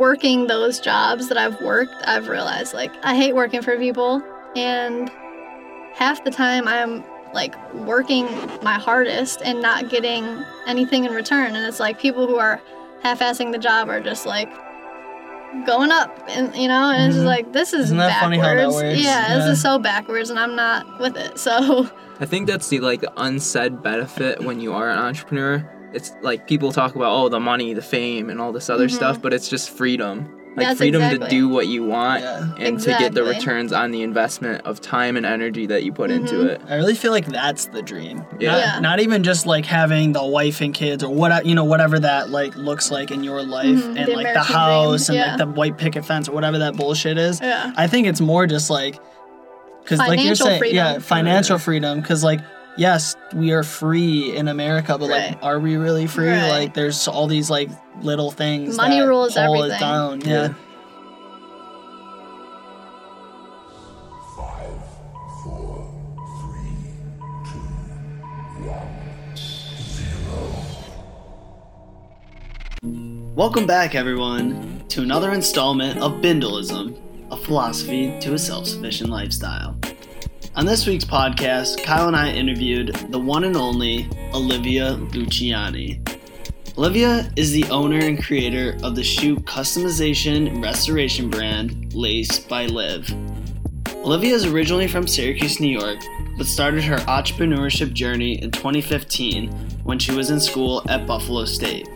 working those jobs that I've worked, I've realized like I hate working for people and half the time I'm like working my hardest and not getting anything in return and it's like people who are half-assing the job are just like going up and you know and it's just Mhm. like this is Isn't that funny backwards how that works? yeah, this is so backwards and I'm not with it so I think that's the like the unsaid benefit when you are an entrepreneur. It's like people talk about oh the money, the fame, and all this other Mhm. stuff, but it's just freedom. Like That's freedom to do what you want Yeah. and to get the returns on the investment of time and energy that you put into Mhm. it. I really feel like that's the dream. Yeah. Not, Yeah. not even just like having the wife and kids or what you know whatever that like looks like in your life Mhm, and the like the house dream, and yeah. like the white picket fence or whatever that bullshit is. yeah I think it's more just like because like you're saying freedom. yeah financial freedom because like yes we are free in America but Right. like are we really free Right. like there's all these like little things Money that rules pull it everything. down yeah. Yeah. Five, four, three, two, one, zero. Welcome back, everyone, to another installment of Bindlism, a philosophy to a self sufficient lifestyle. On this week's podcast, Kyle and I interviewed the one and only Olivia Luciani. Olivia is the owner and creator of the shoe customization restoration brand Laced by Liv. Olivia is originally from Syracuse, New York, but started her entrepreneurship journey in 2015 when she was in school at Buffalo State.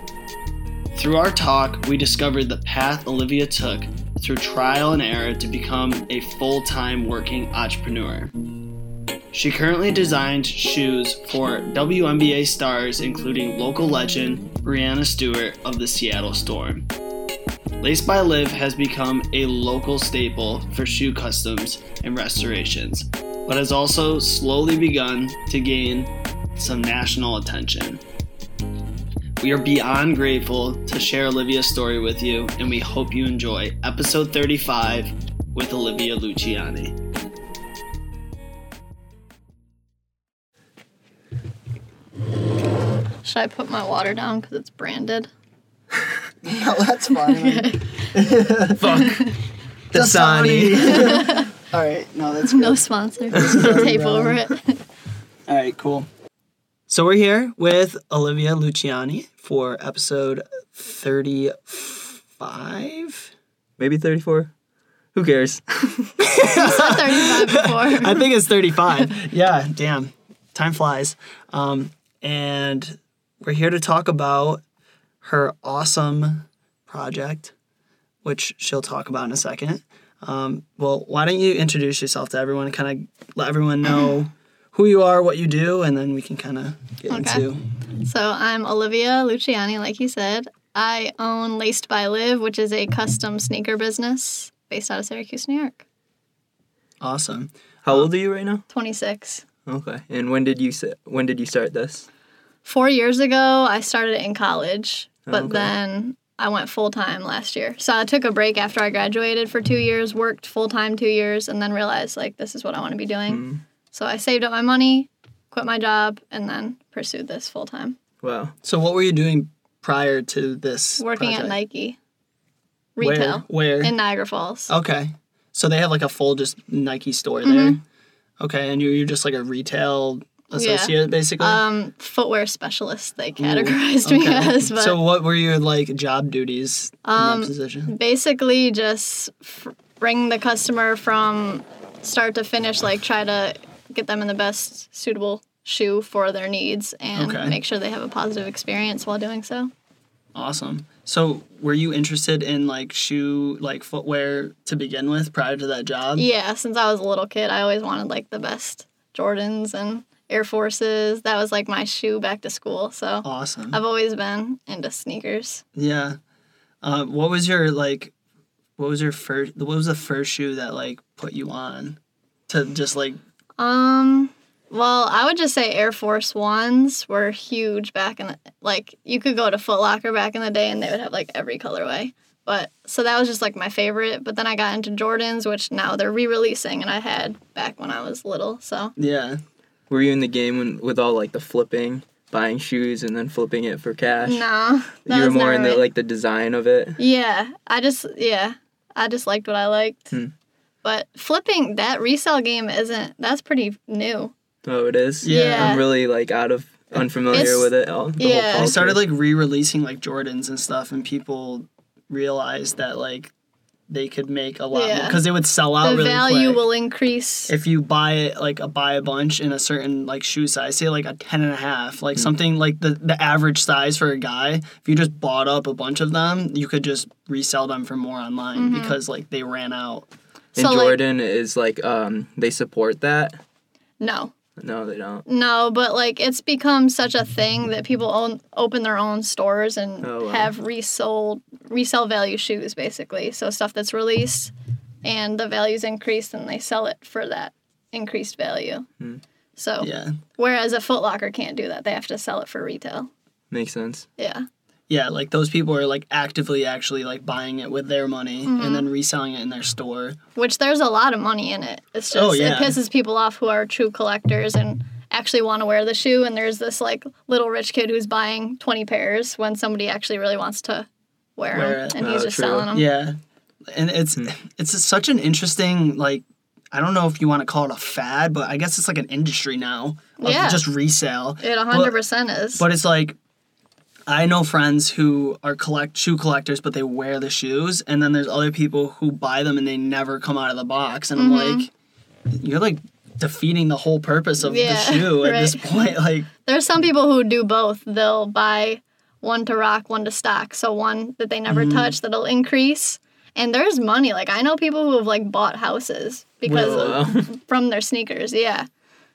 Through our talk, we discovered the path Olivia took through trial and error to become a full time working entrepreneur. She currently designs shoes for WNBA stars, including local legend Breanna Stewart of the Seattle Storm. Laced by Liv has become a local staple for shoe customs and restorations, but has also slowly begun to gain some national attention. We are beyond grateful to share Olivia's story with you, and we hope you enjoy episode 35 with Olivia Luciani. should I put my water down because it's branded No, that's fine. Fuck. Dasani. All right, no, that's good. no sponsor tape over it All right, cool. So we're here with Olivia Luciani for episode 35. Maybe 34. Who cares? I said 35 before I think it's 35. yeah, damn. Time flies. Um, and we're here to talk about her awesome project, which she'll talk about in a second. Um, well, why don't you introduce yourself to everyone, kind of let everyone know who you are, what you do, and then we can kind of get Okay. into. So I'm Olivia Luciani, like you said. I own Laced by Liv, which is a custom sneaker business based out of Syracuse, New York. Awesome. How old are you right now? 26. Okay. And when did you when did you start this? Four years ago, I started it in college, but Okay. then I went full time last year. So I took a break after I graduated for two years, worked full time two years, and then realized like this is what I want to be doing. Mm. So I saved up my money, quit my job, and then pursued this full time. Wow. So, what were you doing prior to this? Working at? Nike, retail Where? in Niagara Falls. okay. So they have like a full just Nike store Mm-hmm. there. Okay, and you're, you're just like a retail associate basically. Um, footwear specialist they categorized me Okay. as, but so what were your like job duties in Um, that position? basically just f- bring the customer from start to finish, like try to get them in the best suitable shoe for their needs and Okay. make sure they have a positive experience while doing so. Awesome. So were you interested in like shoe like footwear to begin with prior to that job? Yeah, since I was a little kid, I always wanted like the best Jordans and Air Forces. That was like my shoe back to school. So Awesome. I've always been into sneakers. Yeah. Uh, what was your like? What was your first? What was the first shoe that like put you on to just like? Um, well, I would just say Air Force Ones were huge back in the like you could go to Foot Locker back in the day and they would have like every colorway. But so that was just like my favorite. But then I got into Jordans, which now they're re-releasing, and I had back when I was little. So Yeah. Were you in the game when, with all like the flipping buying shoes and then flipping it for cash. No, you were more in the me. like the design of it. Yeah, I just yeah, I just liked what I liked. Hmm. But flipping that resale game isn't that's pretty new. Oh, it is. Yeah. I'm really like out of unfamiliar It's- with it. All, the yeah. Whole They They started like re-releasing like Jordans and stuff, and people realized that like they could make a lot Yeah. because they would sell out the really value quick. will increase. if you buy it like a buy a bunch in a certain like shoe size say like a 10 and a half like something like the, the average size for a guy if you just bought up a bunch of them you could just resell them for more online Mm-hmm. because like they ran out And So, like- Jordan is like um they support that. no, No, they don't. no, but like it's become such a thing that people own open their own stores and Oh, wow. have resold resell value shoes basically. So stuff that's released and the value's increased and they sell it for that increased value. Hmm. So yeah whereas a Foot Locker can't do that, they have to sell it for retail. Makes sense. Yeah. Yeah like those people are like actively actually like buying it with their money Mm-hmm. and then reselling it in their store which there's a lot of money in it. It's just Oh, yeah. it pisses people off who are true collectors and actually want to wear the shoe. And there's this like little rich kid who's buying 20 pairs when somebody actually really wants to wear, Wear them, it. and he's Oh, just true. selling them. yeah and it's it's such an interesting like I don't know if you want to call it a fad, but I guess it's like an industry now of Yeah. just resale. It 100% is. But it's like I know friends who are collect shoe collectors, but they wear the shoes, and then there's other people who buy them and they never come out of the box, and I'm like, you're like defeating the whole purpose of the Mm-hmm. Shoe at this point. Like, There's some people who do both. They'll buy one to rock, one to stock. So one that they never Mm-hmm. touch that'll increase. And there's money. Like I know people who have like bought houses because of, from their sneakers. Yeah.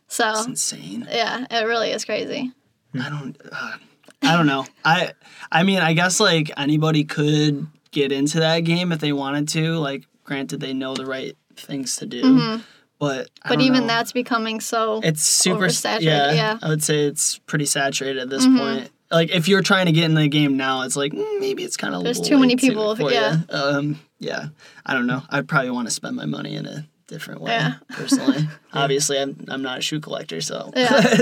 So it's insane. yeah, it really is crazy. I don't. Uh, I don't know. I. I mean, I guess like anybody could get into that game if they wanted to. Like, granted, they know the right things to do, but Mm-hmm. But don't even know. that's becoming so. It's super saturated. Yeah, yeah. Mm-hmm. I would say it's pretty saturated at this point. Like if you're trying to get in the game now, it's like mm, maybe it's kind of There's too many people, yeah. Um, yeah. I don't know. I'd probably want to spend my money in a different way. Yeah. Personally, obviously, I'm I'm not a shoe collector, so Yeah.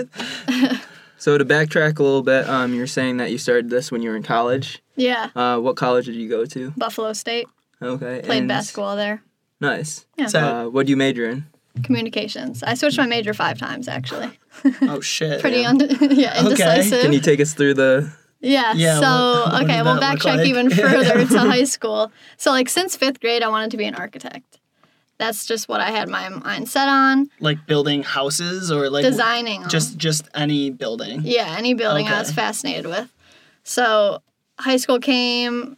So to backtrack a little bit, um, you're saying that you started this when you were in college. yeah. Uh, what college did you go to? Buffalo State Okay. played and- basketball there. Nice. Yeah. So- Uh, what do you major in? Communications. I switched my major five times actually. oh shit. Pretty yeah. und- yeah, indecisive. Can you take us through the? Yeah. Yeah, so what- what okay, we'll that backtrack like? even further to high school. So like since fifth grade, I wanted to be an architect. That's just what I had my mind set on. like building houses or like designing just just any building. yeah, any building I was fascinated with. So high school came,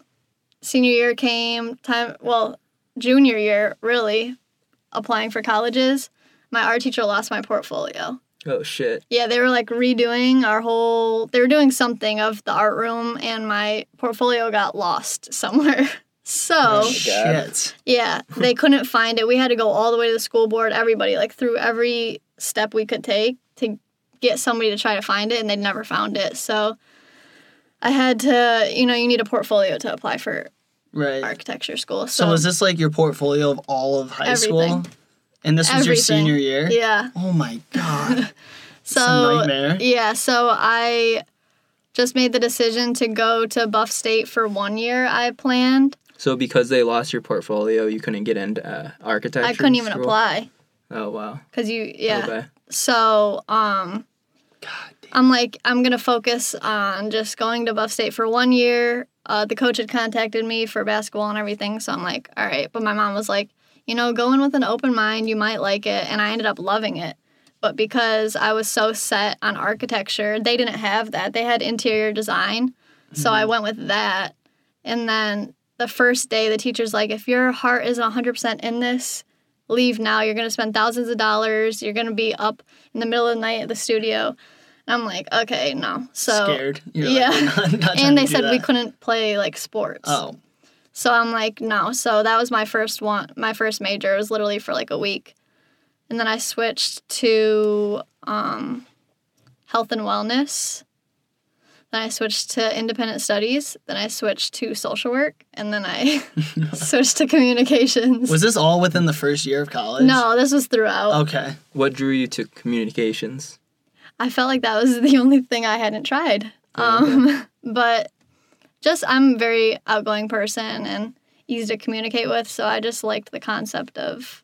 senior year came, time well, junior year really, applying for colleges. My art teacher lost my portfolio. Oh shit. Yeah, they were like redoing our whole. They were doing something of the art room, and my portfolio got lost somewhere. So Oh, oh Shit. yeah, they couldn't find it. We had to go all the way to the school board. Everybody like through every step we could take to get somebody to try to find it, and they'd never found it. So I had to, you know, you need a portfolio to apply for Right. architecture school. So, So was this like your portfolio of all of high school? And this was your senior year? yeah. Oh my god. So nightmare. Yeah, so I just made the decision to go to Buff State for one year. I planned. So because they lost your portfolio, you couldn't get into uh, architecture. I couldn't even school? apply Oh wow. because you yeah. Okay. So um, God damn. I'm like I'm gonna focus on just going to Buff State for one year. Uh, the coach had contacted me for basketball and everything, so I'm like, all right. But my mom was like, you know, go in with an open mind. You might like it, and I ended up loving it. But because I was so set on architecture, they didn't have that. They had interior design, so I went with that. And then the first day, the teacher's like, if your heart isn't 100% in this, leave now. You're going to spend thousands of dollars. You're going to be up in the middle of the night at the studio. And I'm like, okay, no. So, Scared. You're yeah. Like, not, not and they said we couldn't play like sports. Oh. So I'm like, no. So that was my first one. My first major. It was literally for like a week, and then I switched to um, health and wellness. Then I switched to independent studies. Then I switched to social work, and then I switched to communications. Was this all within the first year of college? no, this was throughout. Okay. What drew you to communications? I felt like that was the only thing I hadn't tried. Um, but just I'm a very outgoing person and easy to communicate with, so I just liked the concept of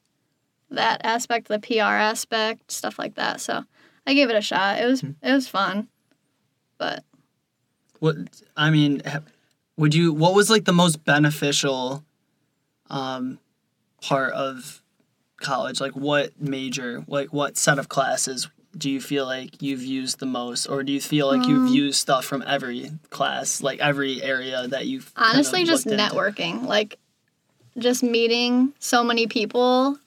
that aspect, the PR aspect, stuff like that. So I gave it a shot. It was it was fun, but What I mean, would you? What was like the most beneficial, um, part of college? Like, what major? Like, what set of classes do you feel like you've used the most, or do you feel like you've Um, used stuff from every class, like every area that you've kind of honestly just looked into? networking like just meeting so many people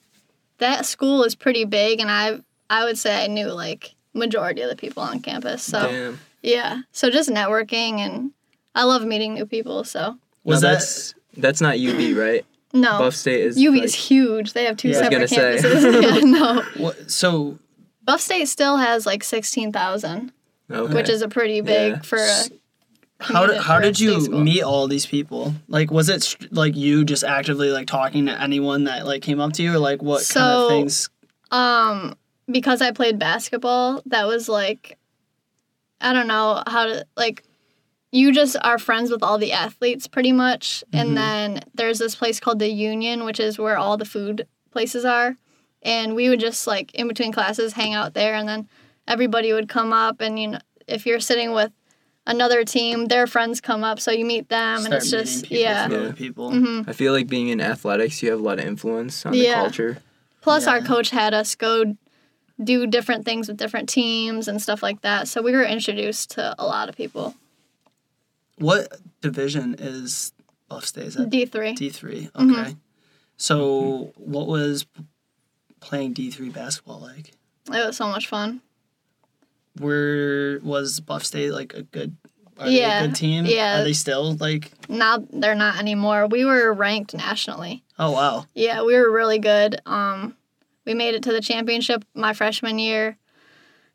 that school is pretty big and i i would say i knew like majority of the people on campus so Damn. Yeah so just networking and i love meeting new people so Was No, that? that's that's not UB, right? no Buff State is UB like- is huge they have two Yeah. I was separate gonna say. campuses yeah no What, so buff state still has like 16000 okay. which is a pretty big Yeah. for a how did how did you school. meet all these people? Like, was it str- like you just actively like talking to anyone that like came up to you, or like what kind of So- things? Um, because I played basketball, that was like, I don't know how to like. You just are friends with all the athletes pretty much, and then there's this place called the Union, which is where all the food places are, and we would just like in between classes hang out there, and then everybody would come up, and you know if you're sitting with another team, their friends come up, so you meet them, Start and it's just people yeah. from Yeah. other people. hmm I feel like being in athletics, you have a lot of influence on Yeah. the culture. Plus, our coach had us go do different things with different teams and stuff like that. So we were introduced to a lot of people. What division is Buff State? Is that D three. D three? Okay. Mhm. So, what was playing D three basketball like? It was so much fun. Where was Buff State like a good? Are they Yeah, a good team? yeah. Are they still like? Now they're not anymore. We were ranked nationally. Oh wow. Yeah, we were really good. Um, we made it to the championship my freshman year,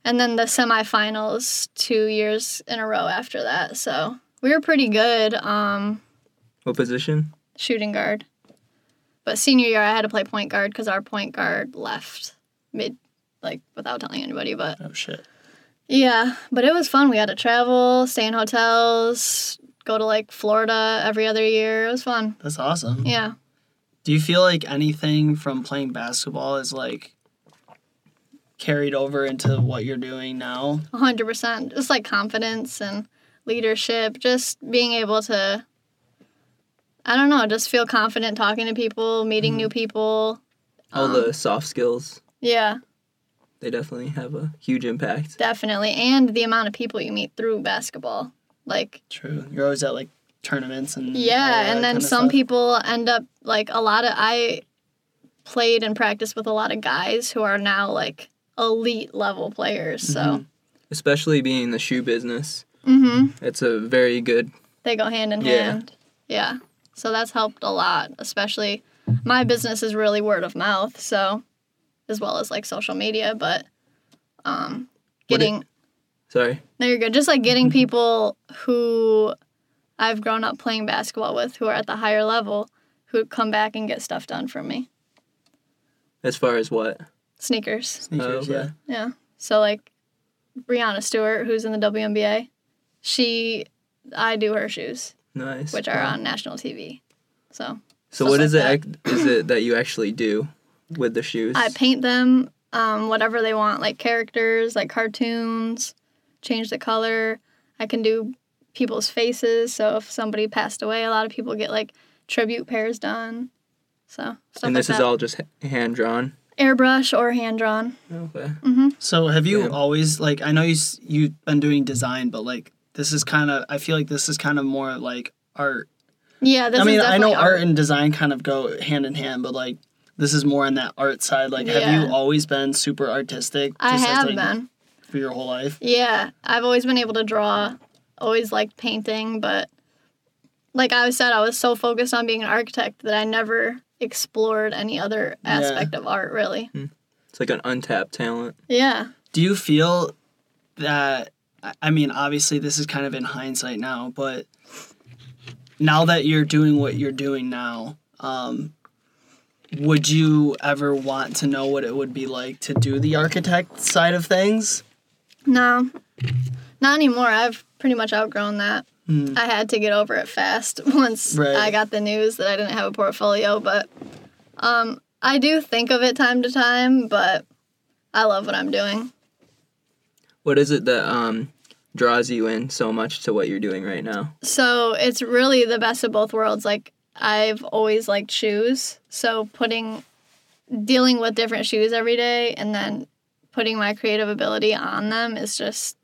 and then the semifinals two years in a row after that. So we were pretty good. Um, What position? shooting guard. But senior year, I had to play point guard because our point guard left mid, like without telling anybody. But Oh shit. yeah, but it was fun. We had to travel, stay in hotels, go to like Florida every other year. It was fun. That's awesome. Yeah. Do you feel like anything from playing basketball is like carried over into what you're doing now? 100%. Just like confidence and leadership, just being able to, I don't know, just feel confident talking to people, meeting new people. All Um, the soft skills, Yeah, they definitely have a huge impact. definitely. And the amount of people you meet through basketball. Like, True. You're always at like tournaments and all Yeah, that and then kinda some stuff. people end up like a lot of I played and practiced with a lot of guys who are now like elite level players. So Mhm. Especially being in the shoe business, hmm it's a very good. they go hand in Yeah. hand. Yeah. So that's helped a lot, especially my business is really word of mouth, so as well as like social media, but um What it- getting Sorry. no you're good. Just like getting people who I've grown up playing basketball with who are at the higher level who come back and get stuff done for me. As far as what? Sneakers. Sneakers, Oh, yeah. okay. Yeah. So like Breanna Stewart, who's in the WNBA, she I do her shoes, Nice. which are Wow. on national TV. So So stuff what is it? like ac- Is it that you actually do with the shoes? I paint them um, whatever they want, like characters, like cartoons, change the color. I can do people's faces. So if somebody passed away, a lot of people get like tribute pairs done. So stuff and like this is that. all just hand drawn. airbrush or hand drawn. Okay. hmm So have you Yeah. always like I know you you've been doing design, but like this is kind of I feel like this is kind of more like art. Yeah, this I mean, is I know definitely art and design kind of go hand in hand, but like this is more on that art side. Like, have you always been super artistic? I just as, have like, been. for your whole life. Yeah, I've always been able to draw. Always liked painting, but like I said, I was so focused on being an architect that I never explored any other Yeah. aspect of art really. It's like an untapped talent. Yeah. Do you feel that? I- I mean, obviously, this is kind of in hindsight now, but now that you're doing what you're doing now, um, would you ever want to know what it would be like to do the architect side of things? No, not anymore. I've pretty much outgrown that. Mm. I had to get over it fast once Right. I got the news that I didn't have a portfolio, but um, I do think of it time to time, but I love what I'm doing. What is it that um draws you in so much to what you're doing right now? So it's really the best of both worlds. Like I've always liked shoes, so putting dealing with different shoes every day and then putting my creative ability on them is just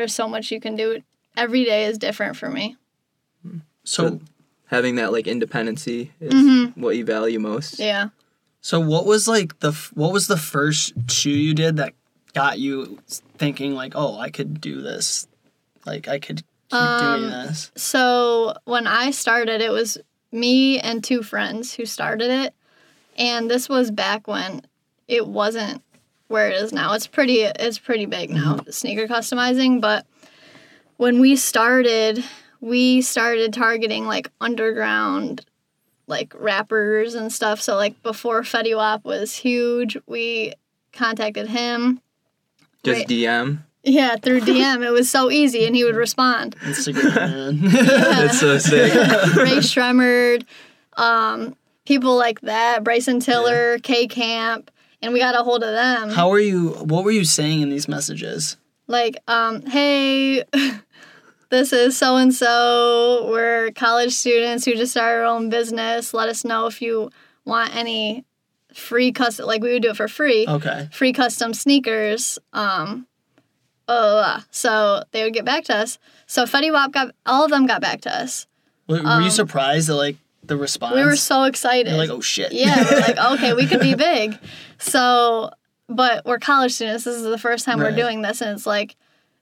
there's so much you can do. Every day is different for me. So, Having that like independency is Mhm. what you value most. Yeah. so what was like the what was the first shoe you did that got you thinking like, oh, I could do this, like I could keep Um, doing this? So when I started, it was me and two friends who started it, and this was back when it wasn't where it is now. It's pretty. It's pretty big now, sneaker customizing. But when we started, we started targeting like underground, like rappers and stuff. So like before Fetty Wap was huge, we contacted him. Just Right. DM. Yeah, through DM. it was so easy, and he would respond. Instagram man. That's so sick. Rae Sremmurd, um, people like that, Bryson Tiller, K Camp, and we got a hold of them. How were you? What were you saying in these messages? like, um, hey, this is so and so. We're college students who just started our own business. Let us know if you want any free custom. Like we would do it for free. Okay. Free custom sneakers. Um, uh, so they would get back to us. So Fetty Wap got all of them got back to us. Were, were Um, you surprised that like the response? We were so excited. You're like, oh shit. yeah, we're like, okay, we could be big. So, but we're college students. This is the first time Right. we're doing this, and it's like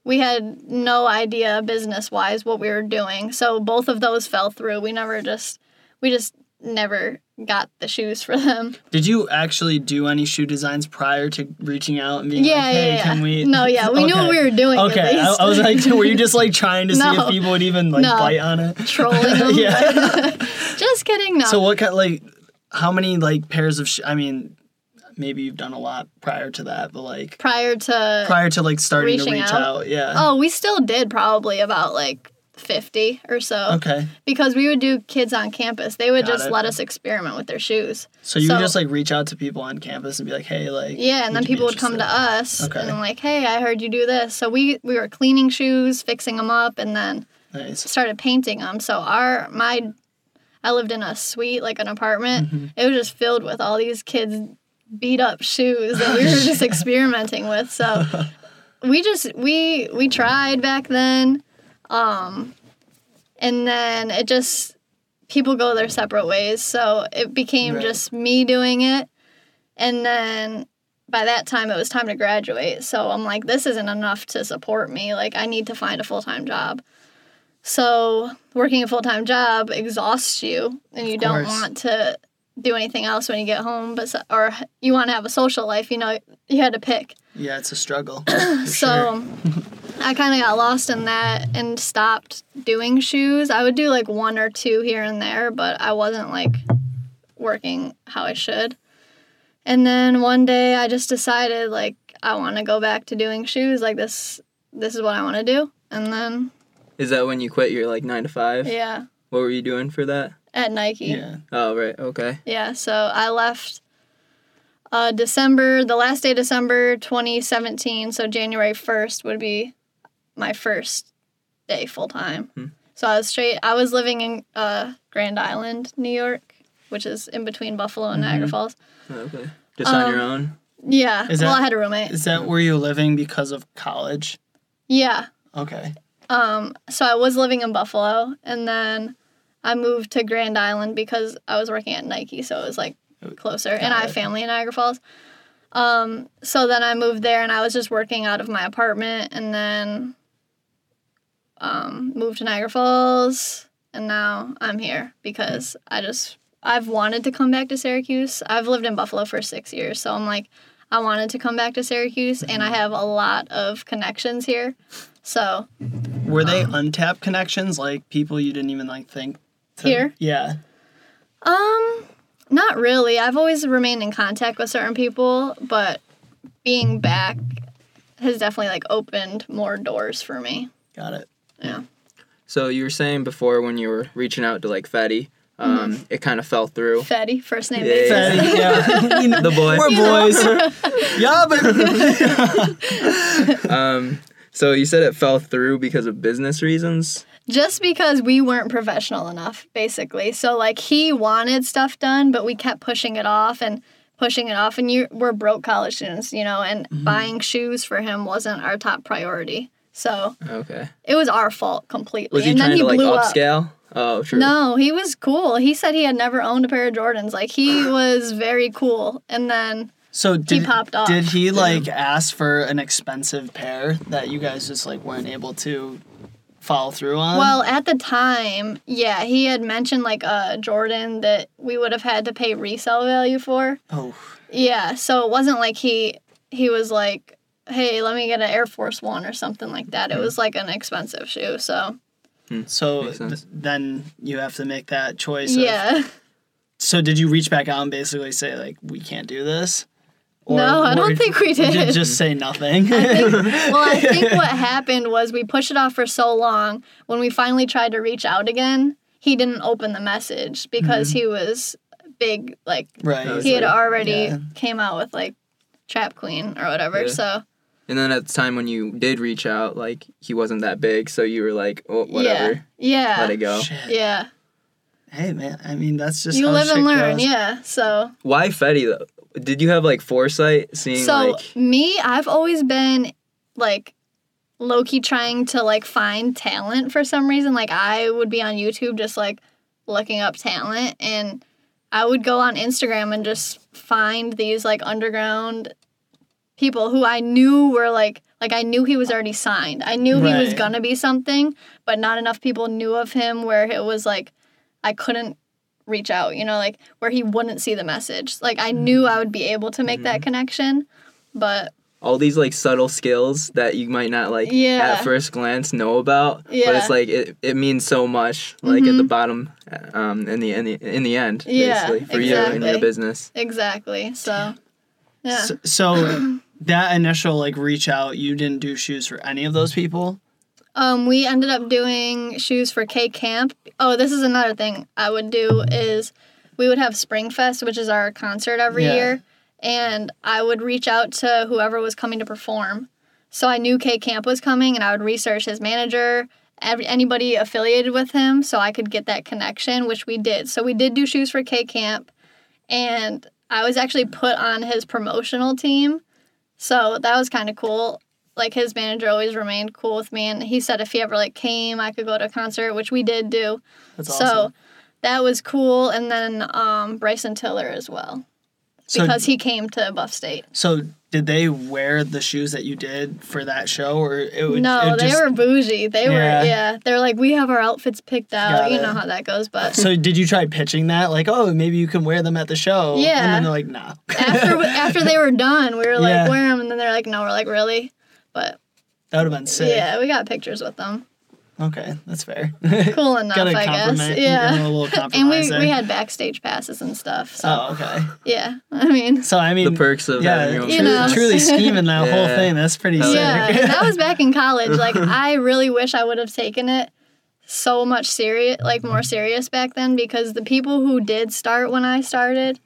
we had no idea business wise what we were doing. So both of those fell through. We never just, we just never got the shoes for them. Did you actually do any shoe designs prior to reaching out and being Yeah, like, hey, yeah, yeah. can we? No, yeah, we knew what we were doing. Okay, I. I was like, were you just like trying to see if people would even like No. bite on it? trolling them. Yeah. just kidding. No. So what kind like how many like pairs of sh- I mean maybe you've done a lot prior to that but like prior to prior to like starting to reach out? out, yeah. oh, we still did probably about like. 50 or so Okay. because we would do kids on campus they would Got just it. let us experiment with their shoes So you So- would just like reach out to people on campus and be like, "Hey, like Yeah, and then would you be people would come to interested?" us Okay. and like, "Hey, I heard you do this." So we we were cleaning shoes, fixing them up, and then Nice. started painting them. So our my I lived in a suite, like an apartment. Mm-hmm. It was just filled with all these kids beat up shoes that we were just experimenting with. So we just we we tried back then. Um and then it just people go their separate ways. So it became Right. just me doing it. And then by that time it was time to graduate. So I'm like this isn't enough to support me. Like I need to find a full-time job. So working a full-time job exhausts you and you don't want to do anything else when you get home but so- or you want to have a social life, you know, you had to pick. Yeah, it's a struggle. So I kind of got lost in that and stopped doing shoes. I would do like one or two here and there, but I wasn't like working how I should. And then one day I just decided like I want to go back to doing shoes like this this is what I want to do. And then Is that when you quit your like nine to five? yeah, What were you doing for that? at Nike. yeah. Oh right, okay. Yeah, so I left uh, December, the last day of December 2017. So January 1st would be my first day full time. Hmm. So I was straight, I was living in uh, Grand Island, New York, which is in between Buffalo and Niagara Falls. Oh, Okay. Just on your Um, own. Yeah, Is well, that- I had a roommate. Is that where you're living because of college? Yeah. Okay. Um, so I was living in Buffalo and then I moved to Grand Island because I was working at Nike, so it was like closer. and I have family in Niagara Falls. Um, so then I moved there and I was just working out of my apartment and then um, moved to Niagara Falls and now I'm here because I just I've wanted to come back to Syracuse. I've lived in Buffalo for six years, so I'm like I wanted to come back to Syracuse and I have a lot of connections here. So Were they Um, untapped connections, like people you didn't even like think? to- Here? Yeah. Um, not really. I've always remained in contact with certain people, but being back has definitely like opened more doors for me. Got it. Yeah. So you were saying before when you were reaching out to like Fetty, um, Mm-hmm. it kind of fell through. Fetty, first name Yeah, basis. yeah. yeah. You know, The boy. We're boys. yeah, but Um, so you said it fell through because of business reasons. Just because we weren't professional enough, basically. So like he wanted stuff done, but we kept pushing it off and pushing it off. And you we're broke college students, you know, and Mm-hmm. buying shoes for him wasn't our top priority. So Okay. it was our fault completely. Was he and then trying he to like blew up. upscale? Oh, true. No, he was cool. He said he had never owned a pair of Jordans. Like he was very cool. And then so did popped off. did he like ask for an expensive pair that you guys just like weren't able to follow through on? Well, at the time, yeah, he had mentioned like a Jordan that we would have had to pay resale value for. oh, Yeah, so it wasn't like he he was like, "Hey, let me get an Air Force 1 or something like that." It Hmm. was like an expensive shoe. So, so th- then you have to make that choice. of- yeah. so did you reach back out and basically say like we can't do this? No, I don't think we did did. just say nothing. well, I think what happened was we pushed it off for so long. When we finally tried to reach out again, he didn't open the message because he was big like right. He had like- already yeah. came out with like Trap Queen or whatever. Yeah. So, And then at the time when you did reach out, like he wasn't that big, so you were like, oh, whatever, yeah. yeah. let it go. Shit. Yeah. Hey man, I mean that's just You how live and learn. goes. Yeah. So, Why Fetty though? Did you have like foresight seeing So like? me, I've always been like low key trying to like find talent for some reason. Like I would be on YouTube just like looking up talent and I would go on Instagram and just find these like underground people who I knew were like like I knew he was already signed. I knew he was gonna be something, but not enough people knew of him where it was like I couldn't reach out, you know, like where he wouldn't see the message. Like I knew I would be able to make that connection, but all these like subtle skills that you might not like Yeah. at first glance know about but it's like it, it means so much like at the Mhm. bottom um in the in the in the end Yeah, basically for you and your exactly. business exactly. So yeah. So, so that initial like reach out, you didn't do shoes for any of those people. Um, we ended up doing shoes for K Camp. Oh, this is another thing I would do is we would have Spring Fest, which is our concert every Yeah. year, and I would reach out to whoever was coming to perform. So I knew K Camp was coming, and I would research his manager, every, anybody affiliated with him, so I could get that connection, which we did. So we did do shoes for K Camp, and I was actually put on his promotional team. So that was kind of cool. Like his manager always remained cool with me and he said if he ever like came i could go to a concert which we did do. That's so that was cool and then um, bryson tiller as well So, because he came to buff state so did they wear the shoes that you did for that show, or it would? no it they just- were bougie they Yeah. were yeah they're like we have our outfits picked out Got you it. know how that goes but So did you try pitching that? Like, oh, maybe you can wear them at the show. And Yeah. then they're like, nah. after after they were done we were like Yeah. wear them and then they're like no we're like really but that would have been sick. yeah we got pictures with them Okay, that's fair. cool enough Gotta i guess compliment, you yeah know, a little and we, there. we had backstage passes and stuff so Oh, okay. yeah i mean So I mean, the perks of yeah, having your own You know. truly scheming that whole thing. That's pretty sick. Yeah, that was back in college. Like I really wish I would have taken it so much serious, like more serious back then, because the people who did start when I started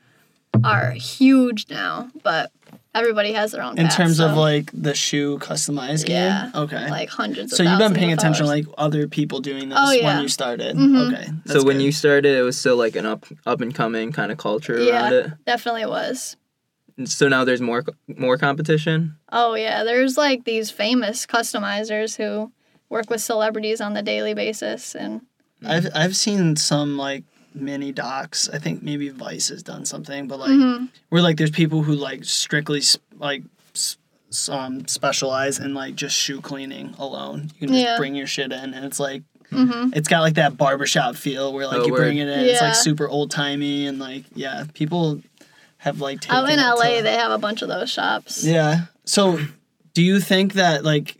are huge now. But everybody has their own. In path, terms of like the shoe customized game. Yeah, Okay. like hundreds. Of so you've been paying attention to followers. like other people doing this Oh, yeah. when you started. Mhm. Okay. so that's when you started it was still like an up up and coming kind of culture Yeah. around it definitely it was. So now there's more more competition Oh yeah, there's like these famous customizers who work with celebrities on the daily basis, and I've I've seen some like mini docs. I think maybe Vice has done something, but like Mhm. where like there's people who like strictly s- like s- s- um specialize in like just shoe cleaning alone. You can just Yeah. bring your shit in, and it's like Mhm. it's got like that barbershop feel where like Oh, you bring it in. It's like super old timey and like yeah, people have like taken out in it LA, to- they have a bunch of those shops. Yeah. So, do you think that like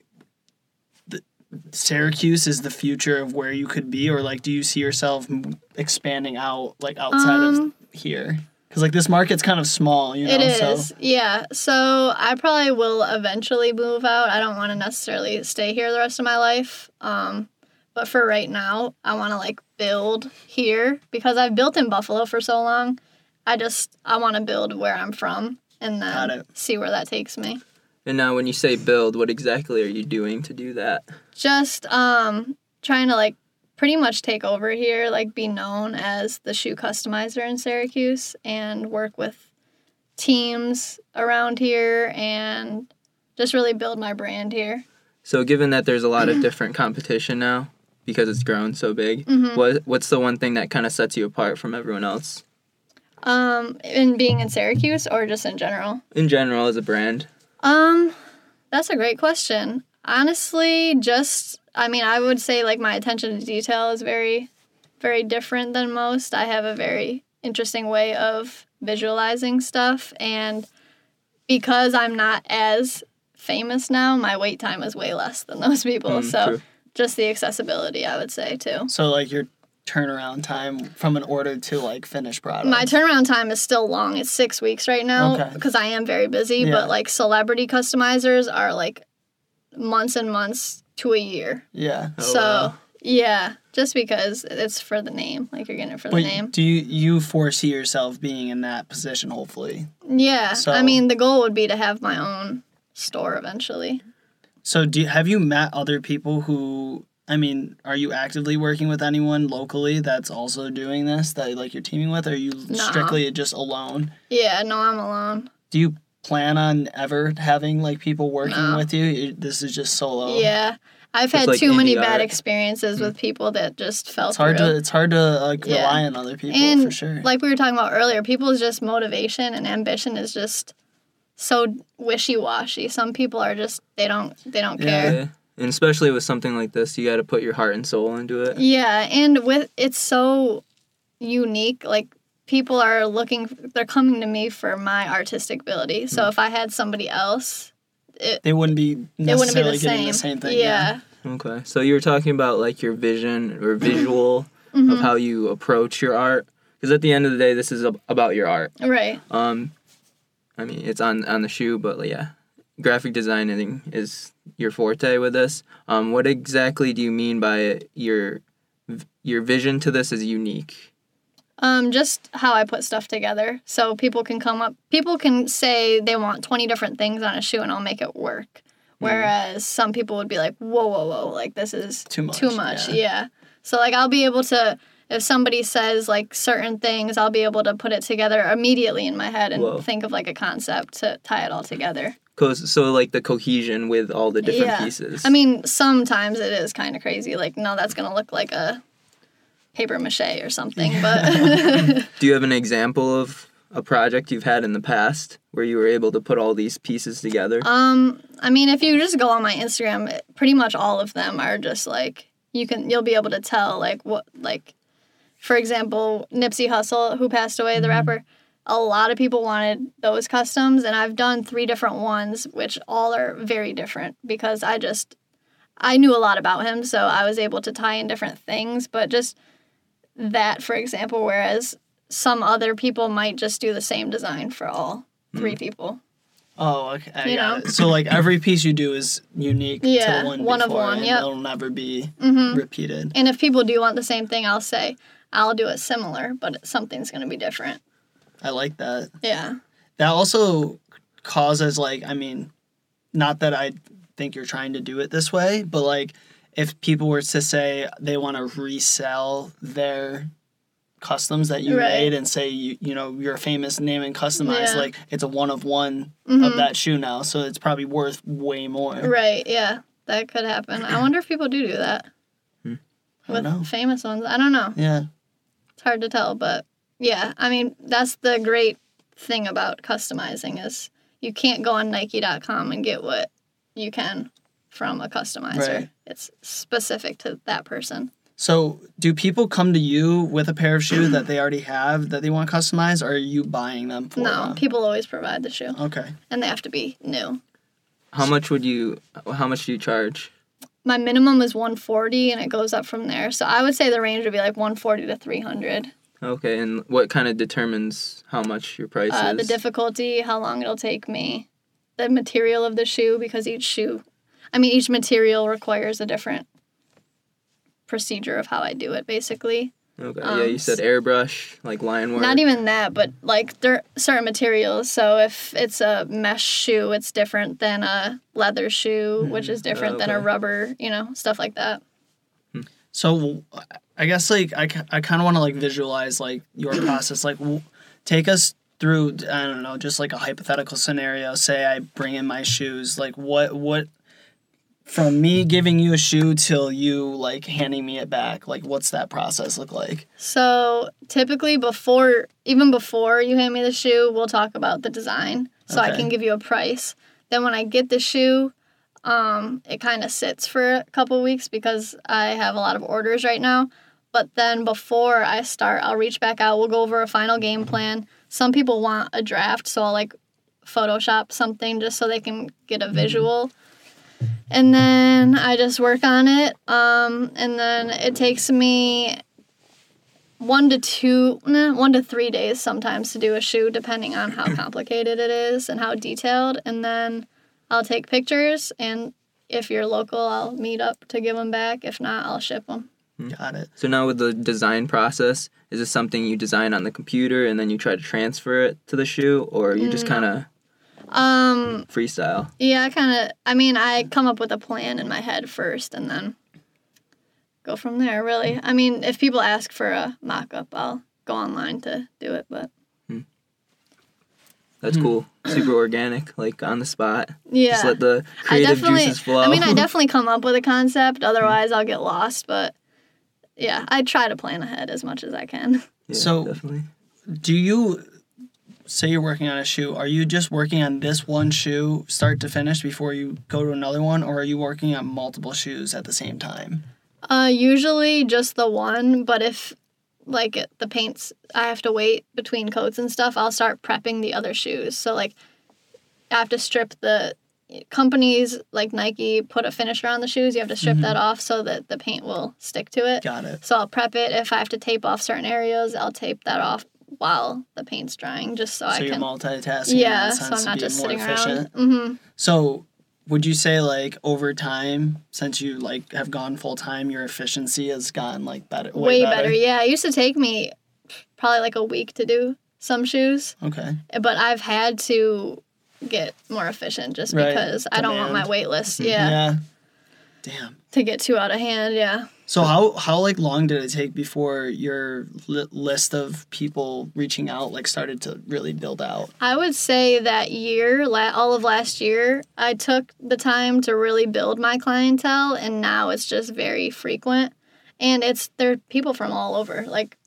Syracuse is the future of where you could be, or like do you see yourself m- expanding out like outside of Um, here? Because like this market's kind of small, you know. It is, So yeah. So I probably will eventually move out. I don't want to necessarily stay here the rest of my life. Um, but for right now, I want to like build here because I've built in Buffalo for so long. I just I want to build where I'm from and Got then it. see where that takes me. And now, when you say build, what exactly are you doing to do that? Just um trying to like pretty much take over here, like be known as the shoe customizer in Syracuse and work with teams around here and just really build my brand here. So, given that there's a lot of different competition now because it's grown so big, Mhm. what what's the one thing that kind of sets you apart from everyone else Um, in being in Syracuse or just in general? in general as a brand? Um, that's a great question. Honestly, just I mean, I would say like my attention to detail is very, very different than most. I have a very interesting way of visualizing stuff, and because I'm not as famous now, my wait time is way less than those people. Mm, so true. just the accessibility, I would say too. so like your turnaround time from an order to like finished product. My turnaround time is still long. It's six weeks right now Okay. because I am very busy. Yeah. But like celebrity customizers are like months and months to a year. Yeah. Oh, so wow. yeah, just because it's for the name, like you're getting it for the name. do you you foresee yourself being in that position? Hopefully. Yeah, So- I mean the goal would be to have my own store eventually. So do you, have you met other people who? I mean, are you actively working with anyone locally that's also doing this that like you're teaming with? Or are you Nah. strictly just alone? Yeah, no, I'm alone. Do you plan on ever having like people working No. with you? You- This is just solo. Yeah, I've It's had like too many indie bad art. experiences hmm. with people that just felt It's hard through. to it's hard to like Yeah. rely on other people and for sure. like we were talking about earlier, people's just motivation and ambition is just so wishy washy. Some people are just they don't they don't Yeah. care. Yeah. And especially with something like this, you got to put your heart and soul into it. Yeah, and with it's so unique. Like people are looking, they're coming to me for my artistic ability. So if I had somebody else, it, they wouldn't be it wouldn't be necessarily the getting same. the same thing. Yeah, Okay. So you were talking about like your vision or visual Mm-hmm. of how you approach your art. Because at the end of the day, this is ab- about your art. right. Um, I mean, it's on on the shoe, but like, yeah, graphic designing is your forte with this. Um, what exactly do you mean by your your vision to this is unique? Um, just how I put stuff together. So people can come up, people can say they want 20 different things on a shoe and I'll make it work. Whereas some people would be like, whoa, whoa, whoa, like this is Too much, Too much, yeah. yeah. So, like, I'll be able to, if somebody says like certain things, I'll be able to put it together immediately in my head and Whoa. think of like a concept to tie it all together. Cause so like the cohesion with all the different Yeah. pieces. I mean, sometimes it is kind of crazy. Like, no, that's going to look like a paper mache or something. But do you have an example of a project you've had in the past where you were able to put all these pieces together? Um, I mean, if you just go on my Instagram, it- pretty much all of them are just like you can you'll be able to tell like what like for example, Nipsey Hussle who passed away, the rapper, a lot of people wanted those customs and I've done three different ones which all are very different because I just I knew a lot about him, so I was able to tie in different things, but just that for example, whereas some other people might just do the same design for all three people. Oh, okay. I You know? it. So like every piece you do is unique Yeah, to one one of before, one, and yep. It'll never be Mhm. repeated. And if people do want the same thing, I'll say I'll do it similar, but something's going to be different. I like that. Yeah. That also causes like I mean, not that I think you're trying to do it this way, but like if people were to say they want to resell their customs that you Right. made and say you you know you're a famous name and customized Yeah. like it's a one of one Mhm. of that shoe now so it's probably worth way more Right. Yeah. That could happen. I wonder if people do do that Hmm. With know. famous ones. I don't know. yeah It's hard to tell, but yeah. I mean, that's the great thing about customizing is you can't go on Nike.com and get what you can from a customizer. Right. It's specific to that person. so do people come to you with a pair of shoes that they already have that they want customized or are you buying them for no, them? people always provide the shoe, okay and they have to be new. how much would you? How much do you charge? my minimum is 140 and it goes up from there. So I would say the range would be like 140 to 300. Okay, and what kind of determines how much your price Uh, is? the difficulty, how long it'll take me, the material of the shoe, because each shoe, I mean, each material requires a different procedure of how I do it, basically. Okay, um, yeah, you said airbrush, like line work. Not even that, but like there are certain materials. So if it's a mesh shoe, it's different than a leather shoe, which is different than a rubber, you know, stuff like that. So I guess like I, I kind of want to like visualize like your process. Like w- take us through I don't know just like a hypothetical scenario. Say I bring in my shoes. Like what what from me giving you a shoe till you like handing me it back. Like what's that process look like? So typically before even before you hand me the shoe, we'll talk about the design. So I can give you a price. Then when I get the shoe, um, it kind of sits for a couple weeks because I have a lot of orders right now. But then before I start, I'll reach back out. We'll go over a final game plan. Some people want a draft, so I'll like Photoshop something just so they can get a visual. And then I just work on it. Um, and then it takes me one to two, nah, one to three days sometimes to do a shoe, depending on how complicated it is and how detailed. And then I'll take pictures, and if you're local, I'll meet up to give them back. If not, I'll ship them. Got it. So now with the design process, is this something you design on the computer and then you try to transfer it to the shoe, or you just kind of Um, freestyle? yeah, I kind of. I mean, I come up with a plan in my head first, and then go from there. Really, I mean, if people ask for a mock-up, I'll go online to do it. But That's Hmm. cool. Super organic, like on the spot. yeah, Just let the I creative definitely. juices flow. I mean, I definitely come up with a concept. Otherwise, I'll get lost. But yeah, I try to plan ahead as much as I can. Yeah, So- definitely. Do you say you're working on a shoe? Are you just working on this one shoe start to finish before you go to another one, or are you working on multiple shoes at the same time? Uh, usually just the one, but if like the paints, I have to wait between coats and stuff. I'll start prepping the other shoes. So like, I have to strip the companies like Nike put a finisher on the shoes. You have to strip that off so that the paint will stick to it. Got it. So I'll prep it. If I have to tape off certain areas, I'll tape that off while the paint's drying, just so, So I you're can. multitasking. Yeah, so I'm not just sitting efficient. around. hmm So, would you say like over time, since you like have gone full time, your efficiency has gotten like better? Way, better. Yeah, it used to take me probably like a week to do some shoes. Okay. but I've had to get more efficient just Right. because I don't want my wait list, yeah, Yeah. Damn. to get too out of hand. Yeah. So how how like long did it take before your li- list of people reaching out like started to really build out? I would say that year, la- all of last year, I took the time to really build my clientele, and now it's just very frequent. And it's there are people from all over, like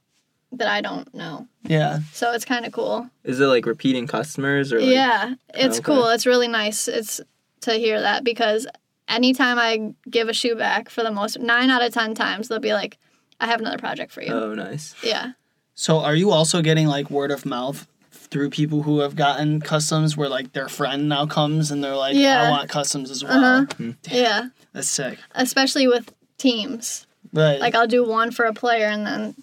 that I don't know. Yeah. So it's kind of cool. Is it like repeating customers or like, yeah, oh, it's Okay. cool. It's really nice. It's to hear that because anytime I give a shoe back, for the most nine out of ten times, they'll be like, "I have another project for you." Oh, nice. Yeah. So are you also getting like word of mouth through people who have gotten customs where like their friend now comes and they're like, yeah. I want customs as well. Uh-huh. Damn, Yeah. That's sick. Especially with teams. Right. Like I'll do one for a player and then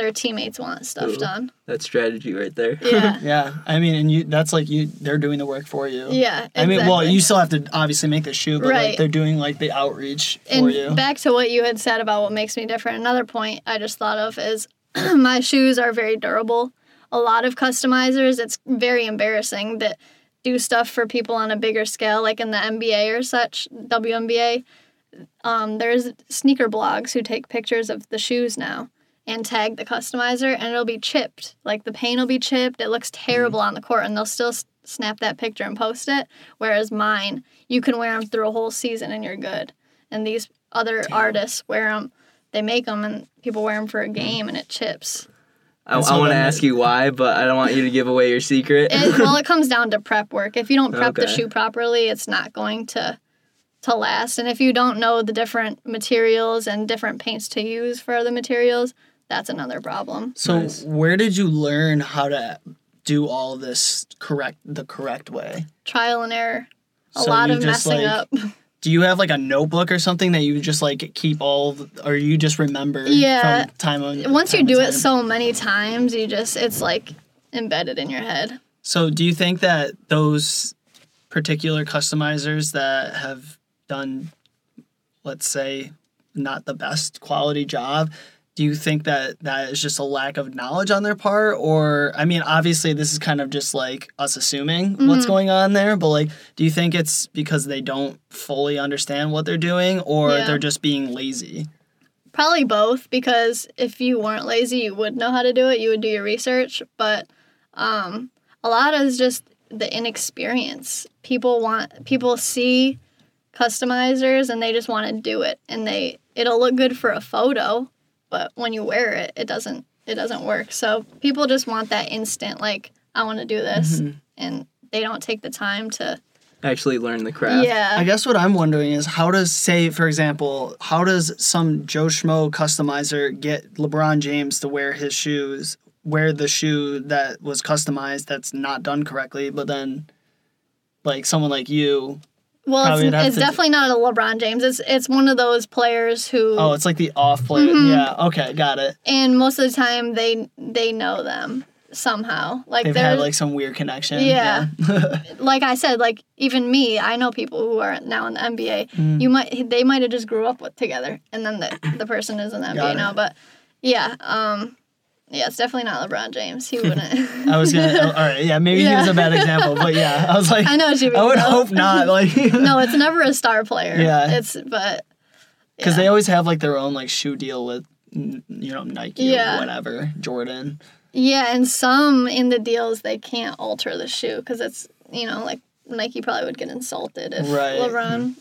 their teammates want stuff Ooh. done. That's strategy right there. Yeah. yeah. I mean, and you that's like you they're doing the work for you. yeah. I mean, well, you still have to obviously make the shoe, but like they're doing like the outreach for and you. back to what you had said about what makes me different. Another point I just thought of is my shoes are very durable. A lot of customizers, it's very embarrassing that do stuff for people on a bigger scale, like in the NBA or such, WNBA. Um, there's sneaker blogs who take pictures of the shoes now and tag the customizer, and it'll be chipped. Like the paint will be chipped. It looks terrible mm-hmm. on the court, and they'll still s- snap that picture and post it. Whereas mine, you can wear them through a whole season and you're good. And these other artists wear them. They make them, and people wear them for a game, and it chips. I, so I want to ask you why, but I don't want you to give away your secret. It, well, it comes down to prep work. If you don't prep the shoe properly, it's not going to to last. And if you don't know the different materials and different paints to use for the materials, that's another problem. so Nice. where did you learn how to do all this correct the correct way? Trial and error. A So lot of just, messing like, up. do you have like a notebook or something that you just like keep all, of- or you just remember Yeah. from time on? Once you time to do it so many times, you just it's like embedded in your head. So, do you think that those particular customizers that have done, let's say, not the best quality job, do you think that that is just a lack of knowledge on their part? Or, I mean, obviously, this is kind of just like us assuming what's Mm-hmm. going on there, but like, do you think it's because they don't fully understand what they're doing or Yeah. they're just being lazy? Probably both because if you weren't lazy, you would know how to do it. You would do your research, but um, a lot is just the inexperience. People want people see customizers and they just want to do it, and they it'll look good for a photo, but when you wear it, it doesn't it doesn't work. So people just want that instant like I want to do this, mm-hmm. and they don't take the time to Actually learn the craft. yeah I guess what I'm wondering is how does, say, for example, how does some Joe Schmo customizer get LeBron James to wear his shoes, wear the shoe that was customized that's not done correctly, but then, like someone like you, Well, it's, it's definitely not a LeBron James. It's it's one of those players who, oh, it's like the off player. Mm-hmm. Yeah, okay, got it. and most of the time they they know them somehow. Like They've they're had like some weird connection. Yeah. yeah. like I said, like even me, I know people who are now in the NBA. Mm. You might they might have just grew up with together, and then the the person is in the Got NBA it. now. But yeah, um, yeah, it's definitely not LeBron James. He wouldn't. I was gonna. Oh, all right, yeah, maybe he was a bad example, but yeah, I was like, I know what you mean. I would though. hope not, like, no, it's never a star player. Yeah. it's but because yeah. they always have like their own like shoe deal with, you know, Nike Yeah. or whatever, Jordan. Yeah, and some in the deals they can't alter the shoe because it's you know like Nike probably would get insulted if Right. LeBron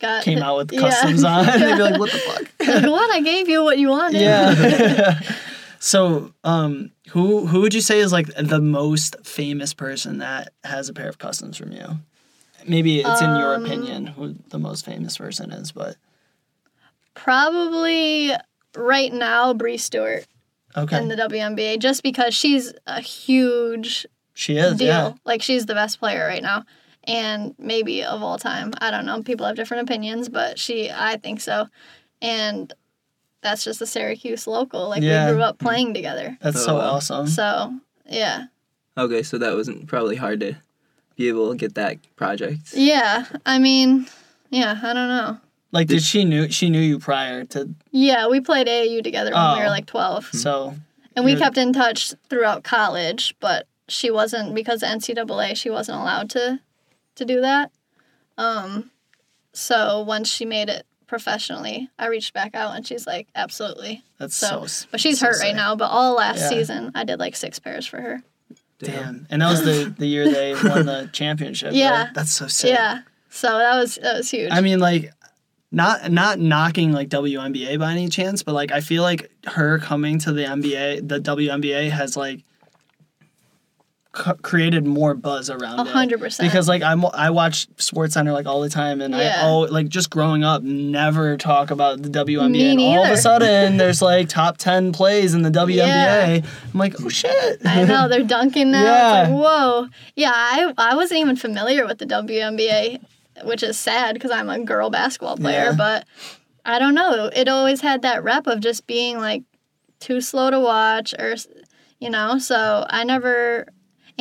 got came out with Yeah. customs on. They'd be like, "What the fuck?" like, what? I gave you what you wanted. Yeah. So, um, who who would you say is like the most famous person that has a pair of customs from you? Maybe it's in your Um, opinion who the most famous person is, but Probably right now Bree Stewart okay, in the WNBA just because she's a huge she is. deal. Yeah, Like she's the best player right now. And maybe of all time. I don't know. People have different opinions, but she I think so. And that's just a Syracuse local. Like Yeah. we grew up playing together. that's Oh, so wow. awesome. So yeah. Okay, so that wasn't probably hard to be able to get that project. Yeah. I mean, yeah, I don't know. Like, did she knew she knew you prior to Yeah, we played AAU together when we Oh. were like 12. so? And we kept in touch throughout college, but she wasn't because of NCAA, she wasn't allowed to to do that. Um so once she made it professionally, I reached back out and she's like, "Absolutely." That's So, so. But she's so hurt sick. right now, but all last Yeah. season I did like 6 pairs for her. Damn, and that was the the year they won the championship. Yeah. right? that's so sick. Yeah. So that was that was huge. I mean, like, not not knocking like WNBA by any chance, but like I feel like her coming to the NBA, the WNBA has like c- created more buzz around A it. hundred percent. Because like I'm I watch Sports Center like all the time, and I Yeah. oh like just growing up never talk about the WNBA. Me and all of a sudden, there's like top ten plays in the WNBA. I'm like, oh shit. I know they're dunking now. Yeah. It's like, whoa. Yeah, I I wasn't even familiar with the WNBA, which is sad because I'm a girl basketball player. Yeah. But I don't know. It always had that rep of just being like too slow to watch, or you know. So I never,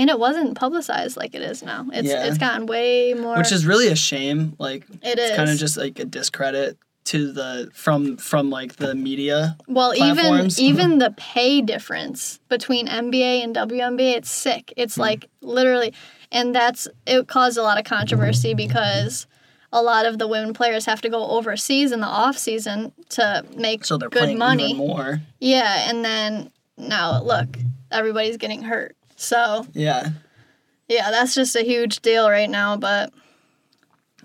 and it wasn't publicized like it is now. It's Yeah. it's gotten way more. Which is really a shame. Like it is it's kind of just like a discredit to the from from like the media. Well, even platforms. even the pay difference between NBA and WNBA, it's sick. It's Hmm. like literally, and that's it caused a lot of controversy because a lot of the women players have to go overseas in the off season to make So they're good money. even more. Yeah, and then now look, everybody's getting hurt. So Yeah. yeah, that's just a huge deal right now. But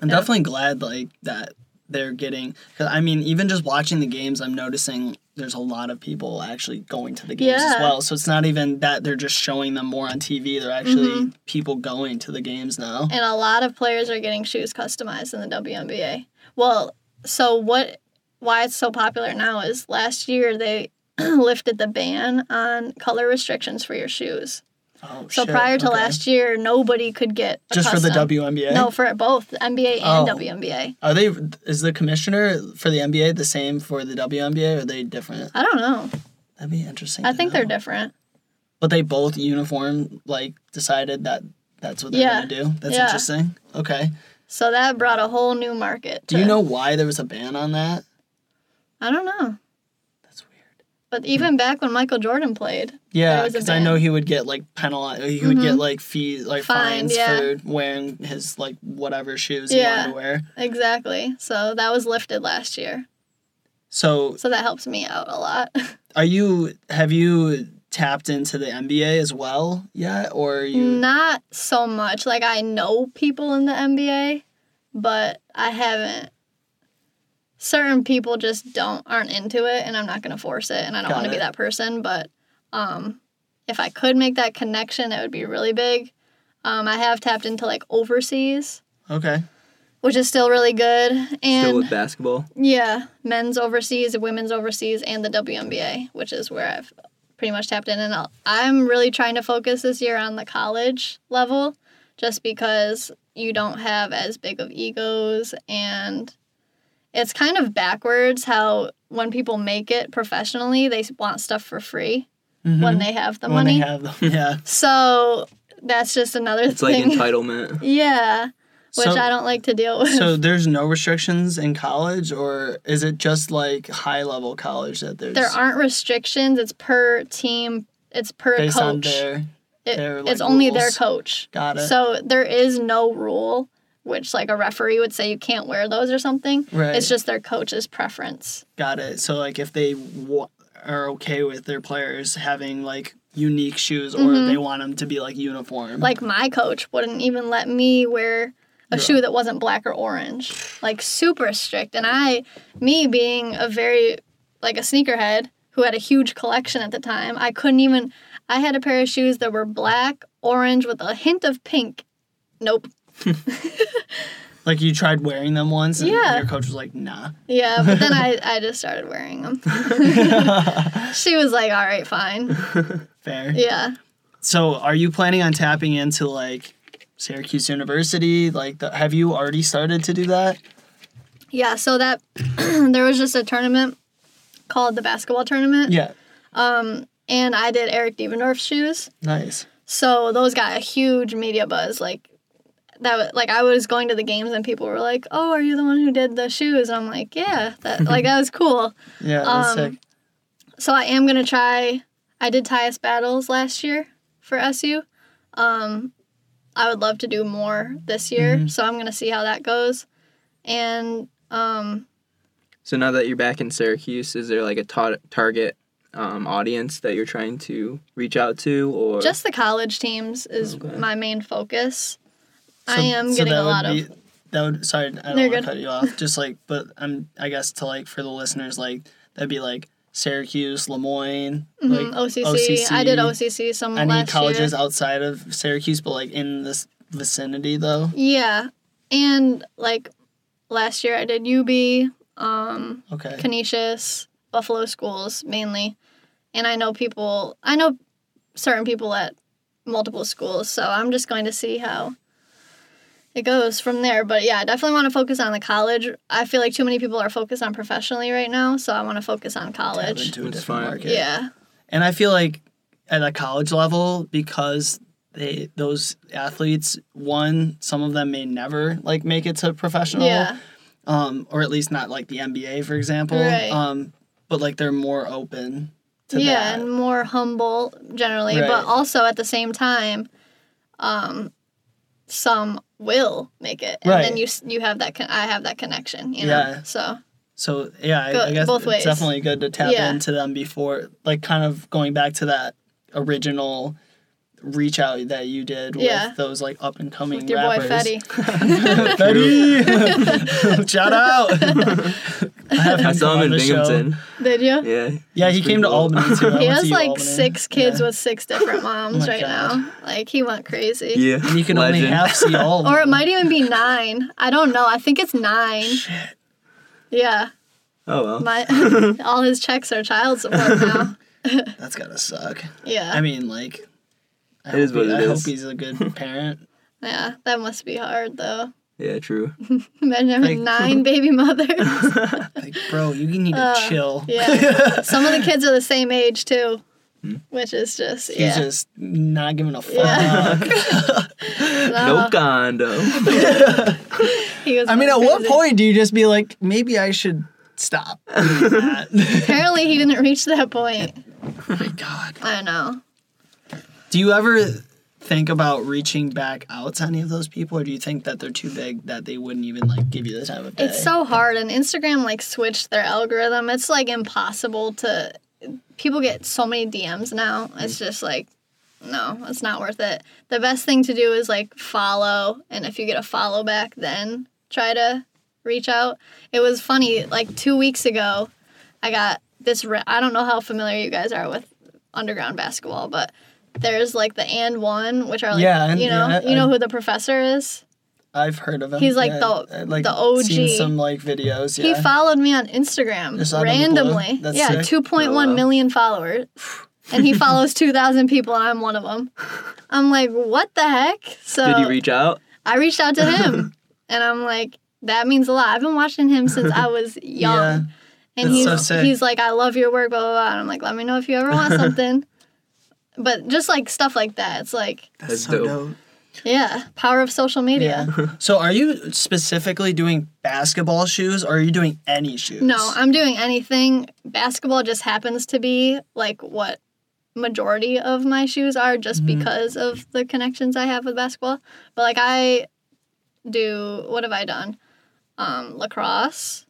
I'm Yeah. definitely glad like that they're getting cuz I mean even just watching the games I'm noticing there's a lot of people actually going to the games as well. So it's not even that they're just showing them more on TV. They're actually Mm-hmm. people going to the games now. and a lot of players are getting shoes customized in the WNBA. Well, so what? Why it's so popular now is last year they lifted the ban on color restrictions for your shoes. Oh, So shit, prior to okay. last year, nobody could get just for the custom. WNBA. No, for both NBA and Oh. WNBA. Are they? Is the commissioner for the NBA the same for the WNBA? Or are they different? I don't know. That'd be interesting. I think they're different. But they both uniform like decided that that's what they're Yeah. gonna do. That's Yeah. interesting. Okay. So that brought a whole new market. Do you know why there was a ban on that? I don't know. But even back when Michael Jordan played, Yeah, There was a because I know he would get like penalized. He would get Mhm. like fees, like fines yeah. for wearing his like whatever shoes he wanted to wear. exactly. So that was lifted last year. So, So that helps me out a lot. are you? Have you tapped into the NBA as well yet, or are you? Not so much. Like I know people in the NBA, but I haven't. Certain people just don't aren't into it, and I'm not gonna force it, and I don't want to be that person. But um, if I could make that connection, it would be really big. Um, I have tapped into like overseas, Okay. which is still really good, and Still with basketball. Yeah, men's overseas, women's overseas, and the WNBA, which is where I've pretty much tapped in. And I'll, I'm really trying to focus this year on the college level, just because you don't have as big of egos, and it's kind of backwards how when people make it professionally, they want stuff for free when Mhm. they have the when money. they have them, yeah. so that's just another It's like entitlement. yeah, which So- I don't like to deal with. So there's no restrictions in college, or is it just like high level college that there's there aren't restrictions. It's per team. It's per based on coach. their It- their, it's like, only their coach. got it So there is no rule, which like a referee would say you can't wear those or something. right It's just their coach's preference. got it. So like if they wa- are okay with their players having like unique shoes, or Mhm. they want them to be like uniform, Like my coach wouldn't even let me wear a Yeah. shoe that wasn't black or orange. Like super strict. And I, me being a very like a sneakerhead who had a huge collection at the time, I couldn't even. I had a pair of shoes that were black, orange with a hint of pink. Nope. like you tried wearing them once, and Yeah. your coach was like, "Nah." Yeah, but then I, I just started wearing them. she was like, all right, fine. Fair. Yeah. So are you planning on tapping into like Syracuse University? Like, the, have you already started to do that? Yeah, so that there was just a tournament called the basketball tournament. Yeah. Um, and I did Eric Devendorf's shoes. Nice. So those got a huge media buzz. Like that was like I was going to the games and people were like, "Oh, are you the one who did the shoes?" And I'm like, "Yeah, that like that was cool." Yeah, that's Um, sick. So I am gonna try. I did Tyus Battle's last year for SU. Um, I would love to do more this year, Mhm. so I'm gonna see how that goes. And um, So now that you're back in Syracuse, is there like a ta- target um, audience that you're trying to reach out to, or just the college teams is Okay. my main focus. I So- am so getting a lot be- of That would sorry, I don't want to cut you off. Just like, but I'm I guess to like for the listeners, like that'd be like Syracuse, Le Moyne, mhm, like OCC. I did OCC some Any colleges year. outside of Syracuse, but like in this vicinity though. Yeah, and like last year I did UB, um, Okay. Canisius, Buffalo schools mainly, and I know people. I know certain people at multiple schools, so I'm just going to see how it goes from there. But yeah, I definitely want to focus on the college. I feel like too many people are focused on professionally right now, so I want to focus on Tap college. into a different market. Yeah, And I feel like at a college level, because they those athletes, one, some of them may never like make it to professional. yeah, Um, or at least not like the NBA, for example. Right. Um, but like they're more open to yeah, that. and more humble generally, Right. but also at the same time, um, some will make it, and then you you have that. Con- I have that connection. You know, Yeah. so. So yeah, I, Go- I guess both ways. definitely good to tap Yeah. into them before, like, kind of going back to that original reach out that you did Yeah. with those like up and coming With your boy. Fetty. Fetty, shout out! I have him I saw him in the show. Binghamton. Did you? Yeah. Yeah, he came pretty to. Albany too. I He went has to like Albany. six kids Yeah. with six different oh moms my right God. now. Like he went crazy. Yeah. And you can only Legend. half see all. of Or it might even be nine. I don't know. I think it's nine. Shit. Yeah. Oh well. My all his checks are child support now. That's gotta suck. Yeah. I mean, like, I It hope what he- it I hope he's a good parent. Yeah, that must be hard though. Yeah, true. Imagine having Like- nine baby mothers. Like, bro, you need to Uh, chill. yeah. Some of the kids are the same age too, Hmm. which is just He's yeah. just not giving a fuck. Yeah. no condo. he was I mean, at going what point do you just be like, maybe I should stop doing that? Apparently, he didn't reach that point. oh my god. I know. Do you ever think about reaching back out to any of those people, or do you think that they're too big that they wouldn't even like give you the time of day? It's so hard, and Instagram like switched their algorithm. It's like impossible to. People get so many DMs now. Mm-hmm. It's just like, no, it's not worth it. The best thing to do is like follow, and if you get a follow back, then try to reach out. It was funny. Like two weeks ago, I got this. Re- I don't know how familiar you guys are with underground basketball, but there's like the and one, which are like, Yeah, and- you know, yeah, you know I- who the professor is. I've heard of him. He's like yeah, the- I've, like the OG. Seen some like videos. Yeah. He followed me on Instagram Just out of the blue? randomly. That's yeah, sick. two point Oh, one wow. million followers. And he follows 2,000 people, and I'm one of them. I'm like, what the heck? So Did you reach out? I reached out to him, and I'm like, that means a lot. I've been watching him since I was young. Yeah. And That's he's so sick. he's like, I love your work, blah blah blah. And I'm like, let me know if you ever want something. But just like stuff like that, it's like, That's so dope. yeah, power of social media. Yeah. so, are you specifically doing basketball shoes, or are you doing any shoes? No, I'm doing anything. Basketball just happens to be like what majority of my shoes are just Mhm. because of the connections I have with basketball. But like I do what have I done? Um lacrosse.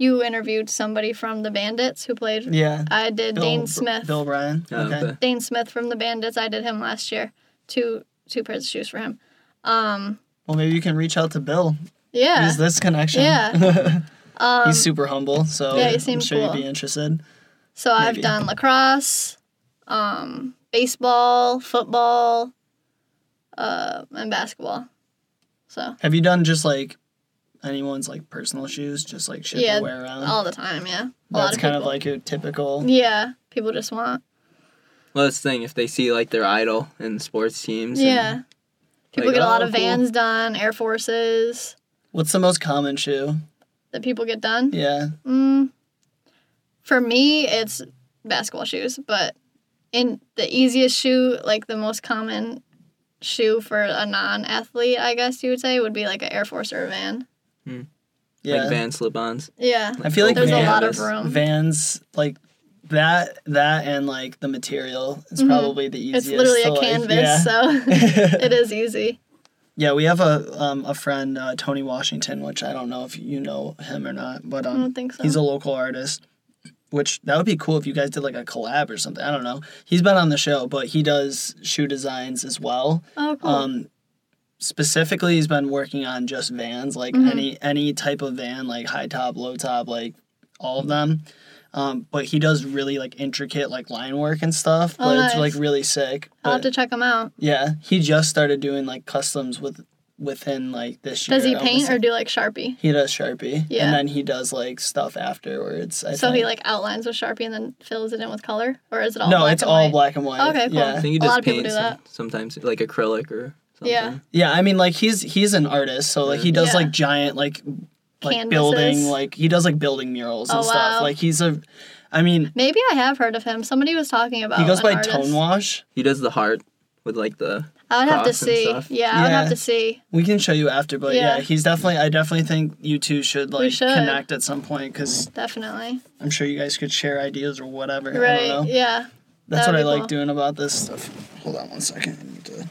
You interviewed somebody from the Bandits who played Yeah. I did Bill- Dhane Smith. Bill Bryan. Oh, okay. okay. Dhane Smith from the Bandits. I did him last year. Two two pairs of shoes for him. Um Well, maybe you can reach out to Bill. yeah. Use this connection. Yeah. Um He's super humble, so yeah, he I'm seems sure cool. you'd be interested. So I've done lacrosse, um, baseball, football, uh, and basketball. So Have you done just like anyone's like personal shoes, just like shit Yeah, to wear around? all the time, yeah. A That's of kind of people. like a typical. yeah, people just want Well, that's the thing. If they see like their idol in sports teams, and, yeah. People like, get a lot oh, of cool. Vans done, Air Forces What's the most common shoe? that people get done. Yeah. Mm, for me, it's basketball shoes, but in the easiest shoe, like the most common shoe for a non-athlete, I guess you would say, would be like an Air Force or a Van. Yeah. like Van slip-ons. Yeah. I feel like There's a lot of room. Vans like that that and like the material is Mhm. probably the easiest. It's literally to, a like, canvas, yeah. so it is easy. Yeah, we have a um, a friend uh, Tony Washington, which I don't know if you know him or not, but I um, don't think so. he's a local artist. Which that would be cool if you guys did like a collab or something. I don't know. He's been on the show, but he does shoe designs as well. oh, cool. Um, specifically, he's been working on just vans, like Mhm. any any type of van, like high top, low top, like all of them. Um, but he does really like intricate like line work and stuff. Oh, But it's like really sick. I'll have But, to check him out. yeah, he just started doing like customs with within like this year. Does he paint or do like Sharpie? He does Sharpie. Yeah. And then he does like stuff afterwards. I so think. he like outlines with Sharpie and then fills it in with color, or is it all? no, black it's and all white? black and white. Okay, cool. I Yeah. think he A lot just of people paints do that. sometimes like acrylic or something. Yeah. Yeah, I mean like he's he's an artist, so like he does Yeah. like giant like like Canvases. building like he does like building murals oh, and Oh, stuff. wow. Like he's a I mean Maybe I have heard of him. Somebody was talking about. he goes an by artist. Tone Wash. He does the heart with like the I would have to see. stuff. Yeah, I would have to see. We can show you after, but yeah, Yeah. he's definitely I definitely think you two should like should. connect at some point cuz Definitely. I'm sure you guys could share ideas or whatever. I don't Right. know. Yeah. That's what that'd I be like doing about this stuff. Hold on one second. I need to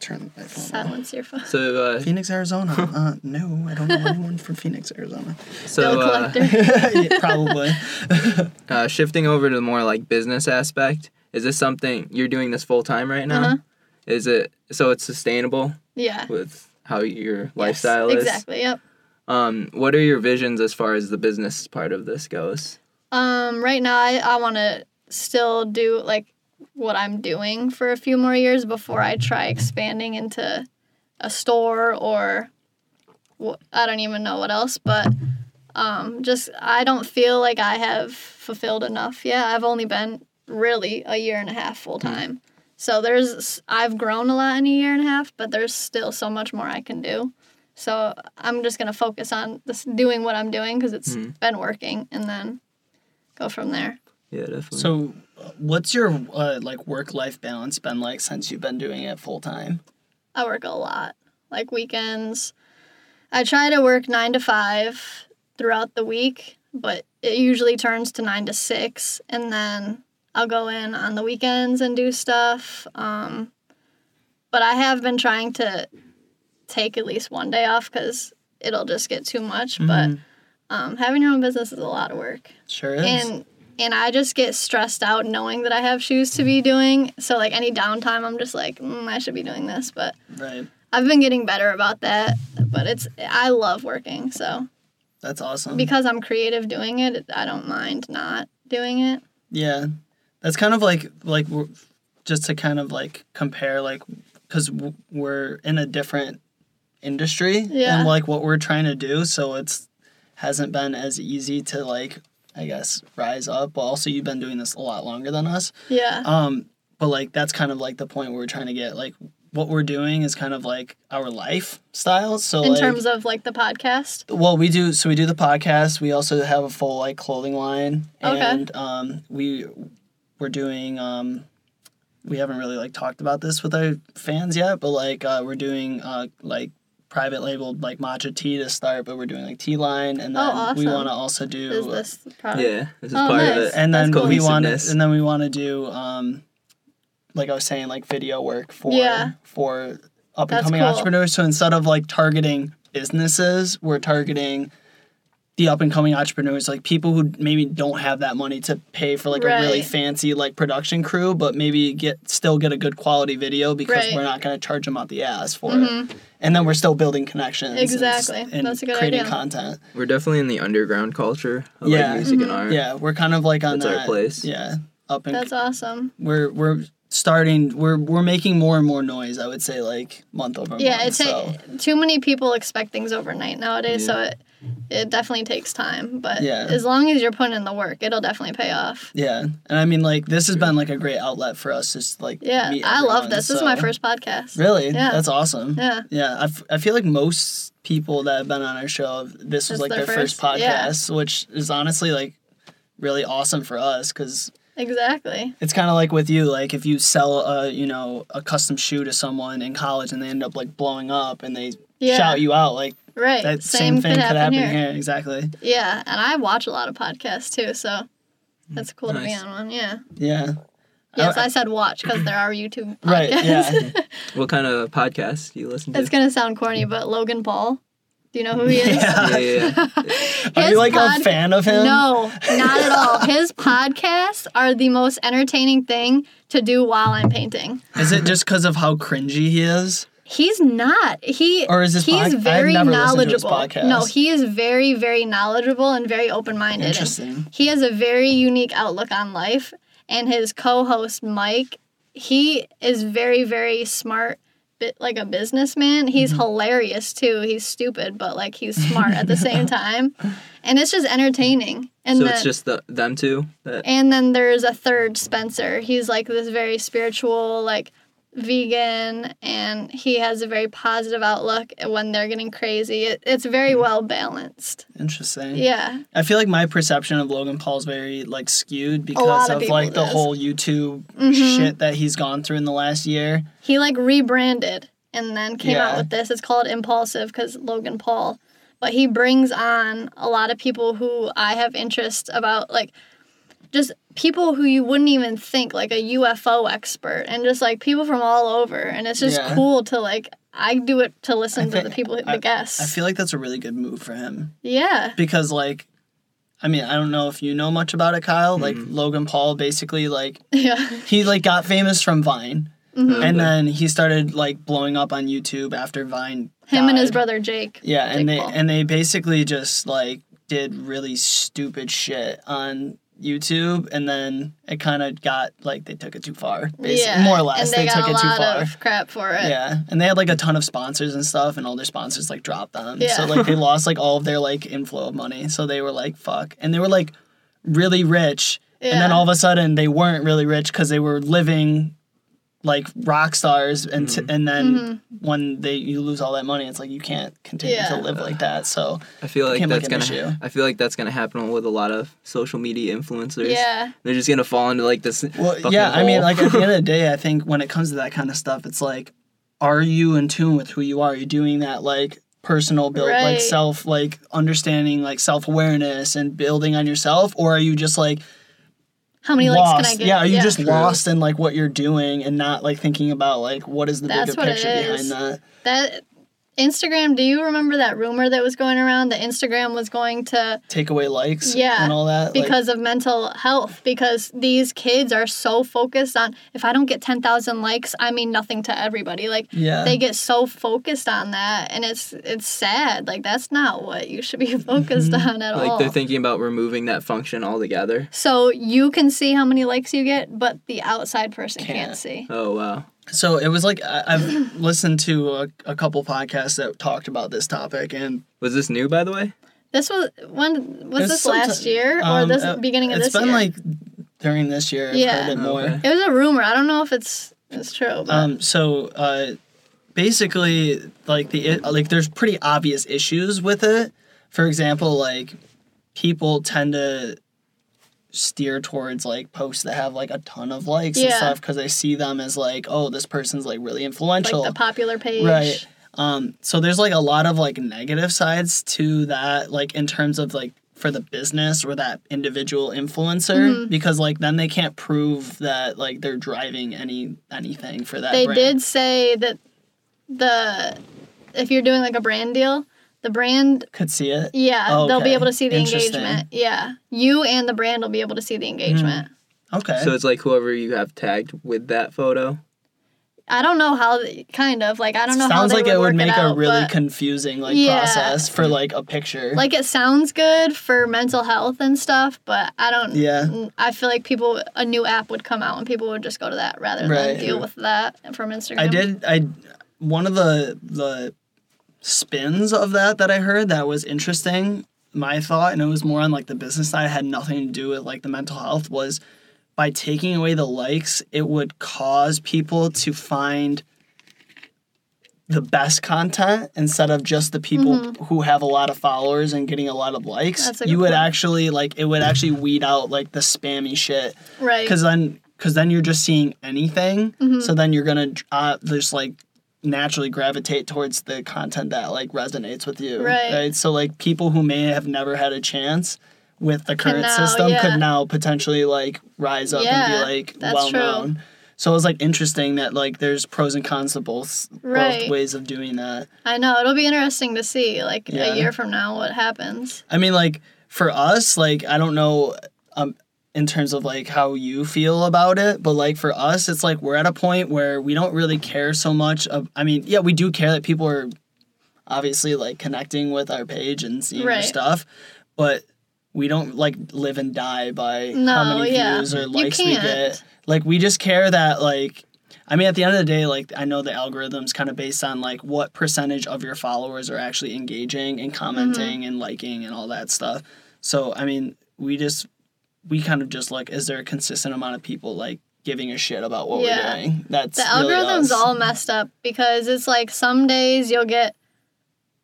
turn my phone off. Silence your phone. so uh, Phoenix, Arizona. Uh, no, I don't know anyone from Phoenix, Arizona. so Bill uh. Yeah, probably. uh, shifting over to the more like business aspect. Is this something you're doing this full time right now? Uh-huh. Is it so it's sustainable yeah. with how your Yes, lifestyle is? Exactly. Yep. Um, what are your visions as far as the business part of this goes? Um, right now, I, I want to still do like what I'm doing for a few more years before I try expanding into a store or wh- I don't even know what else. But um, just I don't feel like I have fulfilled enough yet. I've only been really a year and a half full time. So there's I've grown a lot in a year and a half, but there's still so much more I can do. So I'm just gonna focus on this, doing what I'm doing because it's Mhm. been working, and then go from there. Yeah, definitely. So, what's your uh, like work life balance been like since you've been doing it full time? I work a lot, like weekends. I try to work nine to five throughout the week, but it usually turns to nine to six, and then I'll go in on the weekends and do stuff. Um, but I have been trying to take at least one day off because it'll just get too much. But Mhm. um, having your own business is a lot of work Sure is. and and I just get stressed out knowing that I have shoes to be doing. So like any downtime, I'm just like, mm, I should be doing this. But right. I've been getting better about that. But it's I love working. So That's awesome. because I'm creative doing it, I don't mind not doing it. Yeah, that's kind of like like just to kind of like compare like because we're in a different industry Yeah. and like what we're trying to do, so it's hasn't been as easy to like I guess rise up. But also, you've been doing this a lot longer than us. Yeah. Um, but like that's kind of like the point where we're trying to get like what we're doing is kind of like our lifestyle. So In like, terms of like the podcast. well, we do. So we do the podcast. We also have a full like clothing line, Okay. and um, we we're doing. Um, we haven't really like talked about this with our fans yet, but like uh, we're doing uh, like private labeled like matcha tea to start, but we're doing like tea line, and then Oh, we want to also do. Is this product? yeah, this is Oh, part of it. and then cool. we want to, and then we want to do um, like I was saying, like video work for Yeah. for up and coming cool. entrepreneurs. So instead of like targeting businesses, we're targeting the up and coming entrepreneurs, like people who maybe don't have that money to pay for like a really fancy like production crew, but maybe get still get a good quality video because Right. we're not going to charge them out the ass for Mhm. it. And then we're still building connections. Exactly. And, That's a good creating idea. content. We're definitely in the underground culture of Yeah. like music and Mhm. art. Yeah, we're kind of like on That's our place. Yeah, up and That's awesome. we're we're starting we're we're making more and more noise i would say like month over Yeah, month it so ta- too many people expect things overnight nowadays, so it it definitely takes time. But Yeah. as long as you're putting in the work, it'll definitely pay off. yeah and i mean like this has been like a great outlet for us just like Yeah, meet I love this. This is my first podcast. really Yeah. that's awesome Yeah, yeah I, f- I feel like most people that have been on our show this was like their their, first, first- yeah. podcast which is honestly like really awesome for us because exactly. it's kind of like with you like if you sell a you know a custom shoe to someone in college and they end up like blowing up and they Yeah, shout you out like right. that same, thing could happen, here. exactly Yeah, and I watch a lot of podcasts too, so mm, that's cool to be on one. Yeah. yeah Yes, I- I said watch because there are YouTube podcasts. Right, yeah. What kind of podcast do you listen to? it's gonna sound corny, but Logan Paul. Do you know who he is? Yeah. yeah, yeah, yeah. Are you like pod- a fan of him? No, not at all. His podcasts are the most entertaining thing to do while I'm painting. Is it just because of how cringy he is? He's not. He Or is this he's pod- I've very never listened to his knowledgeable. podcast. No, he is very, very knowledgeable and very open minded. Interesting. He has a very unique outlook on life. And his co host, Mike, he is very, very smart, bit like a businessman. He's Mm-hmm. hilarious too. He's stupid, but like he's smart at the same time. And it's just entertaining. And so then, it's just the, them two that and then there's a third Spencer. He's like this very spiritual, like vegan, and he has a very positive outlook when they're getting crazy. It, it's very Hmm. well balanced. Interesting. Yeah. I feel like my perception of Logan Paul's very like skewed because of of, like the whole YouTube Mhm. shit that he's gone through in the last year. He like rebranded and then came out with this. It's called Impulsive because Logan Paul. But he brings on a lot of people who I have interest about, like just people who you wouldn't even think, like a UFO expert, and just like people from all over. And it's just Yeah. cool to like, I do it to listen I to the people, I- the guests. I feel like that's a really good move for him yeah. because like I mean, I don't know if you know much about it, Kyle. Like Mhm. Logan Paul basically like Yeah. he like got famous from Vine. Mhm. And then he started like blowing up on YouTube after Vine. Him and his brother Jake. Yeah, and they Paul. and they basically just like did really stupid shit on YouTube, and then it kind of got like they took it too far. Basically, yeah. more or less, And they, they, took a it too far. of crap for it. Yeah, and they had like a ton of sponsors and stuff, and all their sponsors like dropped them. Yeah. So like they lost like all of their like inflow of money. So they were like fuck, and they were like really rich, and then all of a sudden they weren't really rich because they were living. Like rock stars and t- Mhm. and then Mm-hmm. when they you lose all that money it's like you can't continue Yeah. to live like that so I feel like that's gonna. issue. I feel like that's gonna happen with a lot of social media influencers. Yeah. They're just gonna fall into like this. well fucking yeah i mean like at the end of the day i think when it comes to that kind of stuff it's like are you in tune with who you are are you doing that like personal build like self like understanding like self-awareness and building on yourself or are you just like How many lost likes can I get? yeah are you just True. lost in like what you're doing and not like thinking about like what is the That's bigger picture behind that that Instagram? Do you remember that rumor that was going around that Instagram was going to take away likes Yeah, and all that like- because of mental health? Because these kids are so focused on if I don't get ten thousand likes, I mean nothing to everybody. Like yeah they get so focused on that, and it's it's sad. Like that's not what you should be focused Mm-hmm. on at like all. Like they're thinking about removing that function altogether. so you can see how many likes you get, but the outside person can't, Can't. see. Oh wow. So it was like I, I've listened to a, a couple podcasts that talked about this topic, and Was this new by the way? This was when was It's this last sometime- year or um, this uh, beginning of this year? It's been like during this year. I've Yeah. heard it more. Okay. it was a rumor. I don't know if it's it's true. But Um, so uh, basically, like the like, there's pretty obvious issues with it. For example, like people tend to steer towards like posts that have like a ton of likes and stuff because I see them as like, oh, this person's like really like influential. the popular page. Right. Um, so there's like a lot of like negative sides to that, like in terms of like for the business or that individual influencer, Mm-hmm. because like then they can't prove that like they're driving any anything for that. They brand. did say that the if you're doing like a brand deal, the brand could see it. yeah, Oh, they'll be able to see the engagement. Yeah. You and the brand will be able to see the hmm. engagement. Okay. So it's like whoever you have tagged with that photo. I don't know how kind of like I don't know how Sounds like would it would work make out, a really confusing like Yeah. process for like a picture. like it sounds good for mental health and stuff, but I don't. Yeah. I feel like people a new app would come out and people would just go to that rather Right. than deal with that from Instagram. I did. I one of the the spins of that that I heard that was interesting. My thought, and it was more on like the business side, had nothing to do with like the mental health. Was by taking away the likes, it would cause people to find the best content instead of just the people who have a lot of followers and getting a lot of likes. Mm-hmm. That's a you would point. actually like it would actually weed out like the spammy shit Right. because then because then you're just seeing anything Mm-hmm. so then you're gonna uh, just like naturally gravitate towards the content that like resonates with you Right. so like people who may have never had a chance with the current now, system yeah. could now potentially like rise up and be like well known so it was like interesting that like there's pros and cons to both Right. both ways of doing that I know it'll be interesting to see like Yeah. a year from now what happens. I mean, like for us, like I don't know, um, in terms of like how you feel about it, but like for us, it's like we're at a point where we don't really care so much. Of, I mean, yeah, we do care that people are obviously like connecting with our page and seeing our stuff, but we don't like live and die by how many yeah. views or likes we get. Like we just care that like. I mean, at the end of the day, like I know the algorithm's kind of based on like what percentage of your followers are actually engaging and commenting Mm-hmm. and liking and all that stuff. So I mean, we just we kind of just like, is there a consistent amount of people like giving a shit about what Yeah. we're doing? That's The algorithm's us. all messed up because it's like some days you'll get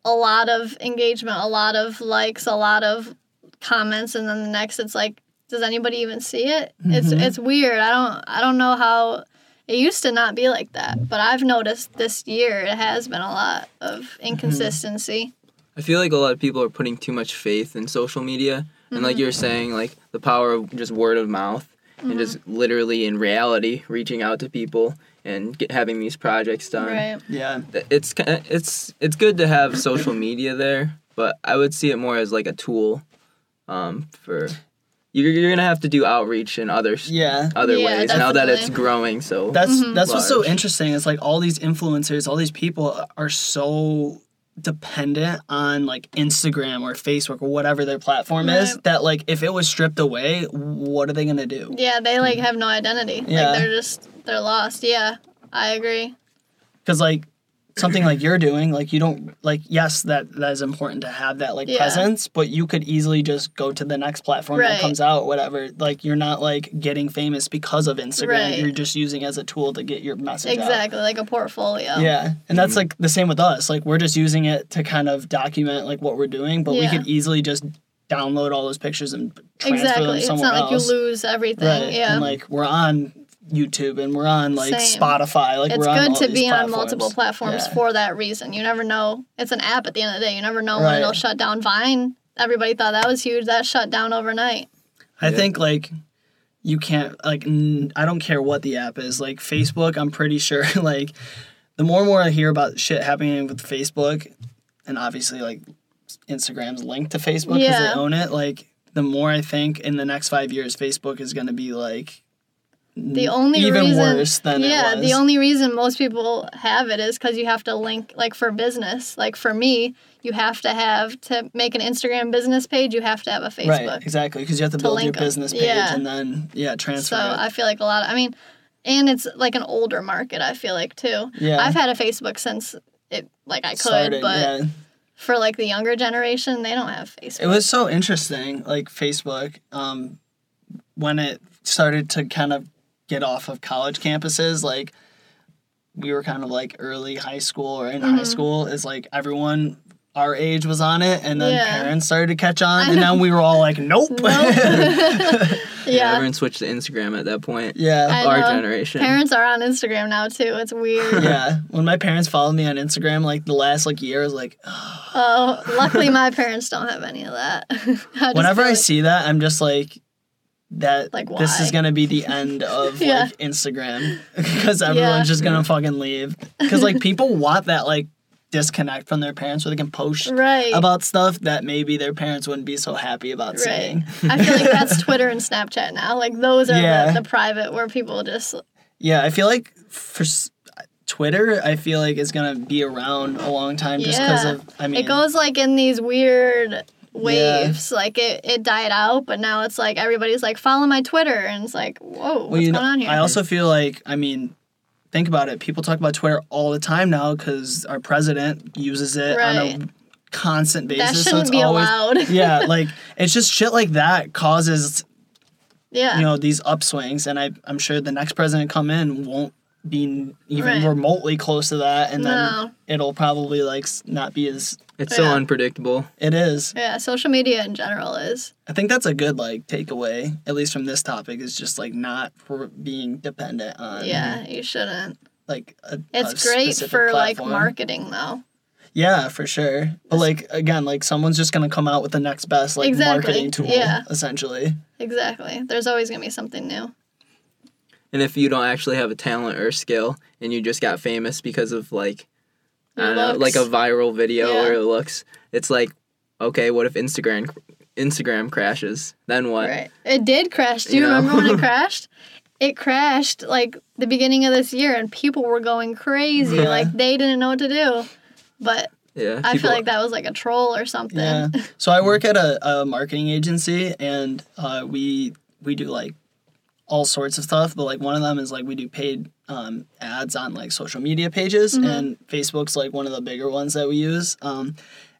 a lot of engagement, a lot of likes, a lot of comments, and then the next it's like, does anybody even see it? It's Mm-hmm. it's weird. I don't I don't know how it used to not be like that, but I've noticed this year it has been a lot of Mm-hmm. inconsistency. I feel like a lot of people are putting too much faith in social media, and like you're saying, like the power of just word of mouth and just literally in reality reaching out to people and get, having these projects done. Right. Yeah. It's it's it's good to have social media there, but I would see it more as like a tool, um, for you're you're gonna have to do outreach in other Yeah. other Yeah, ways now that it's growing. So That's that's what's so interesting. it's like all these influencers, all these people are so dependent on like Instagram or Facebook or whatever their platform is that like if it was stripped away, what are they gonna do? Yeah, they like have no identity. Mm-hmm. Yeah. Like they're just they're lost. Yeah, I agree. Because like something like you're doing, like you don't like yes, that that is important to have that like Yeah. presence, but you could easily just go to the next platform Right. that comes out, whatever. Like you're not like getting famous because of Instagram. Right. You're just using it as a tool to get your message out. Exactly, like a portfolio. Yeah, and that's mm. like the same with us. Like we're just using it to kind of document like what we're doing, but we could easily just download all those pictures and transfer Exactly. them It's somewhere not like you lose everything. right. Yeah. And like we're on YouTube and we're on like Same. Spotify. Like it's we're on good all to these be on multiple platforms Yeah. for that reason. You never know. It's an app at the end of the day. You never know when it'll shut down. Vine, everybody thought that was huge. That shut down overnight. I Yeah. think like you can't like n- I don't care what the app is. Like Facebook, I'm pretty sure like the more and more I hear about shit happening with Facebook, and obviously like Instagram's linked to Facebook because Yeah. they own it. Like the more I think in the next five years, Facebook is going to be like The only even reason, worse than yeah, it was. the only reason most people have it is because you have to link, like for business. Like for me, you have to have to make an Instagram business page. You have to have a Facebook. right exactly because you have to to build your business page Yeah. and then yeah transfer So it. I feel like a lot. of, I mean, and it's like an older market. I feel like too. Yeah. I've had a Facebook since it like I could, Started, but yeah. for like the younger generation, they don't have Facebook. It was so interesting, like Facebook, um, when it started to kind of get off of college campuses, like we were kind of like early high school or in Mm-hmm. high school, is like everyone our age was on it, and then Yeah. parents started to catch on, and now we were all like, nope. Nope. Yeah, yeah. everyone switched to Instagram at that point. yeah. I Our know. generation. Parents are on Instagram now too. It's weird. yeah, when my parents followed me on Instagram, like the last like year, I was like, Oh, luckily my parents don't have any of that. I whenever I like- see that, I'm just like, that Like, this is gonna be the end of Yeah. like Instagram because everyone's Yeah. just gonna fucking leave because like people want that like disconnect from their parents where they can post right, about stuff that maybe their parents wouldn't be so happy about right. seeing. I feel like that's Twitter and Snapchat now. Like those are Yeah. the, the private where people just Yeah, I feel like for s- Twitter, I feel like is gonna be around a long time just because Yeah. of I mean it goes like in these weird waves. Like it, it died out, but now it's like everybody's like follow my Twitter, and it's like whoa, Well, what's going know, on here? I also feel like, I mean, think about it. People talk about Twitter all the time now because our president uses it on a constant basis. that shouldn't it's be always, allowed. yeah, like it's just shit like that causes yeah, you know these upswings, and I I'm sure the next president come in won't be even Right. remotely close to that, and then No. it'll probably like not be as It's so unpredictable. it is. yeah. Social media in general is I think that's a good like takeaway, at least from this topic, is just like not for being dependent on yeah. You shouldn't. like a, It's a great specific for like marketing though. Yeah, for sure. But like again, like someone's just gonna come out with the next best like Exactly, marketing tool, yeah. essentially. Exactly. There's always gonna be something new. And if you don't actually have a talent or skill and you just got famous because of like I don't know, like a viral video Yeah. or it looks, it's like, okay, what if Instagram Instagram crashes? Then what? Right. It did crash. Do you You know? remember when it crashed? It crashed like the beginning of this year, and people were going crazy. Yeah. Like they didn't know what to do. But Yeah. I people- feel like that was like a troll or something. Yeah. So I work at a, a marketing agency and uh, we we do like all sorts of stuff, but like one of them is like we do paid um, ads on like social media pages and Facebook's like one of the bigger ones that we use. Um,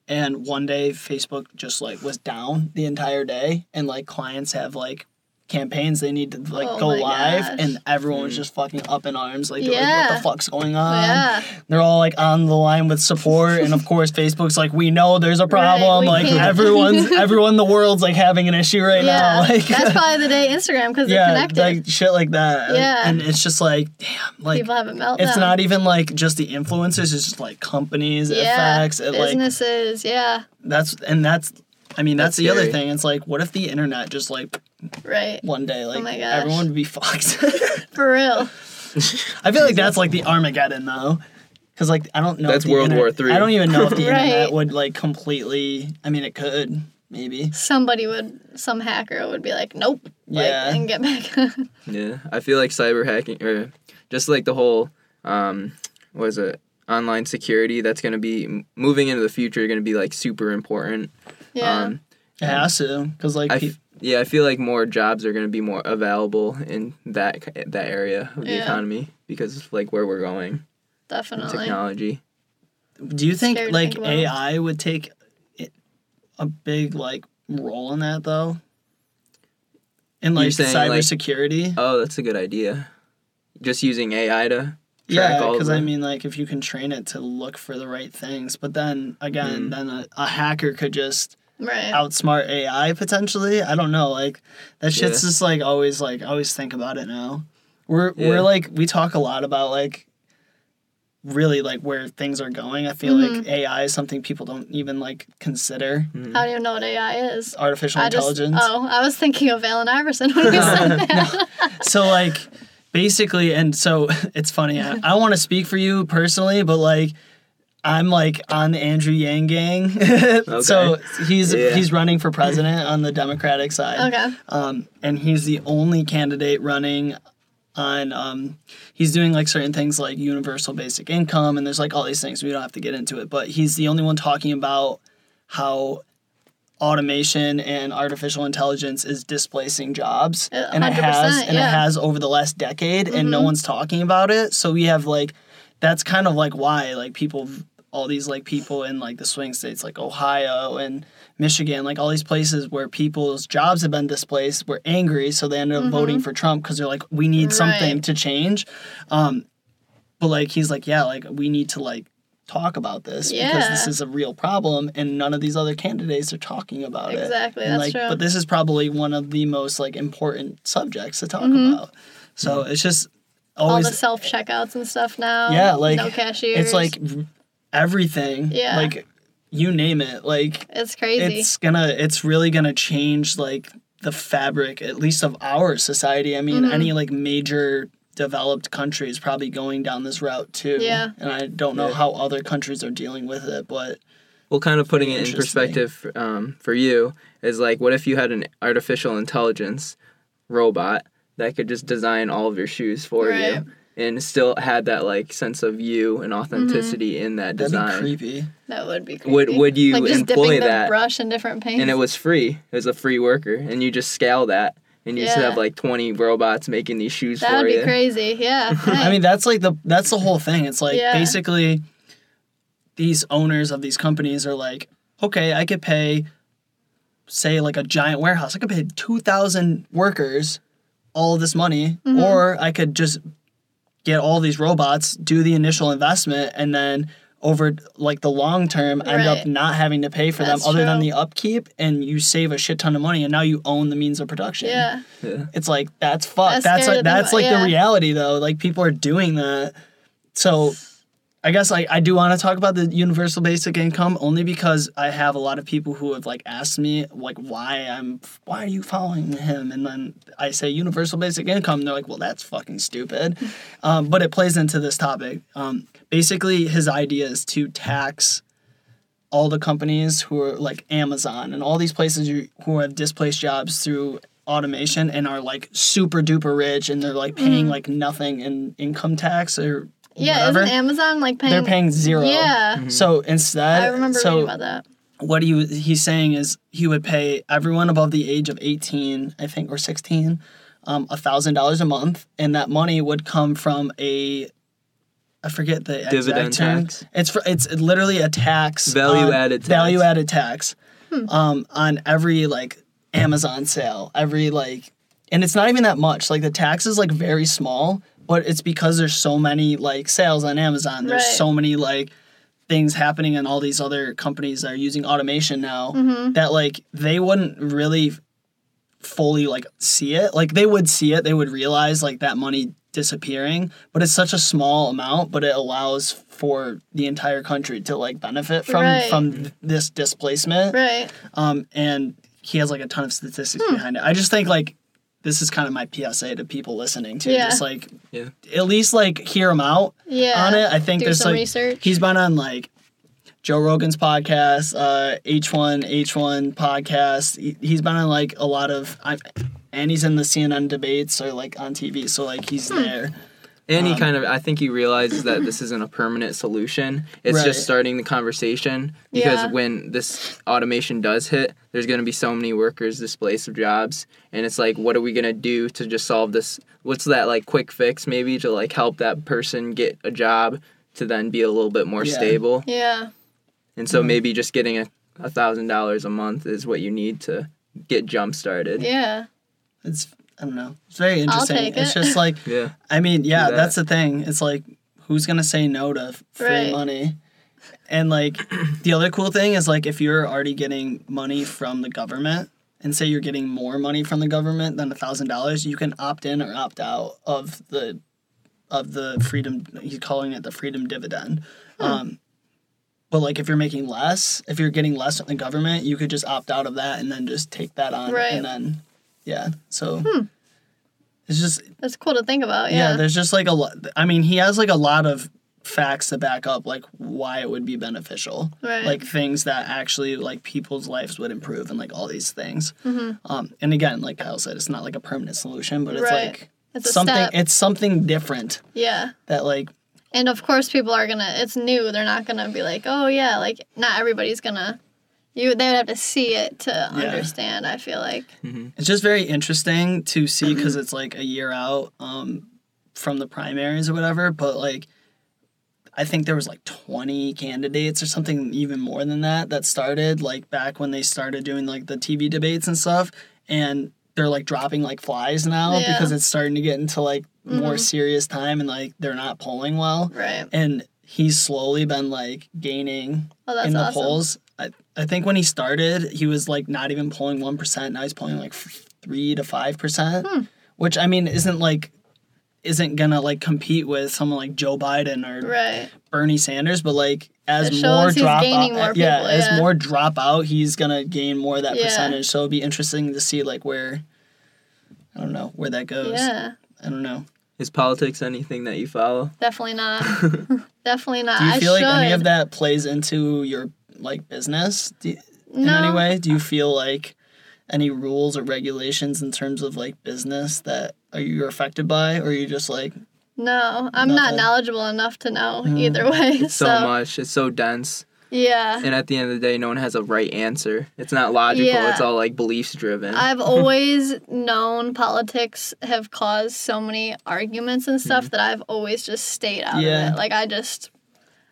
and one day Facebook just like was down the entire day and like clients have like campaigns they need to like Oh go live gosh. and everyone was hmm. just fucking up in arms like, they're like what the fuck's going on yeah. they're all like on the line with support and of course facebook's like we know there's a problem we like can't- everyone's everyone in the world's like having an issue right Yeah. now like That's probably the day Instagram because they're yeah connected. like shit like that Yeah. and it's just like damn like People have a meltdown. it's not even like just the influencers it's just like companies it yeah. affects it like Businesses. yeah. that's and that's i mean that's, That's the other thing it's like what if the internet just like Right. one day like Oh my gosh. everyone would be fucked For real. I feel like that's like the Armageddon though. Cause like I don't know. if That's the World inter- War Three. I don't even know if the Right. internet would like completely. I mean, it could maybe. Somebody would, some hacker would be like, nope. Like, Yeah. And get back. Yeah, I feel like cyber hacking or just like the whole um what is it? Online security that's going to be moving into the future going to be like super important. Yeah. Um It has to. Cause like I pe- f- yeah, I feel like more jobs are going to be more available in that that area of the Yeah. economy because of like where we're going definitely. technology. Do you think Scary like think. AI would take a big like role in that though? In like saying, like- cybersecurity? Oh, that's a good idea. Just using AI to track yeah, all of because I mean, like if you can train it to look for the right things, but then again, Mm. then a, a hacker could just Right. outsmart AI potentially. I don't know. Like that shit's Yeah. just like always like I always think about it now. We're Yeah. we're like we talk a lot about like really like where things are going. I feel Mm-hmm. like AI is something people don't even like consider. How do you know what AI is? Artificial I just, intelligence. oh, I was thinking of Allen Iverson when you said that. So like basically and so it's funny. I, I want to speak for you personally, but like I'm like on the Andrew Yang gang. so he's Yeah. he's running for president on the Democratic side. okay. um, and he's the only candidate running on um, he's doing like certain things like universal basic income and there's like all these things we don't have to get into it but he's the only one talking about how automation and artificial intelligence is displacing jobs Uh, and it has 100%, and it has over the last decade and no one's talking about it so we have like that's kind of like why like people all these like people in like the swing states like ohio and michigan like all these places where people's jobs have been displaced were angry so they ended up voting for trump because they're like we need something Right. to change um but like he's like yeah like we need to like talk about this because this is a real problem and none of these other candidates are talking about it Exactly, that's like true. but this is probably one of the most like important subjects to talk about so it's just All the self checkouts and stuff now. yeah like no cashiers. it's like everything Yeah. like you name it like it's crazy. it's gonna it's really gonna change like the fabric at least of our society i mean Mm-hmm. any like major developed country is probably going down this route too Yeah. and i don't know Yeah. how other countries are dealing with it but Well, kind of putting it in perspective um, for you is like, what if you had an artificial intelligence robot that could just design all of your shoes for Right. you and still had that like sense of you and authenticity in that design. that'd design? be creepy that would be creepy. Would would you like just employ dipping the that? brush in different paints. And it was free. It was a free worker, and you just scale that, and you just have like twenty robots making these shoes that for would be crazy. Yeah. I mean, that's like the that's the whole thing. It's like Yeah. basically these owners of these companies are like, okay, I could pay, say, like a giant warehouse. I could pay two thousand workers all this money, Mm-hmm. or I could just get all these robots, do the initial investment, and then over like the long term end up not having to pay for That's them other than the upkeep and you save a shit ton of money and now you own the means of production yeah. Yeah. it's like that's fuck. That's That's like that's like yeah. the reality though. Like people are doing that. So I guess like I do want to talk about the universal basic income only because I have a lot of people who have like asked me like why I'm why are you following him and then I say universal basic income and they're like well that's fucking stupid, um, but it plays into this topic. Um, basically, his idea is to tax all the companies who are like Amazon and all these places who- who have displaced jobs through automation and are like super duper rich and they're like paying like nothing in income tax or. Yeah. whatever. Isn't Amazon like paying? they're paying zero. Yeah. So instead, I remember so reading about that. what he he's saying is he would pay everyone above the age of 18 i think or 16 a $1000 a month and that money would come from a i forget the Dividend term. tax? it's for, it's literally a tax Value on- added tax. value added tax Hmm. um, on every like amazon sale every like and it's not even that much like the tax is like very small but it's because there's so many like sales on amazon there's Right. so many like things happening in all these other companies that are using automation now Mm-hmm. that like they wouldn't really fully like see it like they would see it they would realize like that money disappearing but it's such a small amount but it allows for the entire country to like benefit from Right. from this displacement Right. um and he has like a ton of statistics Hmm. behind it i just think like this is kind of my psa to people listening to Yeah. just like Yeah. at least like hear him out Yeah. on it i think Do there's some like research. he's been on like Joe Rogan's podcast, uh, H1 H1 podcast. He, he's been on like a lot of, I, and he's in the CNN debates or like on TV. So like he's Hmm. there. And he Um, kind of, I think he realizes that this isn't a permanent solution. It's Right. just starting the conversation because Yeah. when this automation does hit, there's going to be so many workers displaced of jobs, and it's like, what are we going to do to just solve this? What's that like quick fix maybe to like help that person get a job to then be a little bit more Yeah. stable. Yeah. And so Mhm. maybe just getting a a thousand dollars a month is what you need to get jump started. Yeah. It's I don't know. It's very interesting. take It's it. just like Yeah. I mean, yeah, that. that's the thing. It's like who's gonna say no to free Right. money? And like the other cool thing is like if you're already getting money from the government and say you're getting more money from the government than a thousand dollars, you can opt in or opt out of the of the freedom he's calling it the freedom dividend. Hmm. Um but like if you're making less, if you're getting less from the government, you could just opt out of that and then just take that on Right. and then yeah. So Hmm. It's just That's cool to think about. yeah. Yeah. there's just like a lot i mean he has like a lot of facts to back up like why it would be beneficial right. like things that actually like people's lives would improve and like all these things Mhm. um and again like kyle said it's not like a permanent solution but it's Right. like it's something step. it's something different yeah. that like And of course, people are gonna. It's new. They're not gonna be like, oh yeah, like not everybody's gonna. You they would have to see it to understand. I feel like. it's just very interesting to see because it's like a year out um from the primaries or whatever but like I think there was like 20 candidates or something even more than that that started like back when they started doing like the TV debates and stuff and they're like dropping like flies now Yeah. because it's starting to get into like more serious time and like they're not polling well Right. and he's slowly been like gaining Oh, that's in the awesome. polls. I, I think when he started, he was like not even pulling 1%. Now he's pulling like 3 to 5%, Hmm. which I mean isn't like isn't gonna like compete with someone like Joe Biden or Right. Bernie Sanders, but like as more he's drop out, more yeah, people, as more drop out, he's gonna gain more of that Yeah. percentage. So it'll be interesting to see like where I don't know where that goes. Yeah. I don't know. Is politics anything that you follow? Definitely not. Definitely not. Do you I feel like any of that plays into your like business do you- in No. any way? Do you feel like any rules or regulations in terms of like business that are you affected by, or are you just like No, I'm not knowledgeable enough to know Mm. either way. So, so much. It's so dense. yeah. And at the end of the day, no one has a right answer. It's not logical. Yeah. It's all like beliefs driven. I've always known politics have caused so many arguments and stuff that I've always just stayed out Yeah. of it. Like I just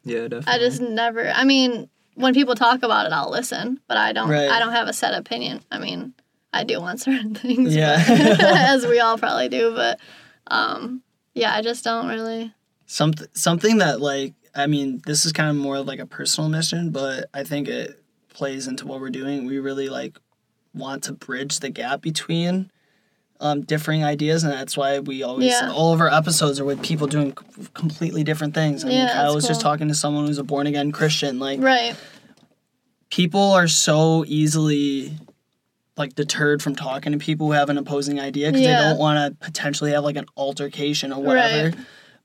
yeah, definitely. I just never I mean, when people talk about it I'll listen, but I don't Right. I don't have a set opinion. I mean, I do on certain things. Yeah. but- as we all probably do, but um yeah, I just don't really something something that like I mean this is kind of more of like a personal mission, but I think it plays into what we're doing. We really like want to bridge the gap between um, differing ideas, and that's why we always Yeah. all of our episodes are with people doing c- completely different things. I mean, Yeah, that's was just talking to someone who's a born again Christian. Like Right. People are so easily like deterred from talking to people who have an opposing idea because Yeah. they don't want to potentially have like an altercation or whatever. Right.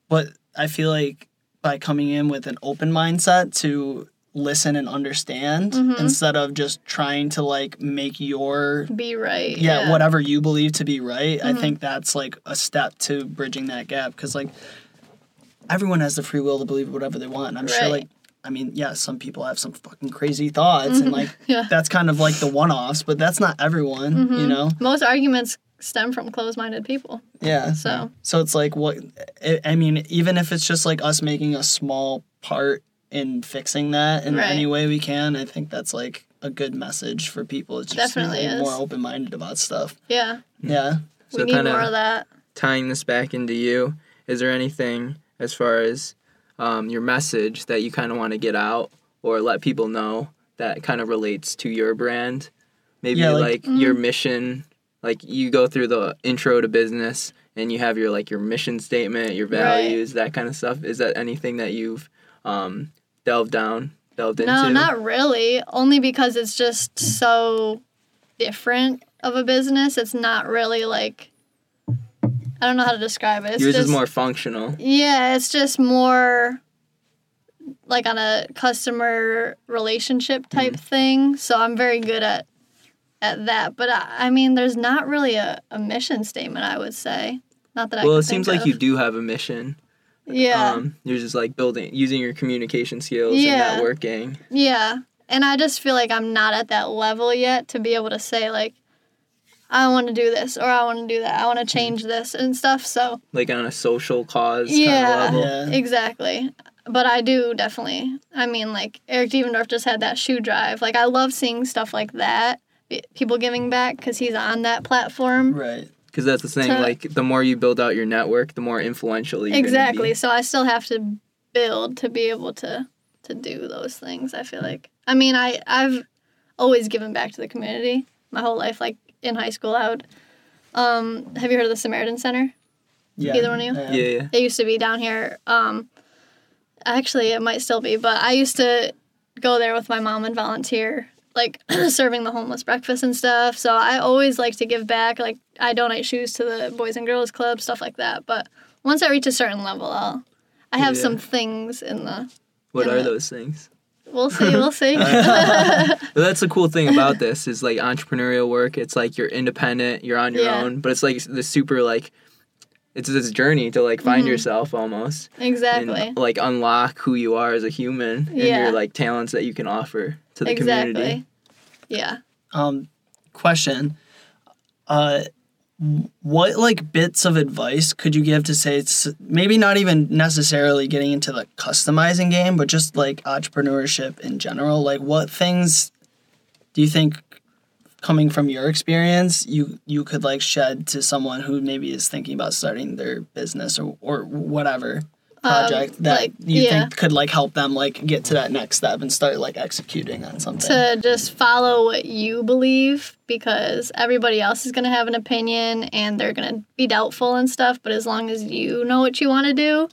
But I feel like by coming in with an open mindset to listen and understand Mhm. instead of just trying to like make your Be right. yeah, whatever you believe to be right i Mhm. think that's like a step to bridging that gap because like everyone has the free will to believe whatever they want and i'm sure like i mean yeah some people have some fucking crazy thoughts and Mhm. like Yeah. that's kind of like the one-offs but that's not everyone you Mhm. know Most arguments stem from closed-minded people. yeah So so it's like what I- i mean even if it's just like us making a small part in fixing that in Right. any way we can i think that's like a good message for people it's just Definitely being is. more open-minded about stuff yeah, yeah So we need more of that. tying this back into you, is there anything as far as um, your message that you kind of want to get out or let people know that kind of relates to your brand? Maybe Yeah, like, like- your mission, like you go through the intro to business and you have your like your mission statement, your Right. values, that kind of stuff. Is that anything that you've um, delved down, delved No, into? No, not really. Only because it's just so different of a business. It's not really like I don't know how to describe it. It's Yours just is more functional. Yeah, it's just more like on a customer relationship type Mm-hmm. thing. So I'm very good at at that. But I, I mean, there's not really a, a mission statement. I would say. Not that I. Well, it seems like you do have a mission. Yeah. Um, you're just like building, using your communication skills Yeah. and networking. Yeah. And I just feel like I'm not at that level yet to be able to say like I want to do this or I want to do that. I want to change this and stuff. So, like on a social cause yeah. kind of level. Yeah. Exactly. but I do definitely. I mean, like Eric Devendorf just had that shoe drive. Like I love seeing stuff like that. People giving back because he's on that platform. Right. Because that's the thing. To- like the more you build out your network, the more influential you're exactly. Be. So I still have to build to be able to to do those things. I feel like. I mean, I I've always given back to the community my whole life. Like in high school, out. Um, have you heard of the Samaritan Center? Yeah. Either one of you? Yeah. Yeah, yeah. It used to be down here. Um, actually, it might still be, but I used to go there with my mom and volunteer, like serving the homeless breakfast and stuff. So I always like to give back. Like I donate shoes to the Boys and Girls Club, stuff like that. But once I reach a certain level, I'll. I have Yeah. some things in the. What in are the- those things? We'll see. We'll see. But that's the cool thing about this is like entrepreneurial work. It's like you're independent, you're on your Yeah. own, but it's like the super like it's this journey to like find Mhm. yourself almost exactly. and like unlock who you are as a human and Yeah. your like talents that you can offer to the exactly. community. Yeah. Um, question. Uh, what like bits of advice could you give to say it's maybe not even necessarily getting into the customizing game, but just like entrepreneurship in general? Like, what things do you think, coming from your experience, you you could like shed to someone who maybe is thinking about starting their business or or whatever project that Um, like, you yeah. think could like help them like get to that next step and start like executing on something? to just follow what you believe because everybody else is going to have an opinion and they're going to be doubtful and stuff but as long as you know what you want to do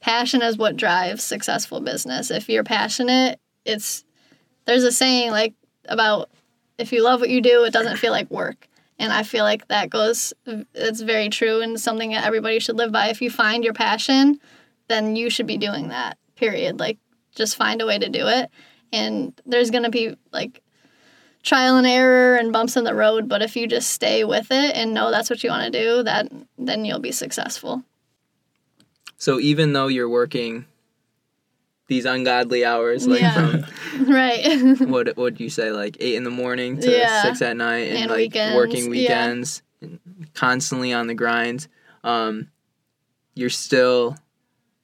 passion is what drives successful business if you're passionate it's there's a saying like about if you love what you do it doesn't feel like work and i feel like that goes it's very true and something that everybody should live by if you find your passion then you should be doing that period like just find a way to do it and there's going to be like trial and error and bumps in the road but if you just stay with it and know that's what you want to do that then you'll be successful So even though you're working these ungodly hours, like Yeah. from right what would you say, like eight in the morning to Yeah. six at night, and, And like weekends, working yeah. weekends, and constantly on the grind, um, you're still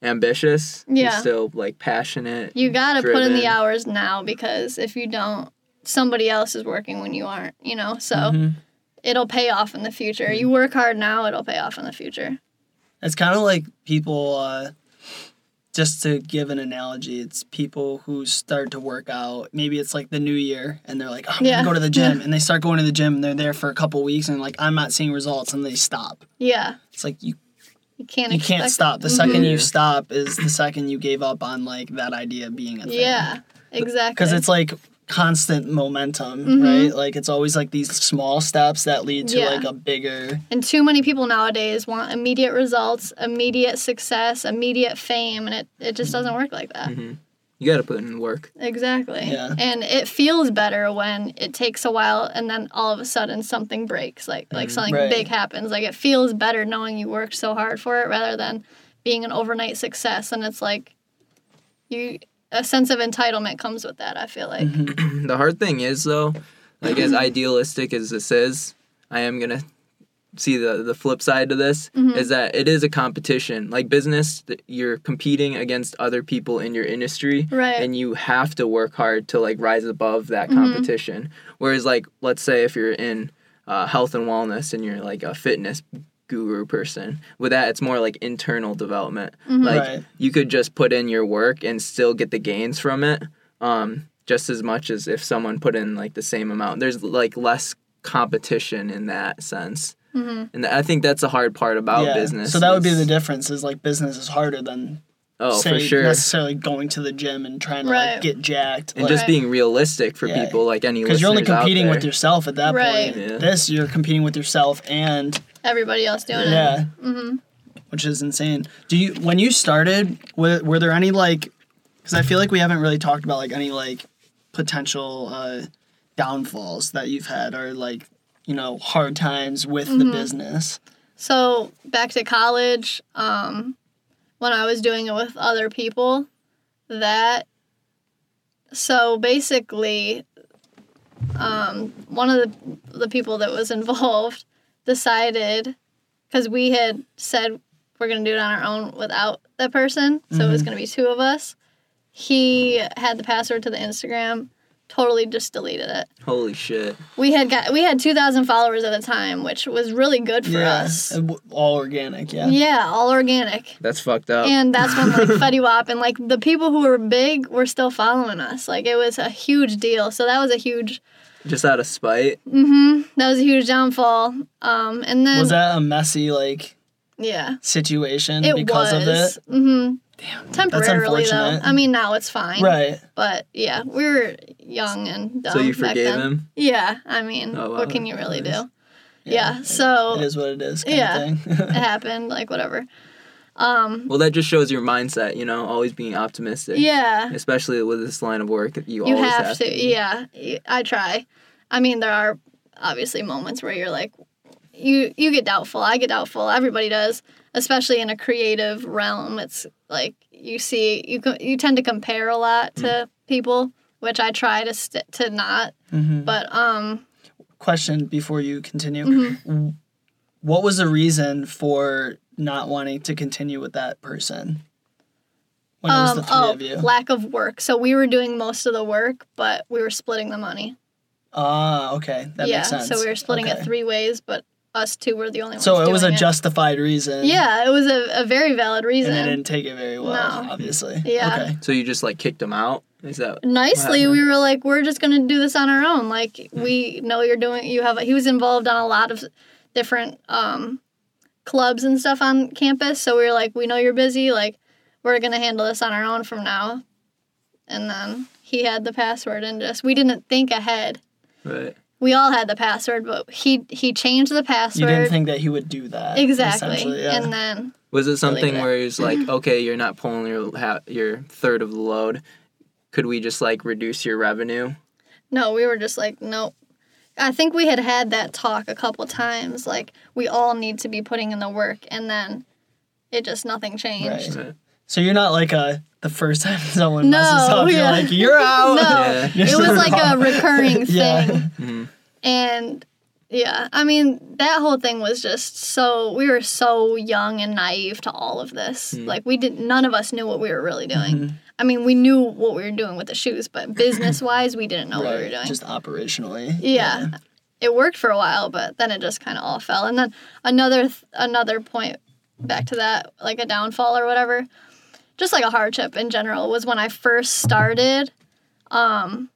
ambitious. You're Yeah. still like passionate. you got to put in the hours now because if you don't somebody else is working when you aren't you know so Mhm. it'll pay off in the future you work hard now it'll pay off in the future It's kind of like people, uh, just to give an analogy, it's people who start to work out. Maybe it's like the new year and they're like, oh, I'm Yeah. going to go to the gym. And they start going to the gym and they're there for a couple weeks and like, I'm not seeing results and they stop. yeah It's like you, you can't you can't expect- stop. The second you stop is the second you gave up on like that idea being a thing. yeah exactly Because it's like constant momentum, Mhm. right? Like it's always like these small steps that lead to Yeah. like a bigger. And too many people nowadays want immediate results, immediate success, immediate fame, and it, it just doesn't work like that. hmm You got to put in work. Exactly. Yeah. And it feels better when it takes a while and then all of a sudden something breaks, like like something Right. big happens. Like it feels better knowing you worked so hard for it rather than being an overnight success. And it's like you a sense of entitlement comes with that, I feel like. Mm-hmm. the hard thing is though, like as idealistic as this is, I am gonna see the the flip side to this Mm-hmm. is that it is a competition. Like business, you're competing against other people in your industry, Right. and you have to work hard to like rise above that Mhm. competition. Whereas like let's say if you're in uh, health and wellness and you're like a fitness guru person with that it's more like internal development Mhm. like Right. you could just put in your work and still get the gains from it um, just as much as if someone put in like the same amount there's like less competition in that sense Mhm. and i think that's the hard part about business So that would be the difference. Is like business is harder than oh say for sure necessarily going to the gym and trying to Right. like get jacked. and just being realistic for Yeah. people like any because you're only competing with yourself at that Right. point. Yeah. This you're competing with yourself and Everybody else doing it. yeah, hmm which is insane. Do you when you started were, were there any like because I feel like we haven't really talked about like any like potential uh, downfalls that you've had or like you know hard times with the Mhm. business. So back to college, um, when I was doing it with other people, that so basically, um, one of the the people that was involved decided because we had said we're gonna do it on our own without that person. So it Mm-hmm. was gonna be two of us. He had the password to the Instagram, totally just deleted it. Holy shit. We had got we had two thousand followers at the time, which was really good for yeah, us. all organic. Yeah. Yeah, all organic. That's fucked up. And that's when like Fetty Wap and like the people who were big were still following us. Like it was a huge deal. So that was a huge Just out of spite. mhm. That was a huge downfall. Um and then Was that a messy like yeah. situation It because was. of it? Mm-hmm. Damn. Temporarily though. unfortunate. I mean now it's fine. Right. But yeah, we were young and dumb. so you back forgave then. him? Yeah, I mean, Oh, wow. what can you really Nice. do? Yeah, so It is what it is. Kind Yeah. Of thing. it happened, like whatever. Um, Well, that just shows your mindset, you know, always being optimistic. yeah, Especially with this line of work, you, you always have, to. be. Yeah, I try. I mean, there are obviously moments where you're like, you you get doubtful. I get doubtful. Everybody does, especially in a creative realm. It's like you see you you tend to compare a lot to Mm. people, which I try to st- to not. Mhm. But um, Question before you continue. Mm-hmm. What was the reason for not wanting to continue with that person? When was um, the three oh, of you. lack of work. So we were doing most of the work, but we were splitting the money. Ah, okay. That yeah, makes sense. so we were splitting Okay. it three ways, but us two were the only ones. So it was a doing justified reason. Yeah, it was a, a very valid reason. And they didn't take it very well, No. obviously. Yeah. Okay. So you just like kicked him out? Is that Nicely, we were like, we're just gonna do this on our own. Like we know you're doing. You have. He was involved on a lot of different um, clubs and stuff on campus. So we were like, we know you're busy. Like we're gonna handle this on our own from now. And then he had the password, and just we didn't think ahead. right? We all had the password, but he he changed the password. You didn't think that he would do that. exactly, Yeah. and then Was it something it. where he's like, okay, you're not pulling your ha- your third of the load? Could we just like reduce your revenue? No, we were just like, nope. I think we had had that talk a couple times. Like, we all need to be putting in the work, and then it just nothing changed. Right. Right. so you're not like a the first time someone No, messes up, you're like, you're out. No, Yeah. it was like a recurring thing. Yeah. Mhm. And yeah, I mean, that whole thing was just so, we were so young and naive to all of this. Hmm. Like, we didn't, none of us knew what we were really doing. Mhm. I mean, we knew what we were doing with the shoes, but business wise, we didn't know what we were doing. Just operationally. yeah it worked for a while but then it just kind of all fell and then another th- another point back to that like a downfall or whatever just like a hardship in general was when i first started um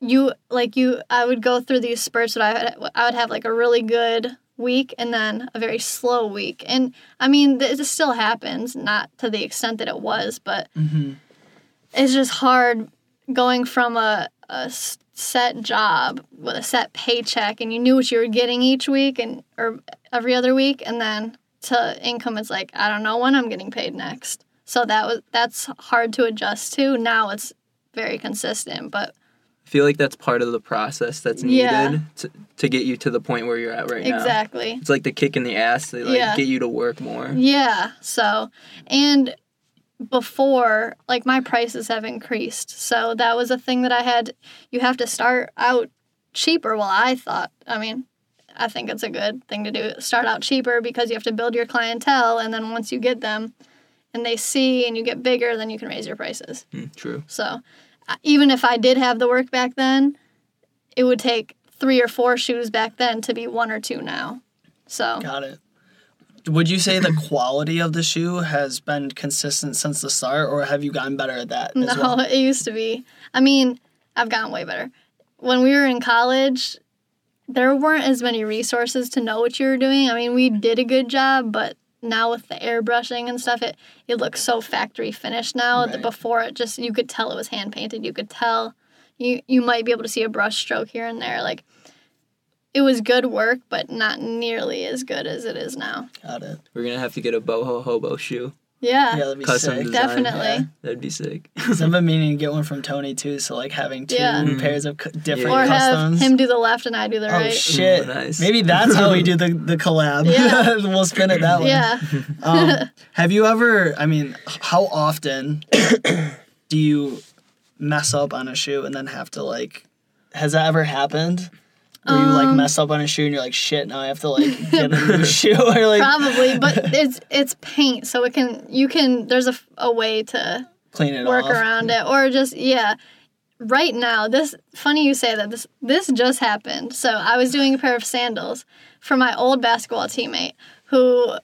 you like you i would go through these spurts that i would, I would have like a really good week and then a very slow week. And i mean th- this still happens not to the extent that it was but hmm it's just hard going from a, a set job with a set paycheck and you knew what you were getting each week and or every other week and then to income it's like i don't know when i'm getting paid next so that was that's hard to adjust to now it's very consistent but I feel like that's part of the process that's needed Yeah. to, to get you to the point where you're at right now. exactly It's like the kick in the ass. They like Yeah. get you to work more. Yeah. So, and before, like my prices have increased. So that was a thing that I had. You have to start out cheaper. Well, I thought, I mean, I think it's a good thing to do. Start out cheaper because you have to build your clientele. And then once you get them and they see and you get bigger, then you can raise your prices. Mm, true. So uh, even if I did have the work back then, it would take three or four shoes back then to be one or two now. So. Got it. Would you say the quality of the shoe has been consistent since the start, or have you gotten better at that as No, well? it used to be. I mean, I've gotten way better. When we were in college, there weren't as many resources to know what you were doing. I mean, we did a good job, but now with the airbrushing and stuff, it it looks so factory finished now that before it just you could tell it was hand painted. You could tell you you might be able to see a brush stroke here and there. Like it was good work, but not nearly as good as it is now. Got it. We're gonna have to get a boho hobo shoe. Yeah, Yeah, that'd be Custom sick. design. definitely. Yeah. That'd be sick. 'Cause I've been meaning to get one from Tony too. So like having two Yeah. Mhm. pairs of cu- different Yeah. Or have customs. him do the left and I do the oh right. shit! Ooh, nice. Maybe that's how we do the the collab. Yeah. we'll spin it that way. yeah. Um, have you ever? I mean, how often do you mess up on a shoe and then have to like? Has that ever happened? Where you like Um, mess up on a shoe and you're like, shit, now I have to like get a new shoe or like Probably, but it's it's paint, so it can you can there's a, a way to clean it work off. around it or just yeah. Right now, this funny you say that this this just happened. So I was doing a pair of sandals for my old basketball teammate who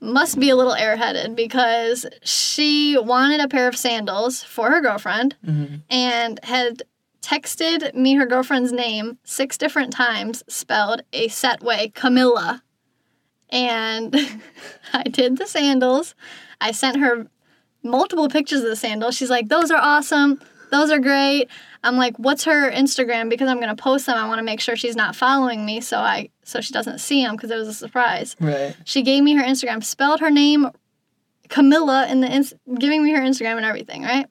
must be a little airheaded because she wanted a pair of sandals for her girlfriend Mm-hmm. and had texted me her girlfriend's name six different times spelled a set way camilla. And i did the sandals. I sent her multiple pictures of the sandals. She's like those are awesome. Those are great. I'm like what's her instagram? Because i'm going to post them. I want to make sure she's not following me so i so she doesn't see them because it was a surprise. Right. she gave me her Instagram, spelled her name Camilla in the ins- giving me her Instagram and everything, right?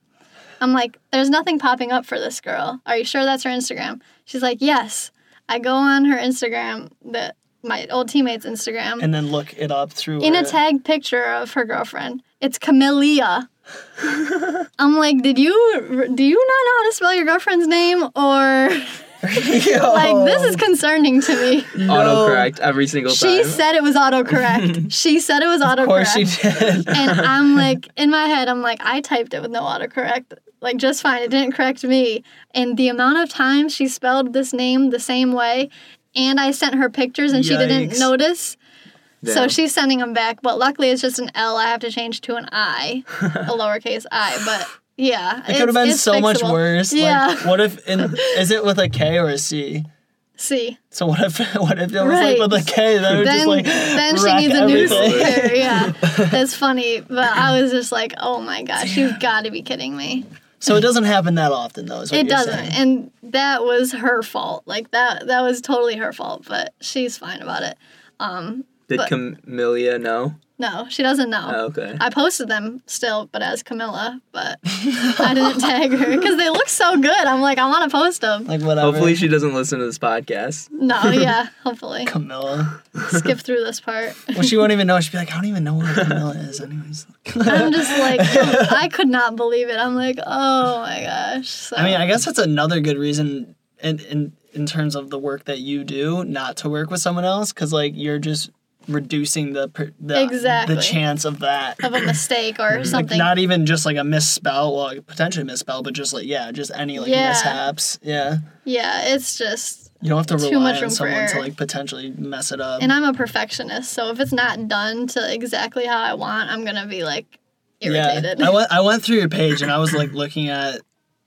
I'm like, there's nothing popping up for this girl. Are you sure that's her Instagram? She's like, yes. I go on her Instagram, the my old teammate's Instagram, And then look it up through in a her- tagged picture of her girlfriend. It's Camilla. I'm like, did you do you not know how to spell your girlfriend's name or like this is concerning to me. Autocorrect every single She said it was autocorrect. she said it was autocorrect. Of course she did. and I'm like, in my head, I'm like, I typed it with no autocorrect, like just fine. It didn't correct me. And the amount of times she spelled this name the same way, and I sent her pictures and she didn't Yikes. notice. So she's sending them back, but luckily it's just an L. I have to change to an I, a lowercase I. But yeah, It could have been so much worse. Yeah. Like, what if in is it with a K or a C? C. So what if what if it was Right. like with a K? That would then just like then she needs a new sticker. Yeah, that's funny. But I was just like, oh my gosh, you've got to be kidding me. So it doesn't happen that often, though. Is what it you're doesn't saying. and that was her fault like that that was totally her fault but she's fine about it um Did but- Camellia know? No she doesn't know Oh, okay. i posted them still but as camilla but i didn't tag her because they look so good i'm like i want to post them Like whatever. Hopefully she doesn't listen to this podcast. no yeah hopefully Camilla. skip through this part Well, she won't even know. She'd be like, I don't even know what Camilla is, anyways. i'm just like oh, i could not believe it i'm like oh my gosh so I mean, I guess that's another good reason in in in terms of the work that you do not to work with someone else because like you're just reducing the the, Exactly. the chance of that. of a mistake or Like something not even just like a misspell, well, like, potentially misspell, but just like yeah, just any like Yeah. mishaps. Yeah, yeah it's just you don't have to rely much on someone to like potentially mess it up. And I'm a perfectionist, so if it's not done to exactly how I want, I'm gonna be like irritated. Yeah, I went I went through your page and I was like looking at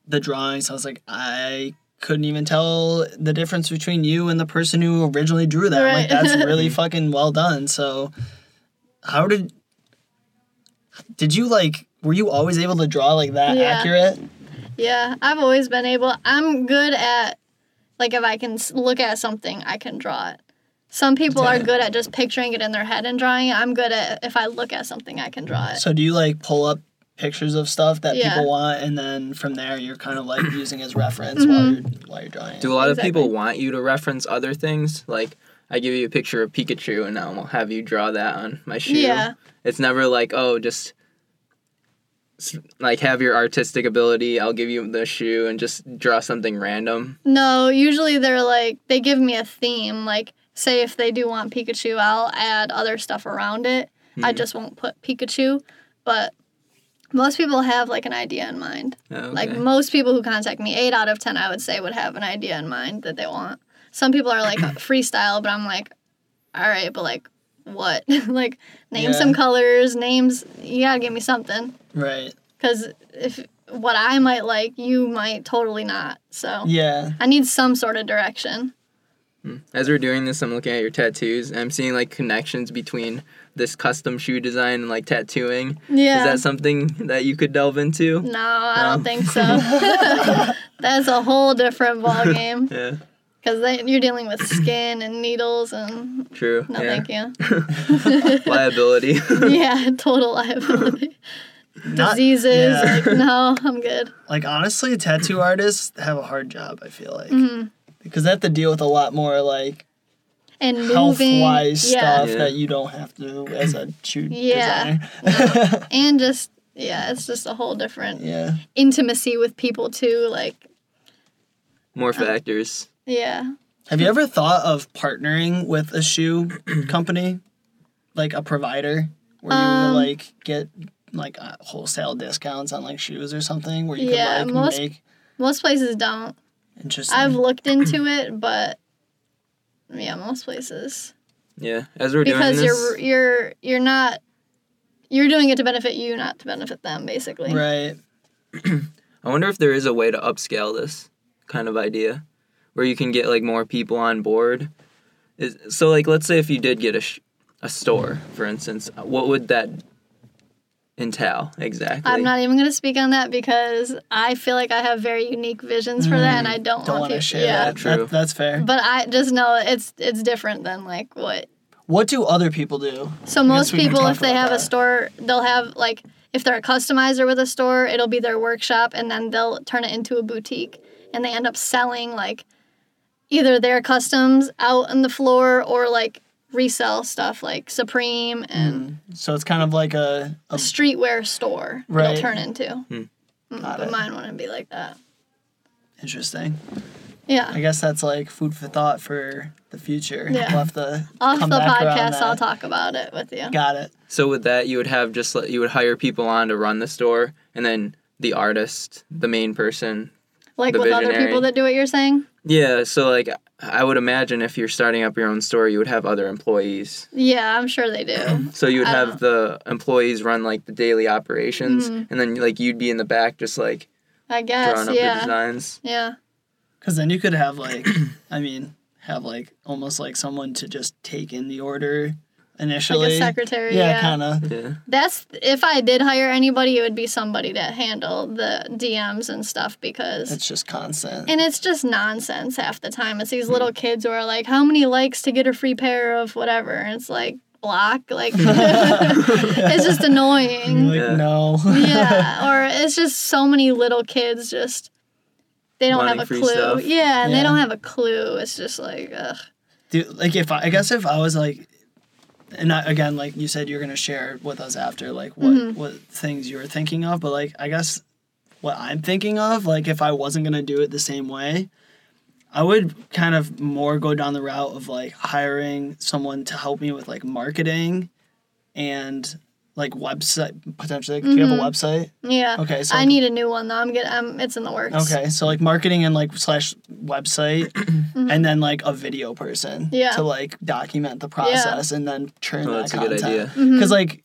the drawings. I was like, I couldn't even tell the difference between you and the person who originally drew that. I'm like, that's really fucking well done. So, how did did you like? Were you always able to draw like that Yeah. accurate? yeah, I've always been able. I'm good at like if I can look at something, I can draw it. Some people are good at just picturing it in their head and drawing it. I'm good at if I look at something, I can draw it. So, do you like pull up pictures of stuff that Yeah. people want, and then from there you're kind of like using as reference while Mm-hmm. you're while you're drawing? it? Do a lot of people want you to reference other things? Like I give you a picture of Pikachu and I'll have you draw that on my shoe. Yeah. It's never like, oh, just like have your artistic ability. I'll give you the shoe and just draw something random. No, usually they're like they give me a theme. Like say if they do want Pikachu, I'll add other stuff around it. I Mhm. just won't put Pikachu, but most people have like an idea in mind. Oh, okay. Like most people who contact me, eight out of ten, I would say, would have an idea in mind that they want. Some people are like freestyle, but I'm like, all right, but like what? like name Yeah. some colors, names. You gotta give me something, right? because if what I might like, you might totally not. So Yeah. I need some sort of direction. Hmm. As we're doing this, I'm looking at your tattoos and I'm seeing like connections between this custom shoe design and like tattooing. Yeah. Is that something that you could delve into? no, I don't think so. That's a whole different ball game Yeah, because then you're dealing with skin and needles and true. no, yeah. thank you. Liability. yeah, total liability. Not- Diseases, yeah. like no, I'm good. Like honestly, tattoo artists have a hard job. I feel like Mhm. because they have to deal with a lot more like And health moving, wise yeah, stuff Yeah. that you don't have to as a shoe Yeah. designer. and just yeah, it's just a whole different yeah. intimacy with people too. Like More factors. yeah, Have you ever thought of partnering with a shoe company, like a provider, where you Um, would like get like uh, wholesale discounts on like shoes or something, where you Yeah, could like most- make Most places don't. interesting. I've looked into it, but yeah, most places Yeah, as we're because doing you're you're you're not you're doing it to benefit you, not to benefit them, basically. right. I wonder if there is a way to upscale this kind of idea, where you can get like more people on board. Is so like let's say if you did get a sh- a store, for instance, what would that entail exactly? I'm not even going to speak on that because I feel like I have very unique visions for that, and I don't, Mm, Don't want want to share yeah. that. True. that. That's fair. But I just know it's it's different than like what. What do other people do? So most people, if they have that. a store, they'll have like if they're a customizer with a store, it'll be their workshop, and then they'll turn it into a boutique, and they end up selling like either their customs out on the floor or like resell stuff like Supreme and So it's kind of like a, a a streetwear store. Right. It'll turn into. Mm, Got but it. mine wouldn't be like that. interesting. Yeah. I guess that's like food for thought for the future. Yeah. We'll have to Off come the back podcast, I'll talk about it with you. Got it. So with that, you would have just like you would hire people on to run the store, and then the artist, the main person. Like the with other people that do what you're saying. Yeah. So like I would imagine if you're starting up your own store, you would have other employees. Yeah, I'm sure they do. So you would I have the employees run like the daily operations, Mhm. and then like you'd be in the back just like I guess. drawing up the Yeah. designs. Yeah. Because then you could have like, I mean, have like almost like someone to just take in the order initially. Like a secretary. yeah, Yeah. kind of. Yeah. That's if I did hire anybody, it would be somebody to handle the DMs and stuff because It's just constant. and it's just nonsense half the time. It's Hmm. these little kids who are like, "How many likes to get a free pair of whatever?" And it's like block, like it's just annoying. like Yeah. no. yeah, or it's just so many little kids just they don't Wanting have a clue. stuff. Yeah, and Yeah. they don't have a clue. It's just like, ugh. Dude, like if I, I guess if I was like, and I, again, like you said, you're gonna share with us after, like what Mm-hmm. what things you were thinking of. But like, I guess what I'm thinking of, like if I wasn't gonna do it the same way, I would kind of more go down the route of like hiring someone to help me with like marketing, and like website potentially. Do you have a website? Yeah. Okay, so Mm-hmm. I need a new one though. I'm getting. I'm, it's in the works. Okay, so like marketing and like slash website, and then like a video person Mm-hmm. Yeah. to like document the process and then churn Oh, that that's a good content. idea. Mm-hmm. Because like,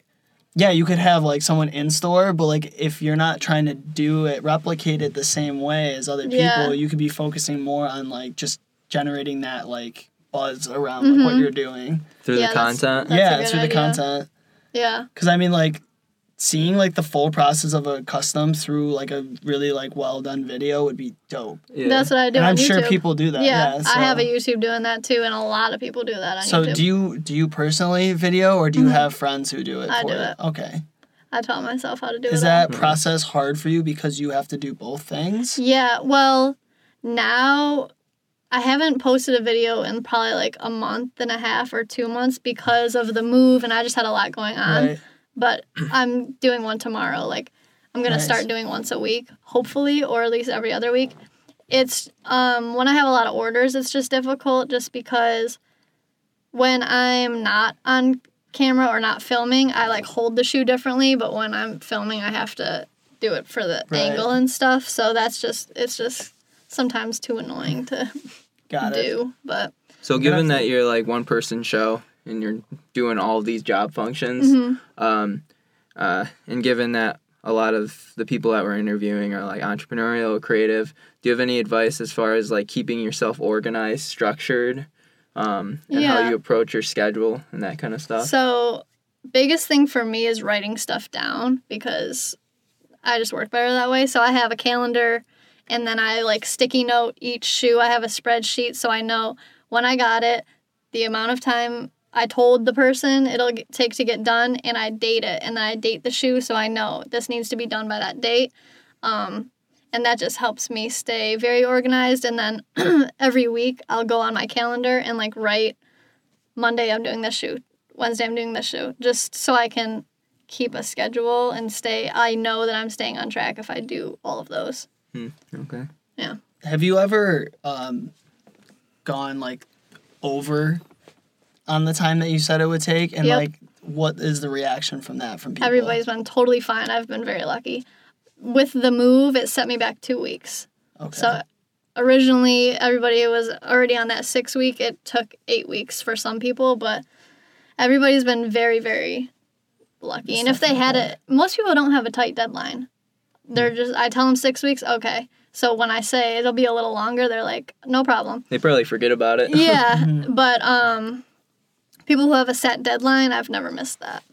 yeah, you could have like someone in store, but like if you're not trying to do it, replicate it the same way as other people, Yeah. you could be focusing more on like just generating that like buzz around like what you're doing. Through Yeah, the that's- content. That's a yeah, good through the idea. content. Yeah. Because I mean, like, seeing like the full process of a custom through like a really like well done video would be dope. yeah. That's what I do. and on I'm sure people do that. Yeah, Yeah, I have a YouTube doing that too, and a lot of people do that on So YouTube. do you do you personally video or do you have friends who do it? Mm-hmm. I for do you? it. Okay. I taught myself how to do Is it. that all. process hard for you because you have to do both things? Yeah. Well, now I haven't posted a video in probably like a month and a half or two months because of the move, and I just had a lot going on. Right. But I'm doing one tomorrow. Like I'm gonna Nice. start doing once a week, hopefully, or at least every other week. It's um when I have a lot of orders, it's just difficult, just because when I'm not on camera or not filming, I like hold the shoe differently. But when I'm filming, I have to do it for the Right. angle and stuff. So that's just it's just sometimes too annoying to Got it. do. But So given that you're like one person show and you're doing all these job functions, Mm-hmm. um, uh, and given that a lot of the people that we're interviewing are like entrepreneurial, creative, do you have any advice as far as like keeping yourself organized, structured, um, and how you approach your schedule and that kind of stuff? So, biggest thing for me is writing stuff down because I just work better that way. So, I have a calendar and then I like sticky note each shoe. I have a spreadsheet so I know when I got it, the amount of time I told the person it'll take to get done, and I date it. And then I date the shoe so I know this needs to be done by that date. Um, and that just helps me stay very organized. And then every week I'll go on my calendar and like write Monday I'm doing this shoe, Wednesday I'm doing this shoe, just so I can keep a schedule and stay. I know that I'm staying on track if I do all of those. Okay. Yeah. Have you ever um gone like over on the time that you said it would take, and Yep. like what is the reaction from that from people? Everybody's been totally fine. I've been very lucky. With the move, it set me back two weeks. okay. So originally, everybody was already on that six week. It took eight weeks for some people, but everybody's been very, very lucky. and if they had it, most people don't have a tight deadline. They're just, I tell them six weeks, okay. So when I say it'll be a little longer, they're like, no problem. They probably forget about it. Yeah, but um, people who have a set deadline, I've never missed that.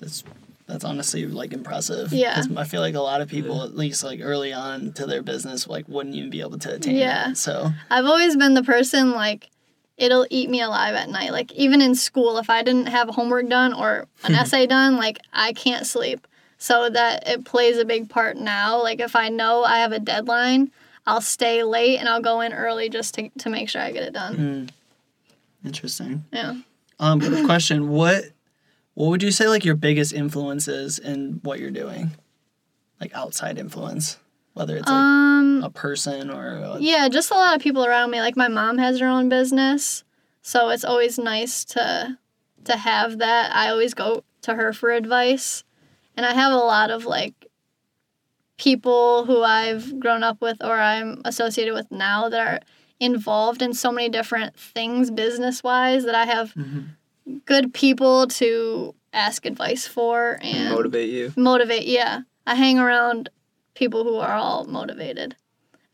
that's that's honestly like impressive. Yeah. 'Cause I feel like a lot of people, at least like early on to their business, like wouldn't even be able to attain Yeah. that. So I've always been the person like it'll eat me alive at night. Like even in school, if I didn't have homework done or an essay done, like I can't sleep. So that it plays a big part now. Like if I know I have a deadline, I'll stay late and I'll go in early just to, to make sure I get it done. mm, interesting. Yeah. Um, question: What what would you say like your biggest influences in what you're doing? Like outside influence, whether it's like Um a person or a, yeah, just a lot of people around me. Like my mom has her own business, so it's always nice to to have that. I always go to her for advice, and I have a lot of like people who I've grown up with or I'm associated with now that are involved in so many different things business wise that I have Mhm. good people to ask advice for and Motivate you. motivate yeah. I hang around people who are all motivated.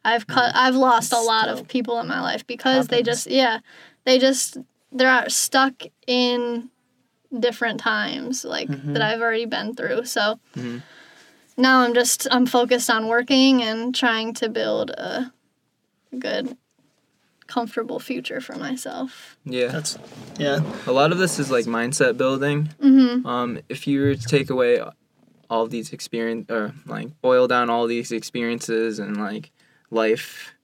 I've cut i've lost a lot of people in my life because they just yeah they just they're stuck in different times like Mhm. that i've already been through so Mhm. now i'm just i'm focused on working and trying to build a good comfortable future for myself Yeah. that's yeah. A lot of this is like mindset building. mm-hmm Um, if you were to take away all these experience or like boil down all these experiences and like life,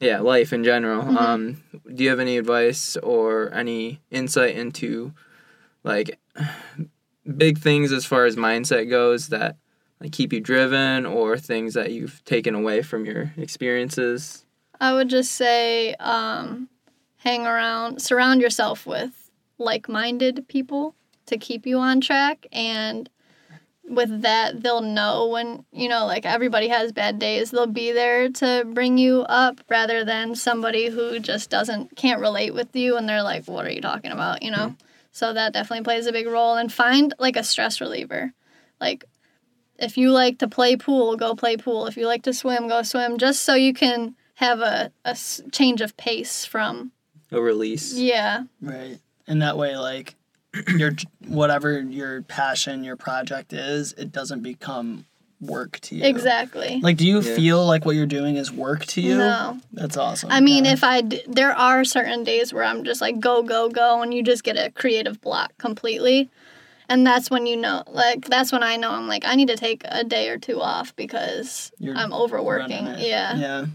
yeah, life in general. Mhm. Um, do you have any advice or any insight into like big things as far as mindset goes that like keep you driven or things that you've taken away from your experiences? I would just say um, hang around, surround yourself with like minded people to keep you on track. And with that, they'll know when, you know, like everybody has bad days, they'll be there to bring you up rather than somebody who just doesn't, can't relate with you and they're like, what are you talking about, you know? So that definitely plays a big role. And find like a stress reliever. Like, if you like to play pool, go play pool. If you like to swim, go swim, just so you can have a, a change of pace from A release. yeah Right. And that way, like, your whatever your passion, your project is, it doesn't become work to you. exactly Like, do you Yeah. feel like what you're doing is work to you? no That's awesome. i mean Yeah. if i d- there are certain days where i'm just like go go go and you just get a creative block completely and that's when you know like that's when i know i'm like i need to take a day or two off because You're i'm overworking yeah Yeah.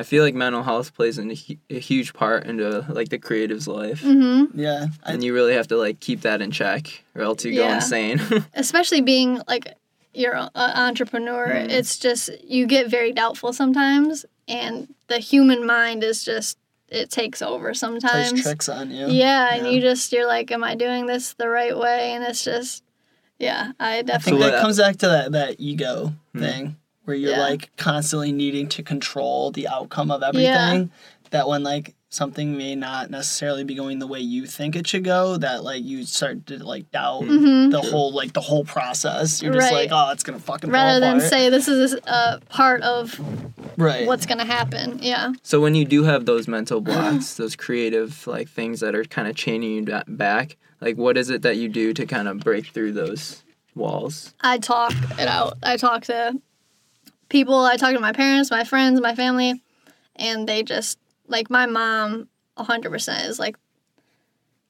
I feel like mental health plays in a, a huge part into like the creative's life. mm-hmm Yeah. I, and you really have to like keep that in check or else you go insane especially being like you're an entrepreneur Mm. it's just you get very doubtful sometimes and the human mind is just it takes over plays sometimes tricks on you. yeah, and Yeah. you just you're like am i doing this the right way and it's just yeah i I think definitely what- that comes back to that, that ego Hmm. thing where you're Yeah. like constantly needing to control the outcome of everything. That when like something may not necessarily be going the way you think it should go, that like you start to like doubt Mhm. the whole like the whole process. You're just Right. like, oh, it's gonna fucking rather fall than apart. say this is a part of right. what's gonna happen yeah so when you do have those mental blocks those creative like things that are kind of chaining you back like what is it that you do to kind of break through those walls i talk it out i talk to people i talk to my parents my friends my family and they just like my mom 100% is like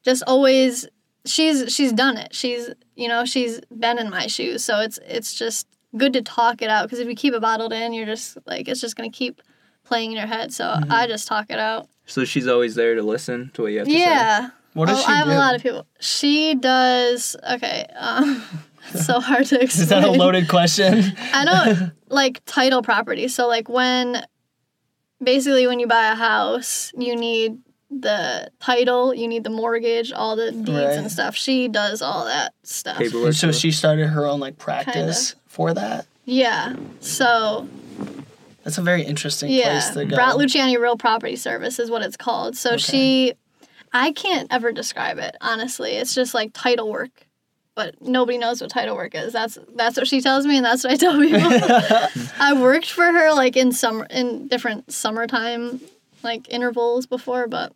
just always she's she's done it. She's you know she's been in my shoes. So it's it's just good to talk it out because if you keep it bottled in you're just like it's just gonna keep playing in your head. So i just talk it out. So she's always there to listen to what you have to say? Yeah. What does oh, she i have do? a lot of people. She does okay um it's so hard to explain Is that a loaded question? I know like title property. So like when basically when you buy a house, you need the title, you need the mortgage, all the deeds Right. and stuff. She does all that stuff. Paperwork. So she started her own like practice for that. Yeah. So That's a very interesting yeah, place to go. Brat Luciani Real Property Service is what it's called. So Okay. she, I can't ever describe it honestly. It's just like title work, but nobody knows what title work is. That's that's what she tells me, and that's what I tell people. I worked for her like in summer in different summertime like intervals before, but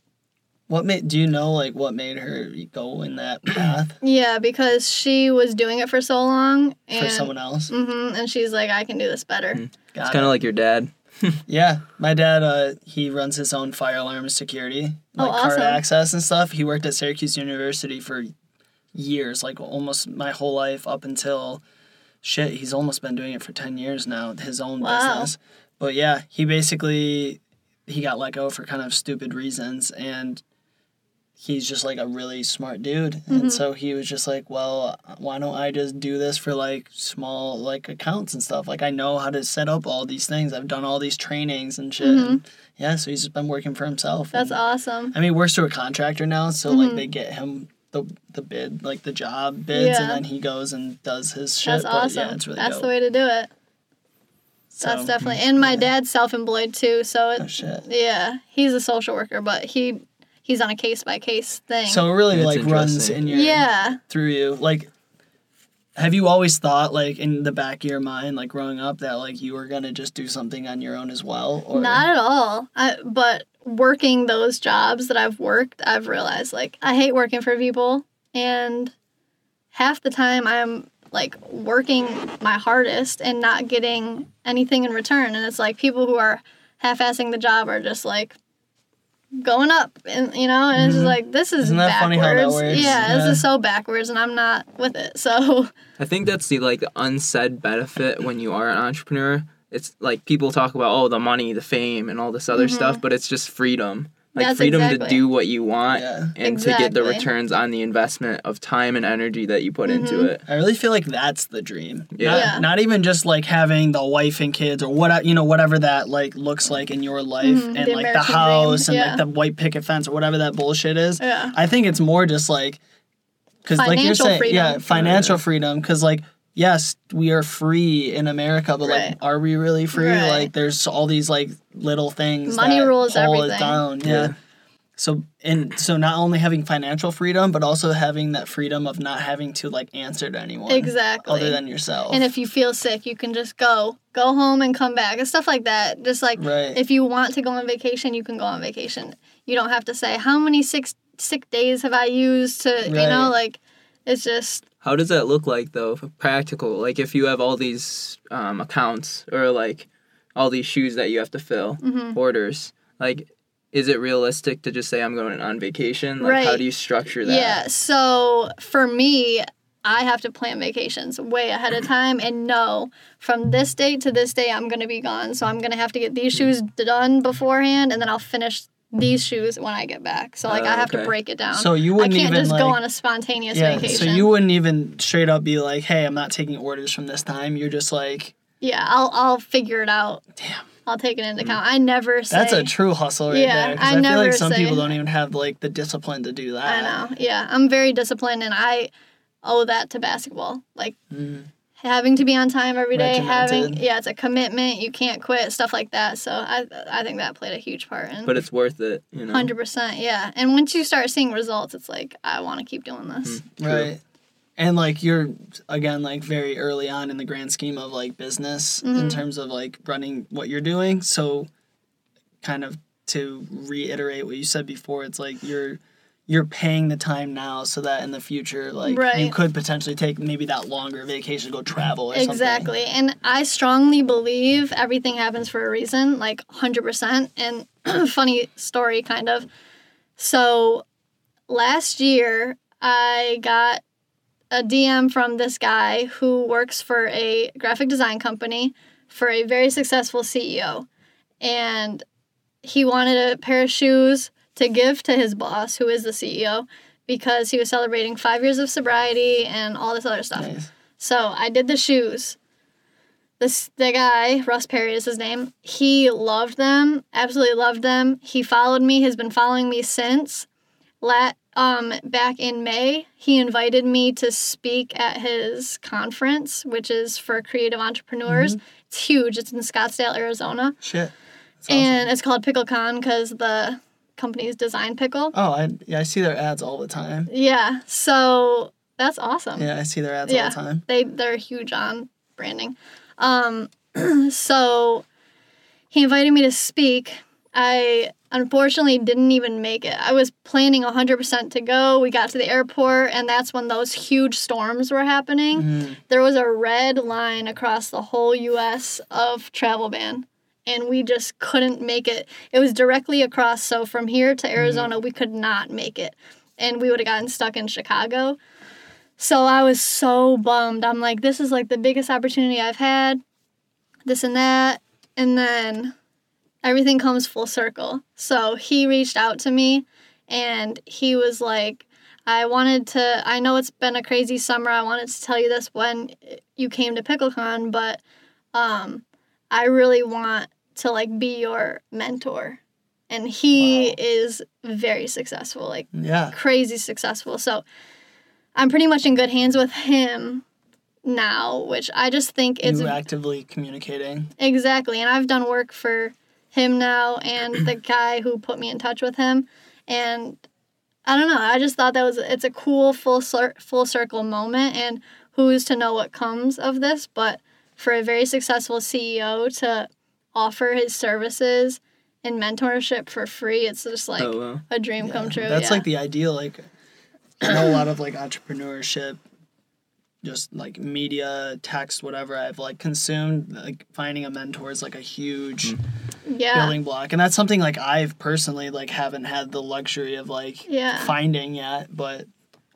What made? Do you know like what made her go in that path yeah, because she was doing it for so long, and for someone else? Mm-hmm, and she's like, I can do this better. Got it's it. kind of like your dad. Yeah, my dad, uh, he runs his own fire alarm security, Oh, like card access and stuff. He worked at Syracuse University for years, like almost my whole life up until shit. He's almost been doing it for ten years now, his own Wow. business. But yeah, he basically he got let go for kind of stupid reasons, and he's just like a really smart dude. Mm-hmm. And so he was just like, well, why don't I just do this for like small like accounts and stuff? Like I know how to set up all these things. I've done all these trainings and shit. And yeah, so he's just been working for himself. Mm-hmm. That's and, awesome. I mean, he works through a contractor now, so like they get him the the bid, like the job bids, Yeah. and then he goes and does his shit. That's but awesome. yeah, it's really That's dope. the way to do it. That's definitely. And my dad's self-employed too, so it, Oh shit. yeah, he's a social worker, but he he's on a case by case thing. So it really That's like runs in your yeah, through you. Like, have you always thought like in the back of your mind, like growing up, that like you were gonna just do something on your own as well? Or not at all. I, but working those jobs that I've worked, I've realized like I hate working for people, and half the time I'm like working my hardest and not getting anything in return. And it's like people who are half-assing the job are just like going up and you know and it's just like this is Mm-hmm. Isn't that backwards funny how that works? yeah this is so backwards and i'm not with it so I think that's the like unsaid benefit when you are an entrepreneur. It's like people talk about oh the money, the fame, and all this other stuff, but it's just freedom. Like Mm-hmm. That's freedom to do what you want Yeah. and to get the returns on the investment of time and energy that you put into it. I really feel like that's the dream. Yeah. Not, Yeah. not even just like having the wife and kids or what you know whatever that like looks like in your life and Mm-hmm. the like the house dream, and yeah. like the white picket fence or whatever that bullshit is. Yeah. I think it's more just like because like you're saying, freedom. yeah, financial freedom. Because like yes, we are free in America, but Right. like, are we really free? Right. Like, there's all these like little things. Money that rules pull everything. It down. Yeah. Yeah. So and so not only having financial freedom, but also having that freedom of not having to like answer to anyone Exactly. other than yourself. And if you feel sick, you can just go, go home and come back and stuff like that. Just like Right. if you want to go on vacation, you can go on vacation. You don't have to say how many sick sick days have I used to, you know, like it's just How does that look like though? Practical, like if you have all these um, accounts or like all these shoes that you have to fill, Mm-hmm. orders, like. Is it realistic to just say I'm going on vacation? Like, how do you structure that? yeah. So for me, I have to plan vacations way ahead of time and know from this date to this day I'm gonna be gone. So I'm gonna have to get these shoes done beforehand, and then I'll finish these shoes when I get back. So like Oh, I have to break it down. So you wouldn't I can't even just like go on a spontaneous yeah. vacation. So you wouldn't even straight up be like, "Hey, I'm not taking orders from this time." You're just like, Yeah, I'll I'll figure it out. Damn. I'll take it into account. I never say. "That's a true hustle right Yeah, there." I I, feel like some say- people don't even have like the discipline to do that. I know. Yeah, I'm very disciplined, and I owe that to basketball. Like Mm. Having to be on time every day. Having yeah, it's a commitment. You can't quit. Stuff like that. So I I think that played a huge part in. But it's worth it, you know. Hundred percent, yeah. And once you start seeing results, it's like I want to keep doing this. True. Right. And like you're again like very early on in the grand scheme of like business Mm-hmm. in terms of like running what you're doing. So kind of to reiterate what you said before, it's like you're you're paying the time now so that in the future like you could potentially take maybe that longer vacation to go travel or something. Exactly. And I strongly believe everything happens for a reason, like 100%. And funny story, kind of. So last year, I got a DM from this guy who works for a graphic design company for a very successful CEO. And he wanted a pair of shoes to give to his boss, who is the CEO, because he was celebrating five years of sobriety and all this other stuff. Nice. So I did the shoes. this the guy Russ Perry is his name. He loved them, absolutely loved them. He followed me, has been following me since. Lat um back in May, he invited me to speak at his conference, which is for creative entrepreneurs. It's huge. It's in Scottsdale, Arizona, Shit. Awesome. and it's called PickleCon because the company's design pickle. Oh, I yeah, I see their ads all the time. Yeah, so that's awesome. Yeah, I see their ads Yeah. all the time. They they're huge on branding. Um, so he invited me to speak. I unfortunately didn't even make it. I was planning 100% to go. We got to the airport and that's when those huge storms were happening. Mhm. There was a red line across the whole US of travel ban and we just couldn't make it. It was directly across so from here to Arizona we could not make it. And we would have gotten stuck in Chicago. So I was so bummed. I'm like, this is like the biggest opportunity I've had, this and that. And then everything comes full circle. So he reached out to me and he was like, I wanted to, I know it's been a crazy summer. I wanted to tell you this when you came to PickleCon, but um, I really want to like be your mentor. And he Wow. is very successful. Like, Yeah. crazy successful. So I'm pretty much in good hands with him now, which I just think it's you actively communicating. exactly. And I've done work for him now and the guy who put me in touch with him. And I don't know. I just thought that was it's a cool full cir- full circle moment. And who's to know what comes of this? But for a very successful CEO to offer his services and mentorship for free, it's just like oh wow. a dream come true. That's yeah. like the ideal. Like, I know a lot of like entrepreneurship, just like media, text, whatever I've like consumed. Like finding a mentor is like a huge mm. yeah. building block, and that's something like I've personally like haven't had the luxury of like Yeah. finding yet. But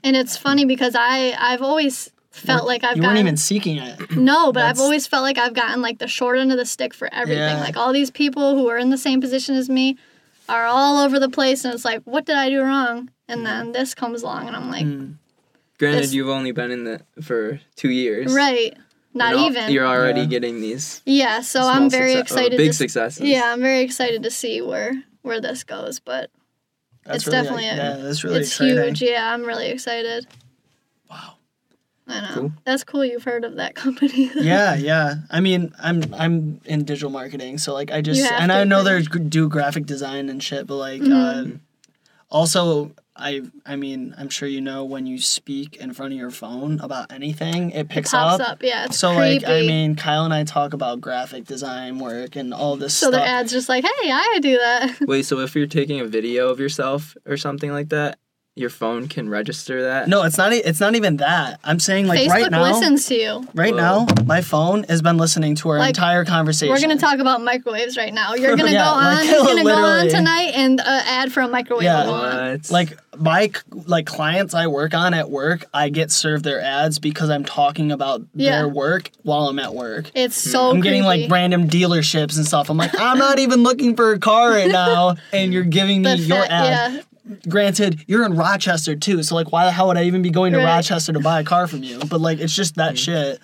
And it's funny because I I've always felt like I've you gotten weren't even seeking it. no, but I've always felt like I've gotten like the short end of the stick for everything. Yeah. Like all these people who are in the same position as me are all over the place, and it's like, what did I do wrong? And then this comes along, and I'm like, Mm. Granted, This- you've only been in the for two years. right, not You're al- even. You're already Yeah. getting these. yeah, so small I'm very success- oh, excited. big to, successes. Yeah, I'm very excited to see where where this goes, but That's It's really, definitely a- yeah, that's really it's exciting. huge. Yeah, I'm really excited. Wow. I know. Cool. That's cool. You've heard of that company. yeah, yeah. I mean, I'm I'm in digital marketing, so like I just and to I know pretty there's do graphic design and shit, but like Mhm. uh, also I I mean I'm sure you know when you speak in front of your phone about anything, it It picks pops up. up. Yeah, it's So creepy. like I mean, Kyle and I talk about graphic design work and all this so the ad's just like, hey, I do that. Wait, so if you're taking a video of yourself or something like that, your phone can register that? no, it's not. e- It's not even that. I'm saying like Facebook right now. listens to you. Right Whoa. now, my phone has been listening to our Like, entire conversation. We're gonna talk about microwaves right now. You're gonna Yeah, go on. like, You're gonna go on tonight, and uh, ad for a microwave Yeah. will go on. What? like my like clients I work on at work, I get served their ads because I'm talking about Yeah. their work while I'm at work. It's so. I'm getting like random dealerships and stuff. I'm like, I'm not even looking for a car right now, and you're giving me The your fa- ad. yeah, Granted, you're in Rochester too, so like, why the hell would I even be going to Right. Rochester to buy a car from you? But like, it's just that mm. shit.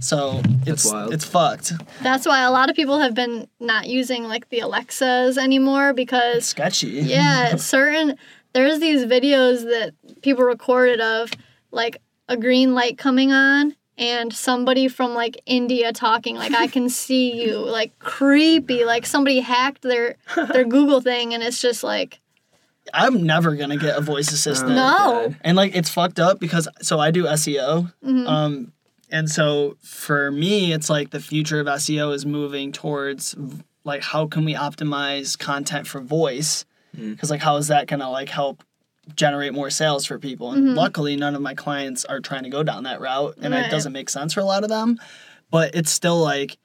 So it's it's fucked. that's why a lot of people have been not using like the Alexas anymore because Sketchy. yeah, certain there's these videos that people recorded of like a green light coming on and somebody from like India talking like I can see you like creepy like somebody hacked their their Google thing and it's just like I'm never gonna get a voice assistant. No. And like it's fucked up because so I do SEO. mhm. Um and so for me it's like the future of SEO is moving towards like how can we optimize content for voice? Mm. Cuz like how is that going to like help generate more sales for people? And Mhm. luckily none of my clients are trying to go down that route and Right. it doesn't make sense for a lot of them. But it's still like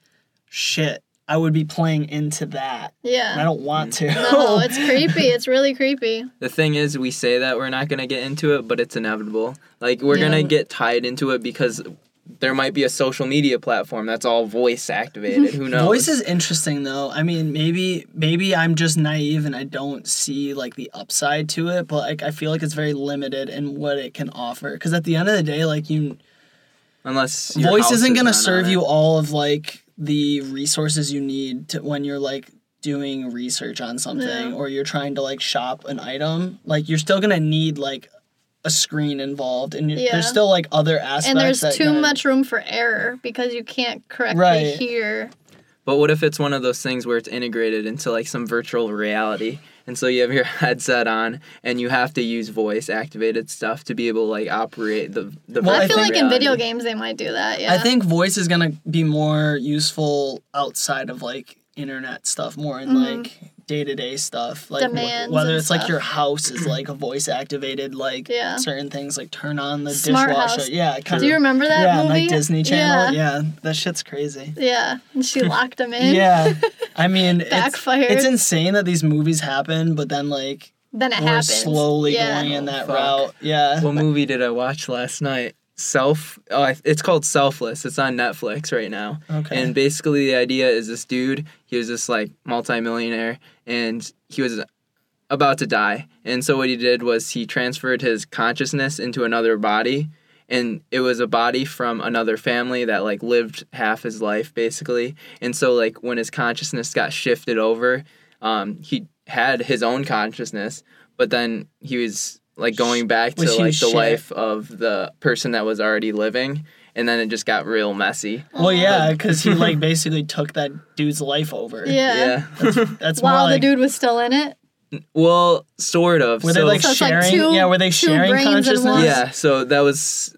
shit. I would be playing into that. And I don't want to. No, it's creepy. It's really creepy. The thing is, we say that we're not gonna get into it, but it's inevitable. Like we're Yeah. gonna get tied into it because there might be a social media platform that's all voice activated. Who knows? Voice is interesting though. I mean, maybe maybe I'm just naive and I don't see like the upside to it, but like I feel like it's very limited in what it can offer. Because at the end of the day, like you, unless your voice house isn't gonna serve you all of like the resources you need to when you're like doing research on something Yeah. or you're trying to like shop an item like you're still gonna need like a screen involved and you Yeah. there's still like other aspects and there's that too kinda- much room for error because you can't correctly Right. hear. But what if it's one of those things where it's integrated into like some virtual reality? And so you have your headset on and you have to use voice activated stuff to be able to like operate the the Well, I, I feel think- like in video games they might do that. Yeah. I think voice is gonna be more useful outside of like internet stuff, more in Mhm. like day to day stuff. Like Demands whether and it's like your house is like a voice activated, like Yeah. certain things like turn on the Smart dishwasher. house. Yeah, kind Do you remember that yeah, movie? like Disney Channel. Yeah. Yeah. that shit's crazy. Yeah. And she locked him in. Yeah, I mean, it's, Backfired. it's insane that these movies happen, but then like Then it we're happens. slowly yeah. going in that oh, fuck. route. Yeah. What movie did I watch last night? Self. Oh, it's called Selfless. It's on Netflix right now. Okay. And basically, the idea is this dude. He was this like multimillionaire, and he was about to die. And so what he did was he transferred his consciousness into another body, and it was a body from another family that like lived half his life basically. And so like when his consciousness got shifted over, um, he had his own consciousness, but then he was like going back to like the share- life of the person that was already living and then it just got real messy well, yeah, because he like basically took that dude's life over. Yeah. yeah That's more While like the dude was still in it. well sort of Were they So- like So it's like sharing? two- yeah, were they two sharing brains in consciousness? one. Yeah, so that was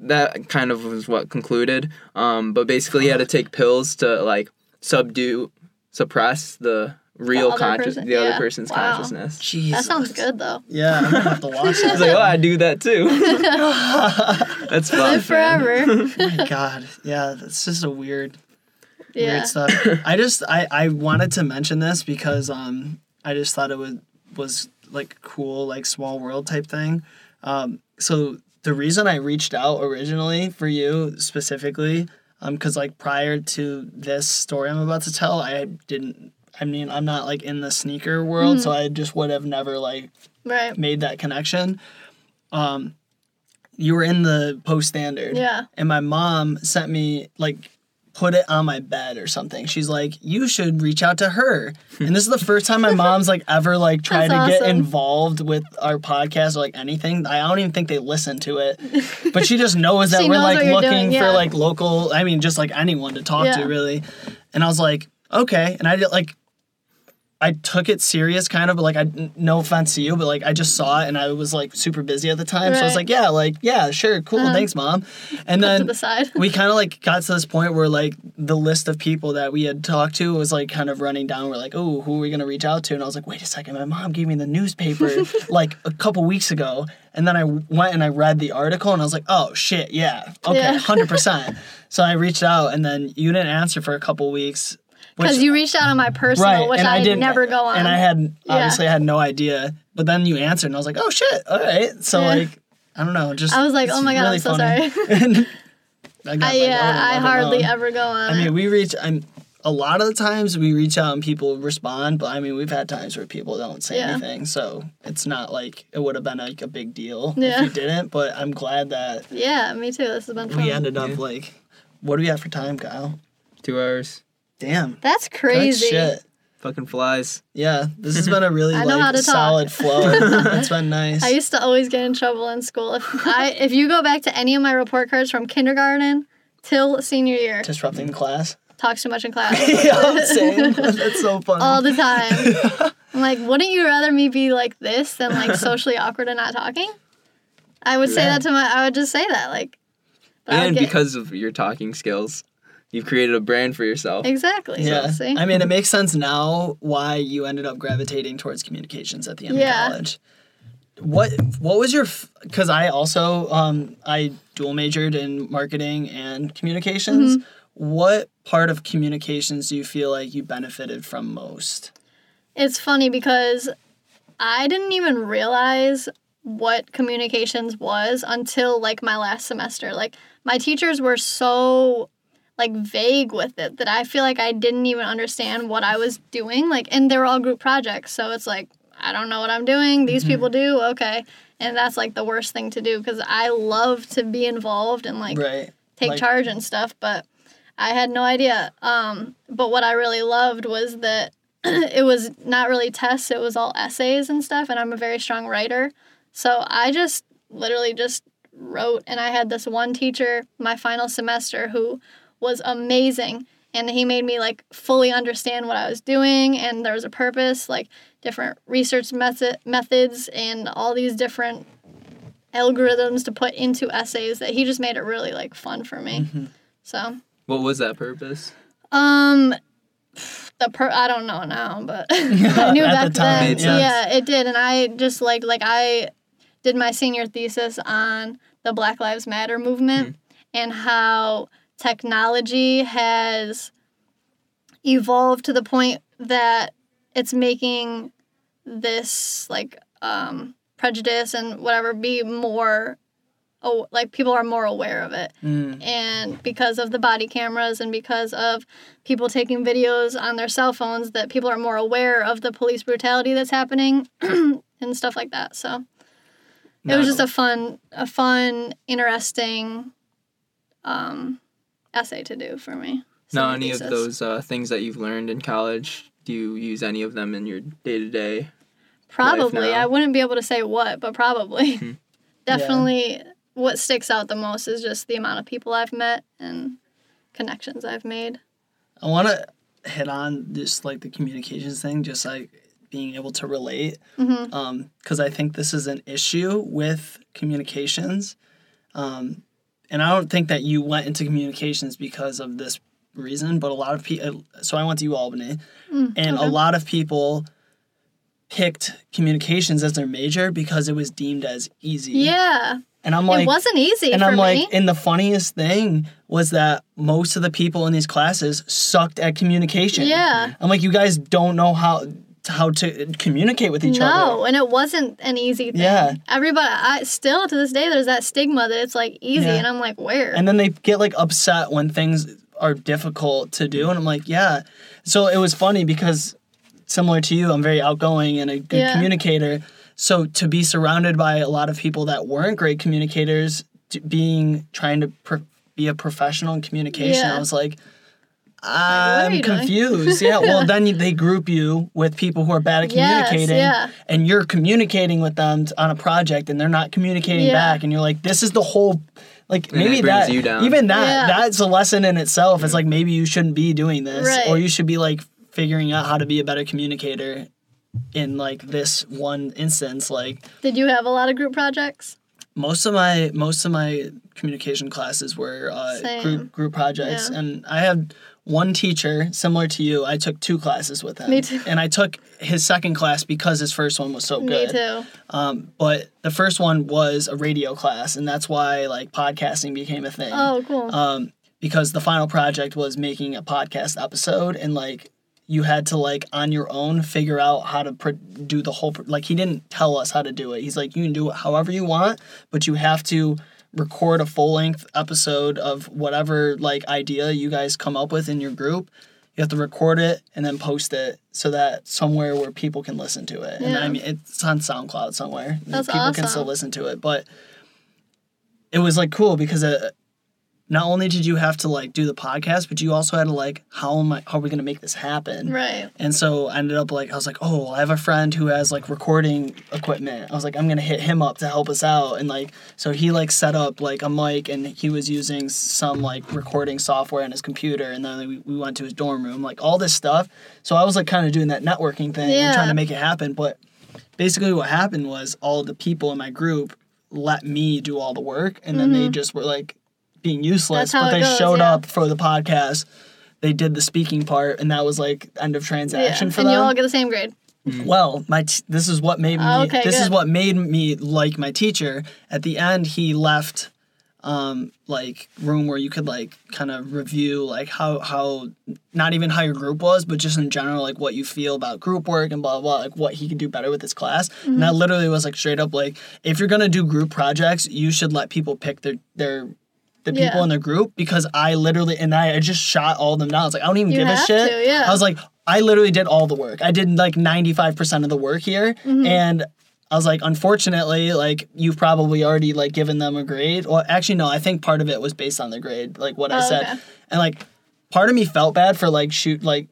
that kind of was what concluded. Um, but basically, he had to take pills to like subdue, suppress the real conscious, person- the other person's Wow. consciousness. Jesus. That sounds good though. Yeah, I'm gonna have to watch He's that. like, oh, I do that too. That's fun. Live forever. oh my god. Yeah, that's just a weird, yeah. weird stuff. I just I I wanted to mention this because um I just thought it was was like cool like small world type thing. Um, so the reason I reached out originally for you specifically, um, because like prior to this story I'm about to tell, I didn't. I mean, I'm not like in the sneaker world, so I just would have never like Right. made that connection. Um, you were in the post standard, Yeah. and my mom sent me like put it on my bed or something. She's like, you should reach out to her. And this is the first time my mom's like ever like tried That's to get involved with our podcast or like anything. I don't even think they listen to it. But she just knows that we're knows like looking doing, for like local, I mean, just like anyone to talk Yeah. to really. And I was like, okay. And I did like I took it serious kind of, but like I no offense to you, but like I just saw it and I was like super busy at the time. So I was like, yeah, like, yeah, sure, cool, Uh-huh. thanks, mom. And then the we kind of like got to this point where like the list of people that we had talked to was like kind of running down. We're like, oh, who are we gonna reach out to? And I was like, wait a second, my mom gave me the newspaper like a couple weeks ago, and then I went and I read the article, and I was like, oh shit, yeah, okay, Yeah. hundred percent. So I reached out, and then you didn't answer for a couple weeks. Which- Because you reached out on my personal, which and I, didn't- never go on. And I had Yeah. obviously I had no idea, but then you answered, and I was like, oh shit, all right. So Yeah. like, I don't know, just I was like, oh my god, really I'm so funny. sorry. I got, I, like, yeah, uh, I never hardly known. ever go on. I mean, we reach. I'm a lot of the times we reach out and people respond, but I mean, we've had times where people don't say Yeah. anything, so it's not like it would have been like a big deal Yeah. if you didn't. But I'm glad that yeah, me too. This has been fun. we ended up Yeah. like, what do we have for time, Kyle? Two hours. Damn, That's good crazy. shit. Fucking flies. Yeah, this has been a really I know how like to talk. solid flow. it's been nice. I used to always get in trouble in school. If I if you go back to any of my report cards from kindergarten till senior year, Disrupting class. talks too much in class. yeah, same. That's so funny. all the time. I'm like, wouldn't you rather me be like this than like socially awkward and not talking? I would say that to my. I would just say that like. but I would and get- because of your talking skills, you've created a brand for yourself. exactly. Yeah, So, see? I mean, it makes sense now why you ended up gravitating towards communications at the end Yeah. of college. What What was your? Because I also um I dual majored in marketing and communications. Mm-hmm. What part of communications do you feel like you benefited from most? It's funny because I didn't even realize what communications was until like my last semester. Like my teachers were so like vague with it that I feel like I didn't even understand what I was doing. Like and they were all group projects, so it's like I don't know what I'm doing. These people do. Okay. And that's like the worst thing to do because I love to be involved and like right. take like- charge and stuff, but I had no idea. Um, but what I really loved was that it was not really tests, it was all essays and stuff, and I'm a very strong writer. So I just literally just wrote, and I had this one teacher my final semester who was amazing. And he made me like fully understand what I was doing, and there was a purpose, like different research method methods, and all these different algorithms to put into essays that he just made it really like fun for me. Mm-hmm. So, What was that purpose? um, the per I don't know now, but I knew back the then. Made sense. Yeah, it did, and I just like like I did my senior thesis on the Black Lives Matter movement and how technology has evolved to the point that it's making this like um, prejudice and whatever be more oh like people are more aware of it. Mm. and because of the body cameras and because of people taking videos on their cell phones that people are more aware of the police brutality that's happening and stuff like that. So it was just a fun a fun interesting um essay to do for me. Now, Senior any of those uh, things that you've learned in college, do you use any of them in your day to day? probably i wouldn't be able to say what but probably. Hmm. definitely what sticks out the most is just the amount of people i've met and connections i've made. I want to hit on just like the communications thing, just like being able to relate, because I think this is an issue with communications, um, and I don't think that you went into communications because of this reason, but a lot of people. So I went to U Albany, mm, and a lot of people picked communications as their major because it was deemed as easy. yeah and I'm like, it wasn't easy and for I'm me. like, and the funniest thing was that most of the people in these classes sucked at communication. yeah. I'm like, you guys don't know how how to communicate with each No, other. and it wasn't an easy thing. Yeah. Everybody, I still to this day, there's that stigma that it's like easy, Yeah. and I'm like, where? And then they get like upset when things are difficult to do, and I'm like, yeah. So it was funny because similar to you, I'm very outgoing and a good Yeah. communicator. So to be surrounded by a lot of people that weren't great communicators, being trying to pro- be a professional in communication, Yeah. I was like, I'm you confused. yeah. Well, then they group you with people who are bad at Yes, communicating, yeah. and you're communicating with them on a project, and they're not communicating Yeah. back, and you're like, this is the whole. Like And maybe that you down. even that Yeah. that's a lesson in itself. It's like maybe you shouldn't be doing this, Right. or you should be like figuring out how to be a better communicator. In like this one instance, like Did you have a lot of group projects? most of my most of my communication classes were uh, group group projects, Yeah. and I had one teacher similar to you. I took two classes with him. Me too. And I took his second class because his first one was so good. Me too. Um, but the first one was a radio class, and that's why like podcasting became a thing. Oh, cool. Um, because the final project was making a podcast episode, and like you had to like on your own figure out how to pro- do the whole. Pro- like he didn't tell us how to do it. He's like, you can do it however you want, but you have to record a full length episode of whatever like idea you guys come up with in your group. You have to record it and then post it so that somewhere where people can listen to it. And I Yeah. mean, it's on SoundCloud somewhere. That's people can still listen to it, but it was like cool because uh not only did you have to like do the podcast, but you also had to like how am I how are we gonna make this happen? right. And so I ended up like I was like, oh, I have a friend who has like recording equipment. I was like, I'm gonna hit him up to help us out, and like so he like set up like a mic, and he was using some like recording software on his computer, and then we, we went to his dorm room, like all this stuff. So I was like kind of doing that networking thing and trying to make it happen, but basically what happened was all the people in my group let me do all the work, and then they mm-hmm. just were like being useless, Mm-hmm. That's how but they goes, showed yeah. up for the podcast they did the speaking part and that was like end of transaction Yeah. transaction And for you all get the same grade. well my t- this is what made me Oh, okay, this is what made me like my teacher at the end he left um like room where you could like kind of review like how how not even how your group was but just in general like what you feel about group work and blah blah, blah like what he could do better with his class and Mm-hmm. that literally was like straight up like if you're gonna do group projects you should let people pick their their the people in the group because I literally and I, I just shot all of them down. I was like, I don't even You give a shit. to, yeah. I was like, I literally did all the work. I did like 95% of the work here. Mm-hmm. And I was like, unfortunately, like you've probably already like given them a grade. Well, actually, no, I think part of it was based on the grade, like what I Oh, said. okay. And like part of me felt bad for like shoot like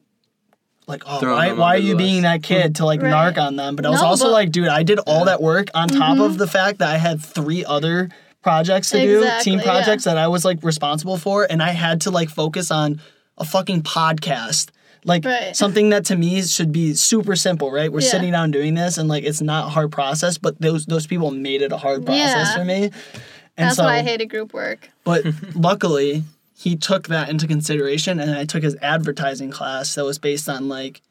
like oh Throwing why why are you being that kid to like Right. narc on them but I was No, also but- like dude I did all Yeah. that work on top of the fact that I had three other projects to do Exactly, team yeah. projects that I was like responsible for and I had to like focus on a fucking podcast like Right. something that to me should be super simple right we're Yeah. sitting down doing this and like it's not a hard process but those those people made it a hard process Yeah. for me and That's so why I hated group work. but luckily, he took that into consideration, and I took his advertising class that was based on like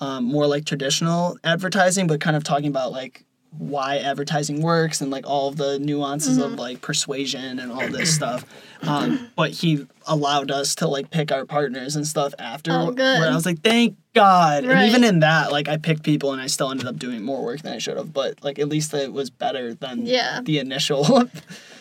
um, more like traditional advertising, but kind of talking about like why advertising works and like all the nuances Mm-hmm. of like persuasion and all this stuff. Um, but he allowed us to like pick our partners and stuff after. Oh, good. Where I was like, thank God. Right. And even in that, like I picked people and I still ended up doing more work than I should have. But like at least it was better than Yeah. the initial.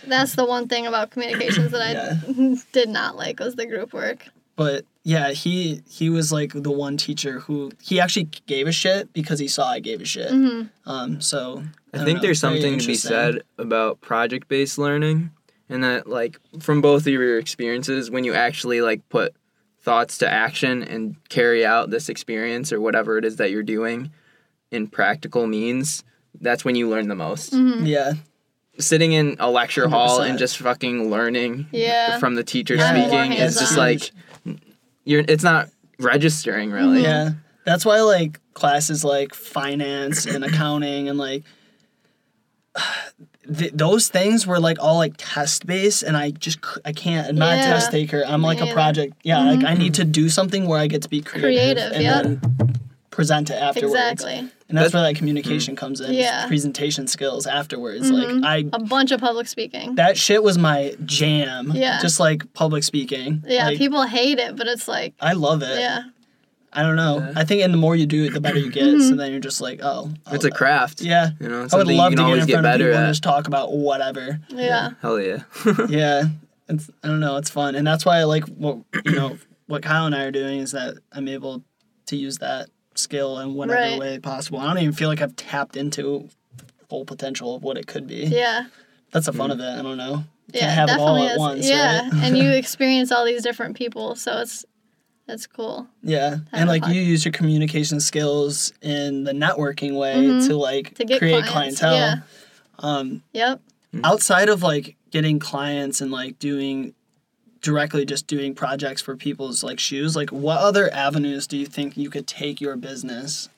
That's the one thing about communications that I did not like was the group work. but yeah, he he was like the one teacher who he actually gave a shit because he saw I gave a shit. hmm Um, so I don't think know, there's something to be said about project based learning and that like from both of your experiences when you actually like put thoughts to action and carry out this experience or whatever it is that you're doing in practical means, that's when you learn the most. Mm-hmm. Yeah, Sitting in a lecture hall 100%. and just fucking learning Yeah. from the teacher Yeah. speaking More is just like you're it's not registering really. yeah. That's why like classes like finance and accounting and like th- those things were like all like test based, and I just c- I can't. I'm not a test taker. I'm Me like a project. Yeah, like I mm-hmm. need to do something where I get to be creative, Creative, and yep. then present it afterwards. Exactly. And that's That's- where that communication comes in. Yeah. Presentation skills afterwards. Mhm. Like I A bunch of public speaking. that shit was my jam. Yeah. Just like public speaking. Yeah, Like, people hate it, but it's like, I love it. yeah. I don't know. Yeah. I think and the more you do it, the better you get. Mm-hmm. So then you're just like, oh, It's a I'll- craft. Yeah. You know, I would love you to get always in get front of better people and just talk about whatever. Yeah. Hell yeah. yeah. It's I don't know, it's fun. And that's why I like what you know, what Kyle and I are doing is that I'm able to use that skill in whatever Right. way possible. I don't even feel like I've tapped into full potential of what it could be. Yeah. That's the fun of it. I don't know. Yeah. Can't have it all definitely at is. once. yeah. right? and you experience all these different people, so it's it's cool. Yeah, and like you use your communication skills in the networking way Mhm. to like To get create clients, clientele. yeah. Um, Yep. outside of like getting clients and like doing directly just doing projects for people's like shoes, like what other avenues do you think you could take your business?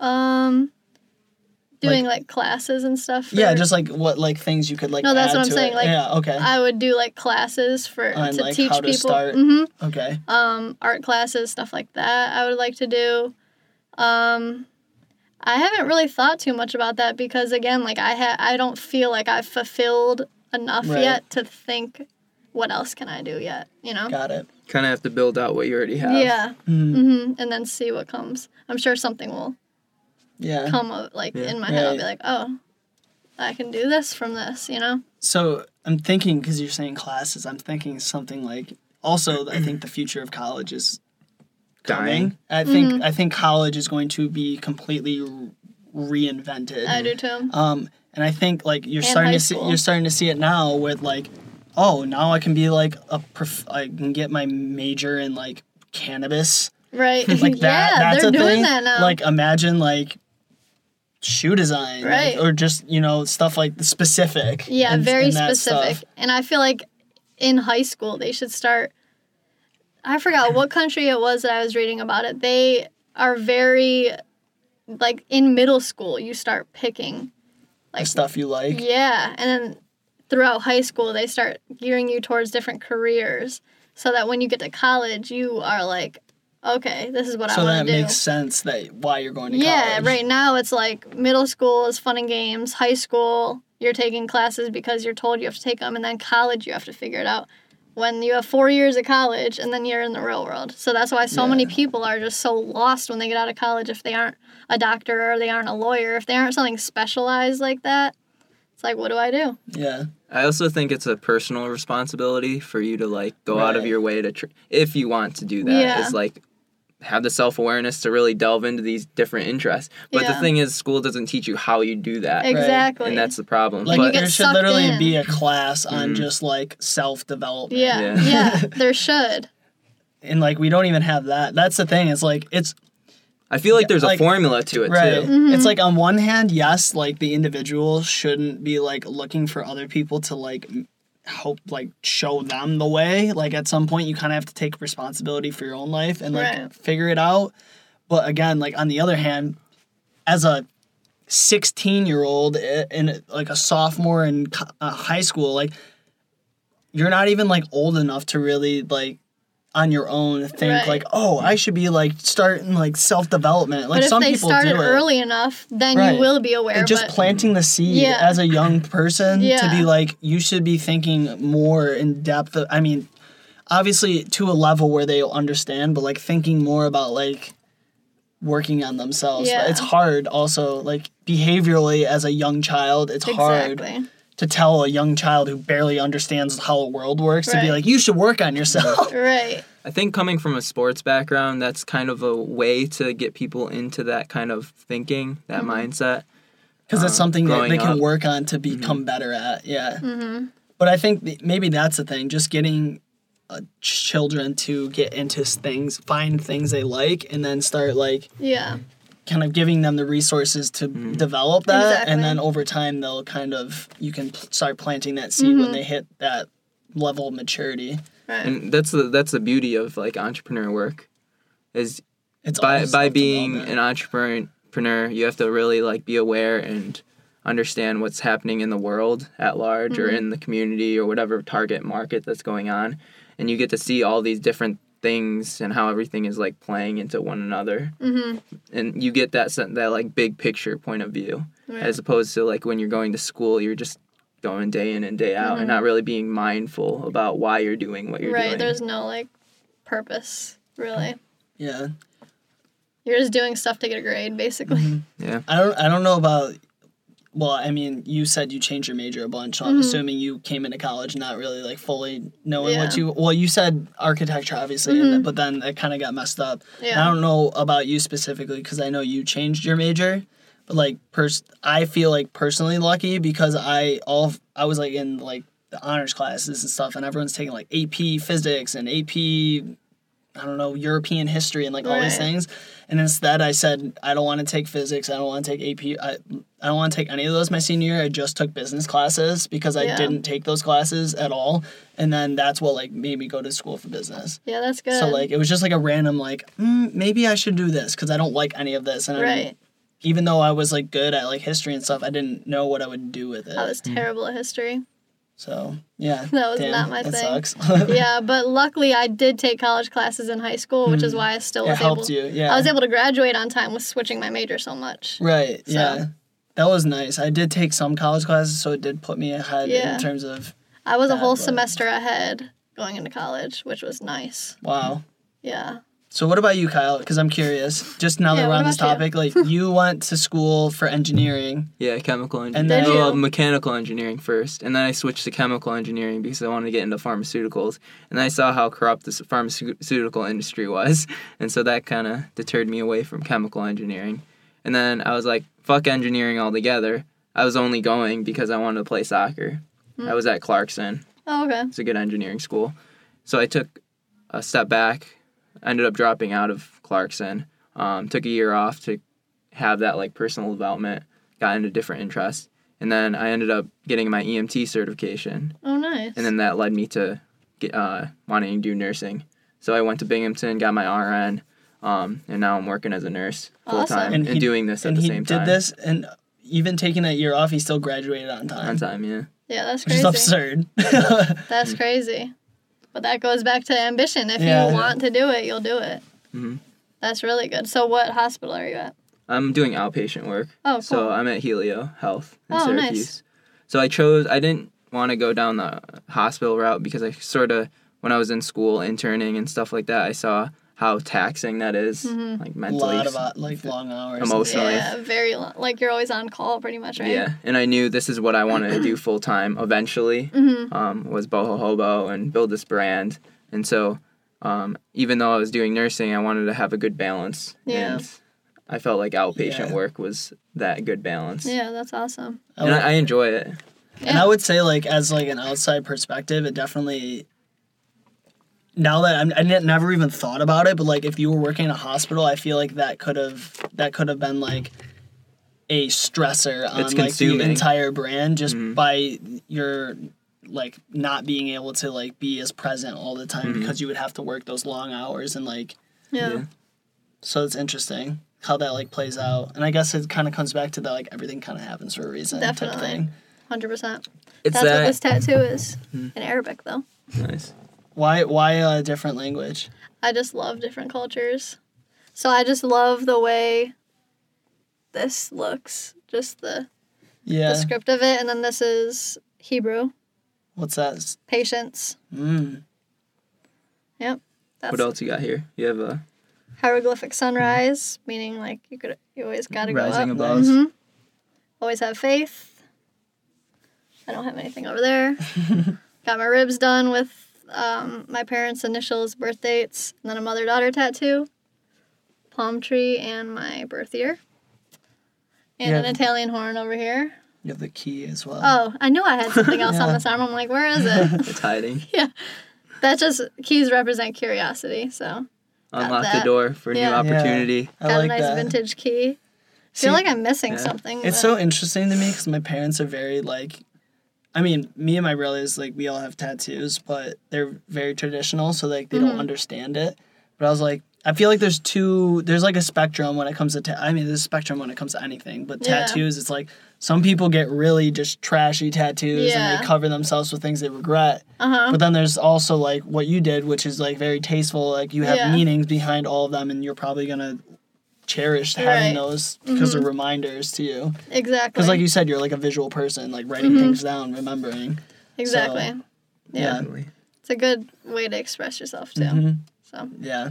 Um doing like, classes and stuff. For, Yeah, just like what like things you could like. No, that's add what I'm saying, it. like, yeah, okay, I would do like classes for On, to like, teach to people. start. hmm okay, Um, art classes, stuff like that. I would like to do. Um, I haven't really thought too much about that because again, like I ha- I don't feel like I've fulfilled enough Right. yet to think what else can I do yet. You know. got it. kind of have to build out what you already have. Yeah. Mm, hmm And then see what comes. I'm sure something will yeah. come up like Yeah. in my head. I'll be like, oh, I can do this from this. You know. So I'm thinking because you're saying classes, I'm thinking something like. Also, I think the future of college is Dying. I think Mm-hmm. I think college is going to be completely reinvented. I do too. Um, and I think like you're And starting to see you're starting to see it now with like, oh, now I can be like a prof- I can get my major in like cannabis Right. like that. yeah, that's they're a doing thing. that now. Like imagine like shoe design, like, Right. or just you know stuff like specific. Yeah, and- very and specific. stuff. And I feel like in high school they should start. I forgot what country it was that I was reading about it. They are very, like in middle school, you start picking. The Like stuff you like. yeah, and then throughout high school they start gearing you towards different careers, so that when you get to college you are like, okay, this is what So I want to do. So that makes sense that why you're going to Yeah, college. right now it's like middle school is fun and games, high school you're taking classes because you're told you have to take them, and then college you have to figure it out. When you have four years of college and then you're in the real world. So that's why so many people are just so lost when they get out of college if they aren't a doctor or they aren't a lawyer, if they aren't something specialized like that. It's like, what do I do? Yeah. I also think it's a personal responsibility for you to like go out of your way to tr- if you want to do that Yeah. is like have the self-awareness to really delve into these different interests. But the thing is school doesn't teach you how you do that. Exactly. And that's the problem. Like but there should literally in. be a class on Mhm. just like self development. yeah, Yeah. yeah, there should. and like we don't even have that. That's the thing. It's like it's I feel like there's like- a formula to it right. too. It's like on one hand, yes, like the individual shouldn't be like looking for other people to like m- help like show them the way. Like at some point, you kind of have to take responsibility for your own life and like Right. figure it out. But again, like on the other hand, as a 16 year old and like a sophomore in uh, high school, like you're not even like old enough to really like on your own think Right. like oh I should be like starting like self development like but if some they people started do it. early enough, then Right. you will be aware. And just but planting the seed Yeah. as a young person to be like you should be thinking more in depth of, i mean obviously to a level where they'll understand but like thinking more about like working on themselves Yeah. it's hard also like behaviorally as a young child it's hard exactly. To tell a young child who barely understands how the world works to be like you should work on yourself Right. I think coming from a sports background, that's kind of a way to get people into that kind of thinking, that Mm-hmm. mindset. because it's uh, something that they can up. work on to become better at. Yeah. Mm-hmm. But I think th- maybe that's the thing, just getting uh, children to get into things, find things they like, and then start like Yeah. Kind of giving them the resources to mm-hmm. develop that, Exactly. and then over time they'll kind of you can pl- start planting that seed when mm-hmm. they hit that level of maturity. Right. And that's the that's the beauty of like entrepreneur work is It's by by being an entrepreneur, you have to really like be aware and understand what's happening in the world at large or mm-hmm. in the community or whatever target market that's going on, and you get to see all these different things and how everything is like playing into one another, Mhm. and you get that that like big picture point of view Right. as opposed to like when you're going to school, you're just going day in and day out and not really being mindful about why you're doing what you're doing. right. There's no like purpose really. yeah. You're just doing stuff to get a grade, basically. Mm-hmm. yeah. I don't I don't know about well, I mean, you said you changed your major a bunch, so I'm assuming you came into college not really like fully knowing what Mm-hmm. You well, you said architecture obviously, and, but then it kind of got messed up. Yeah. I don't know about you specifically because I know you changed your major, but like pers- I feel like personally lucky because I all I was like in like the honors classes and stuff, and everyone's taking like AP physics and AP I don't know, European history and like all these things. And instead I said, I don't want to take physics. I don't want to take AP. I, I don't want to take any of those my senior year. I just took business classes because I Yeah. didn't take those classes at all. And then that's what like made me go to school for business. Yeah, that's good. So like it was just like a random like, mm, maybe I should do this because I don't like any of this. And I- right. even though I was like good at like history and stuff, I didn't know what I would do with it. I was terrible at history. So yeah, That was damn, not my that thing. Sucks. yeah, but luckily I did take college classes in high school, which is mm. why I still it was helped able. you. Yeah, I was able to graduate on time with switching my major so much. Right. So- Yeah. That was nice. I did take some college classes, so it did put me ahead Yeah. in terms of I was a whole blood. semester ahead going into college, which was nice. wow. Yeah. So what about you, Kyle? Because I'm curious. Just now Yeah, that we're what on this about topic, like you went to school for engineering. Yeah, chemical engineering. And then- Did well, you? mechanical engineering first, and then I switched to chemical engineering because I wanted to get into pharmaceuticals, and I saw how corrupt this pharmaceutical industry was, and so that kind of deterred me away from chemical engineering. And then I was like, "Fuck engineering altogether." I was only going because I wanted to play soccer. Hmm. I was at Clarkson. Oh, okay. It's a good engineering school, so I took a step back. Ended up dropping out of Clarkson. Um, took a year off to have that like personal development. Got into different interests, and then I ended up getting my EMT certification, Oh, nice. and then that led me to get uh, wanting to do nursing. So I went to Binghamton, got my RN, um, and now I'm working as a nurse full time Awesome. and, And he- doing this at and the he same did time. this, and even taking that year off, he still graduated on time, on time, yeah. yeah, that's which is crazy. absurd. That's crazy. But that goes back to ambition. If Yeah. you want to do it, you'll do it. Mhm. That's really good. So, what hospital are you at? I'm doing outpatient work. Oh, cool. So I'm at Helio Health in Oh, nice. So I chose I didn't want to go down the hospital route because I sort of when I was in school interning and stuff like that, I saw how taxing that is, Mm-hmm. like a mentally. lot of uh, like long hours. Emotionally. yeah, very long. Like you're always on call, pretty much, right? Yeah, and I knew this is what I wanted to do full time eventually. Mm-hmm. Um, was boho hobo and build this brand, and so um, even though I was doing nursing, I wanted to have a good balance. Yeah. And I felt like outpatient Yeah. work was that good balance. Yeah, that's awesome. I And would- I, I enjoy it. And I would say, like, as like an outside perspective, it definitely now that I'm, I never even thought about it, but like if you were working in a hospital, I feel like that could have that could have been like a stressor on It's like the entire brand just Mhm. by your like not being able to like be as present all the time Mhm. because you would have to work those long hours and like Yeah. Yeah. so it's interesting how that like plays out and I guess it kind of comes back to that like everything kind of happens for a reason type Definitely. thing. Hundred percent. It's That's what this tattoo is Hmm. in Arabic, though. nice. Why why a different language? I just love different cultures. So I just love the way this looks, just the, Yeah. the script of it. And then this is Hebrew, What's that? patience. Mm. Yep. That's What else you got here? You have a hieroglyphic sunrise, meaning like you could you always gotta go up. above. hmm Always have faith. I don't have anything over there. Got my ribs done with um, my parents' initials, birth dates, and then a mother daughter tattoo, palm tree, and my birth year. And an Italian horn over here. You have the key as well. Oh, I knew I had something else on Yeah. this arm. I'm like, where is it? It's hiding. Yeah, that just keys represent curiosity. So Unlock the door for Yeah. new opportunity. I got like a nice that. vintage key. I See, feel like I'm missing Yeah. something. It's but- so interesting to me because my parents are very like, I mean, me and my brothers like we all have tattoos, but they're very traditional, so like they Mhm. don't understand it. But I was like, I feel like there's two, there's like a spectrum when it comes to, ta- I mean, there's a spectrum when it comes to anything, but Yeah. tattoos, it's like some people get really just trashy tattoos and they cover themselves with things they regret. Uh-huh. But then there's also like what you did, which is like very tasteful. Like you have Yeah. meanings behind all of them, and you're probably gonna cherish having Right. those because they're reminders to you. Exactly. Because like you said, you're like a visual person, like writing Mhm. things down, remembering. exactly. so- yeah. yeah. Definitely. It's a good way to express yourself too. Mhm. So Yeah.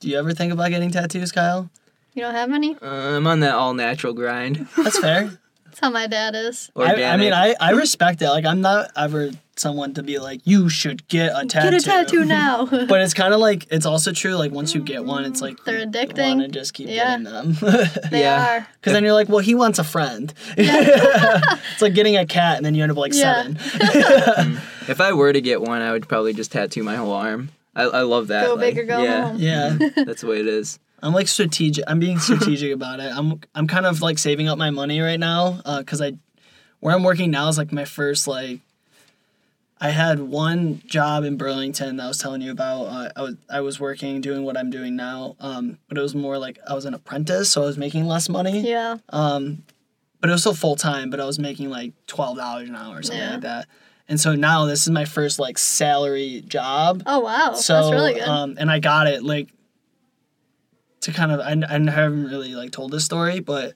Do you ever think about getting tattoos, Kyle? you don't have any? Uh, I'm on that all natural grind. That's fair. That's how my dad is. I, I mean, I, I respect it. Like, I'm not ever someone to be like, you should get a tattoo. Get a tattoo now. But it's kind of like, it's also true. Like, once you get one, it's like, They're you addicting. want to just keep Yeah. getting them. they Yeah. are. Because then you're like, well, he wants a friend. Yeah. it's like getting a cat and then you end up like Yeah. seven. Mm. if I were to get one, I would probably just tattoo my whole arm. I, I love that. Go like, big or go yeah, home. yeah. That's the way it is. I'm like strategic. I'm being strategic about it. I'm I'm kind of like saving up my money right now because I where I'm working now is like my first like. I had one job in Burlington that I was telling you about. Uh, I was I was working doing what I'm doing now, um, but it was more like I was an apprentice, so I was making less money. Yeah. Um, but it was still full time. But I was making like twelve dollars an hour or something Yeah. like that. And so now this is my first like salary job Oh wow. so That's really good. um and i got it like to kind of I, I haven't really like told this story but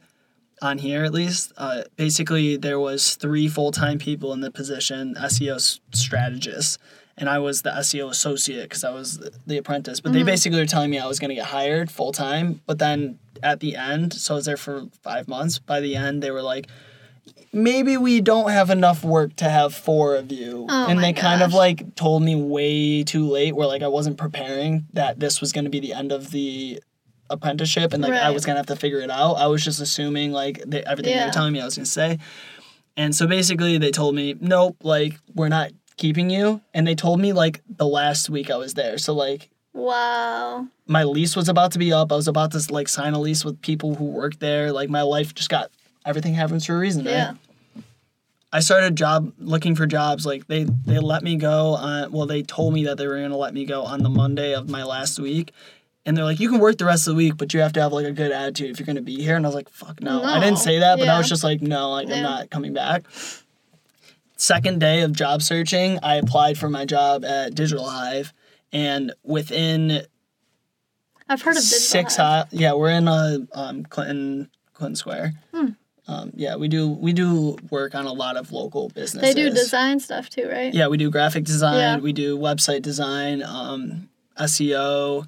on here at least uh basically there was three full-time people in the position seo s- strategist and i was the seo associate because i was the, apprentice. But they Mm-hmm. basically were telling me i was going to get hired full-time but then at the end so i was there for five months by the end they were like maybe we don't have enough work to have four of you. Oh and they kind of like told me way too late where like i wasn't preparing that this was going to be the end of the apprenticeship and like i was to have to figure it out. I was just assuming like they, everything they were telling me i was to say. And so basically they told me nope like we're not keeping you. And they told me like the last week i was there. So like wow. my lease was about to be up. I was about to like sign a lease with people who worked there. Like my life just got everything happens for a reason right? Yeah. I started job looking for jobs. Like they they let me go. On, well, they told me that they were gonna let me go on the Monday of my last week, and they're like, you can work the rest of the week, but you have to have like a good attitude if you're gonna be here. And I was like, fuck no, I didn't say that, but I was just like, no, like I'm not coming back. Second day of job searching, I applied for my job at Digital Hive, and within I've heard of Digital six Hive. hou- yeah we're in uh, um, clinton clinton square Hmm. um, yeah we do we do work on a lot of local businesses. They do design stuff too, right? yeah we do graphic design Yeah. we do website design um, seo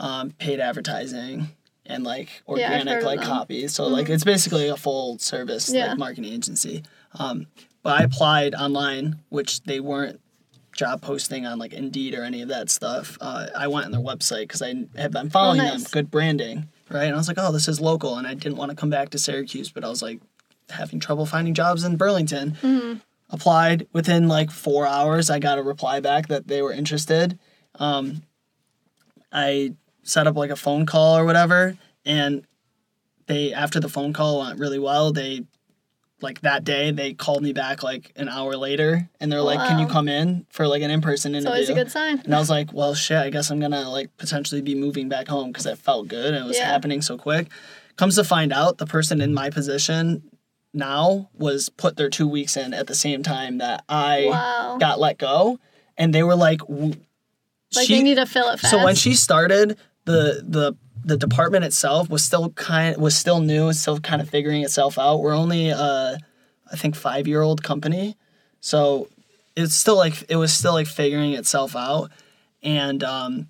um, paid advertising and like Yeah, organic of like them. copy so like it's basically a full service Yeah. like marketing agency um, but i applied online which they weren't job posting on like Indeed or any of that stuff. Uh, I went on their website because I had been following them. Oh, nice. Good branding, right? And I was like, oh, this is local, and I didn't want to come back to Syracuse, but I was like having trouble finding jobs in Burlington. Mm-hmm. Applied within like four hours. I got a reply back that they were interested. um, I set up like a phone call or whatever, and they after the phone call went really well, they like that day they called me back like an hour later, and they're like, "Can you come in for like an in person It's interview?" always a good sign. And I was like, well, shit, I guess I'm gonna like potentially be moving back home because it felt good and it was Yeah. happening so quick. Comes to find out, the person in my position now was put their two weeks in at the same time that I Wow. got let go, and they were like, w- Like she- they need to fill it fast. so when she started, the the the department itself was still kind was still new still kind of figuring itself out. We're only uh I think five year old company, so it's still like it was still like figuring itself out, and um,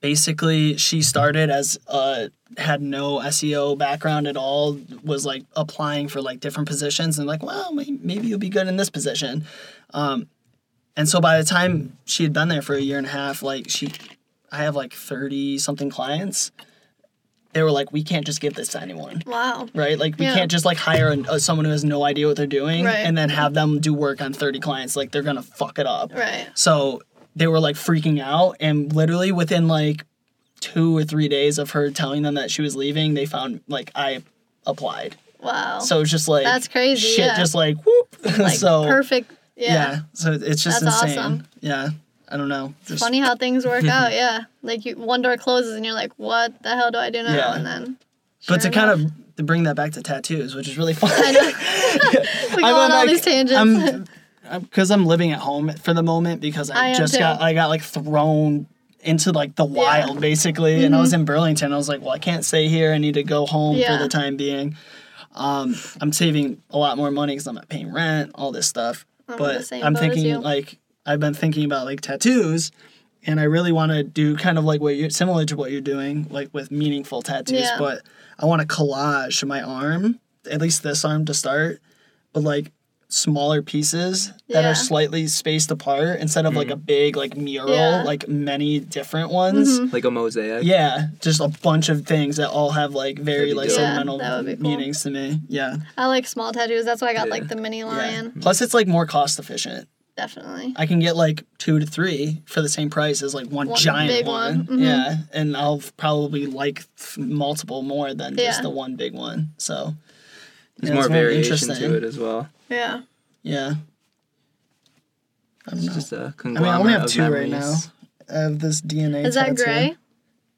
basically she started as uh had no SEO background at all, was like applying for like different positions and like, well, maybe you'll be good in this position. Um, and so by the time she had been there for a year and a half, like she, I have like 30 something clients. They were like, we can't just give this to anyone, wow. right? Like, we Yeah. can't just like hire an, uh, someone who has no idea what they're doing Right. and then have them do work on 30 clients. Like, they're going to fuck it up. Right. So they were like freaking out. And literally within like two or three days of her telling them that she was leaving, they found like I applied. Wow. So it's just like, That's crazy, Shit, yeah. just like, whoop. like so, perfect. yeah. Yeah. So it's just That's insane. awesome. Yeah. I don't know. Just- Funny how things work out. Yeah. Like you, one door closes and you're like, what the hell do I do now? Yeah. And then. But to sure kind of to bring that back to tattoos, which is really fun. I know. we go on all these tangents. I'm because I'm living at home for the moment because I, I just got I got like thrown into like the wild basically, and I was in Burlington. I was like, well, I can't stay here. I need to go home Mm-hmm. Yeah. for the time being. Um, I'm saving a lot more money because I'm not paying rent, all this stuff. I'm but I'm thinking like I've been thinking about like tattoos. And I really want to do kind of like what you're similar to what you're doing, like with meaningful tattoos. Yeah. But I want to collage my arm, at least this arm to start, but like smaller pieces that Yeah. are slightly spaced apart instead of like a big like mural, Yeah. Mm-hmm. like many different ones. like a mosaic. Yeah, just a bunch of things that all have like very like dope. Sentimental that cool. meanings to me. Yeah. I like small tattoos. That's why I got Yeah. like the mini yeah. lion. Plus, it's like more cost efficient. Definitely. I can get like two to three for the same price as like one, One giant big one. one. Mhm. Yeah, and I'll probably like f- multiple more than just the one big one. So There's yeah, more it's very variation interesting. to it as well. Yeah. Yeah. I don't It's know. just a I mean, conglomerate I only have of two right now. of this DNA. Is that tattoo. gray?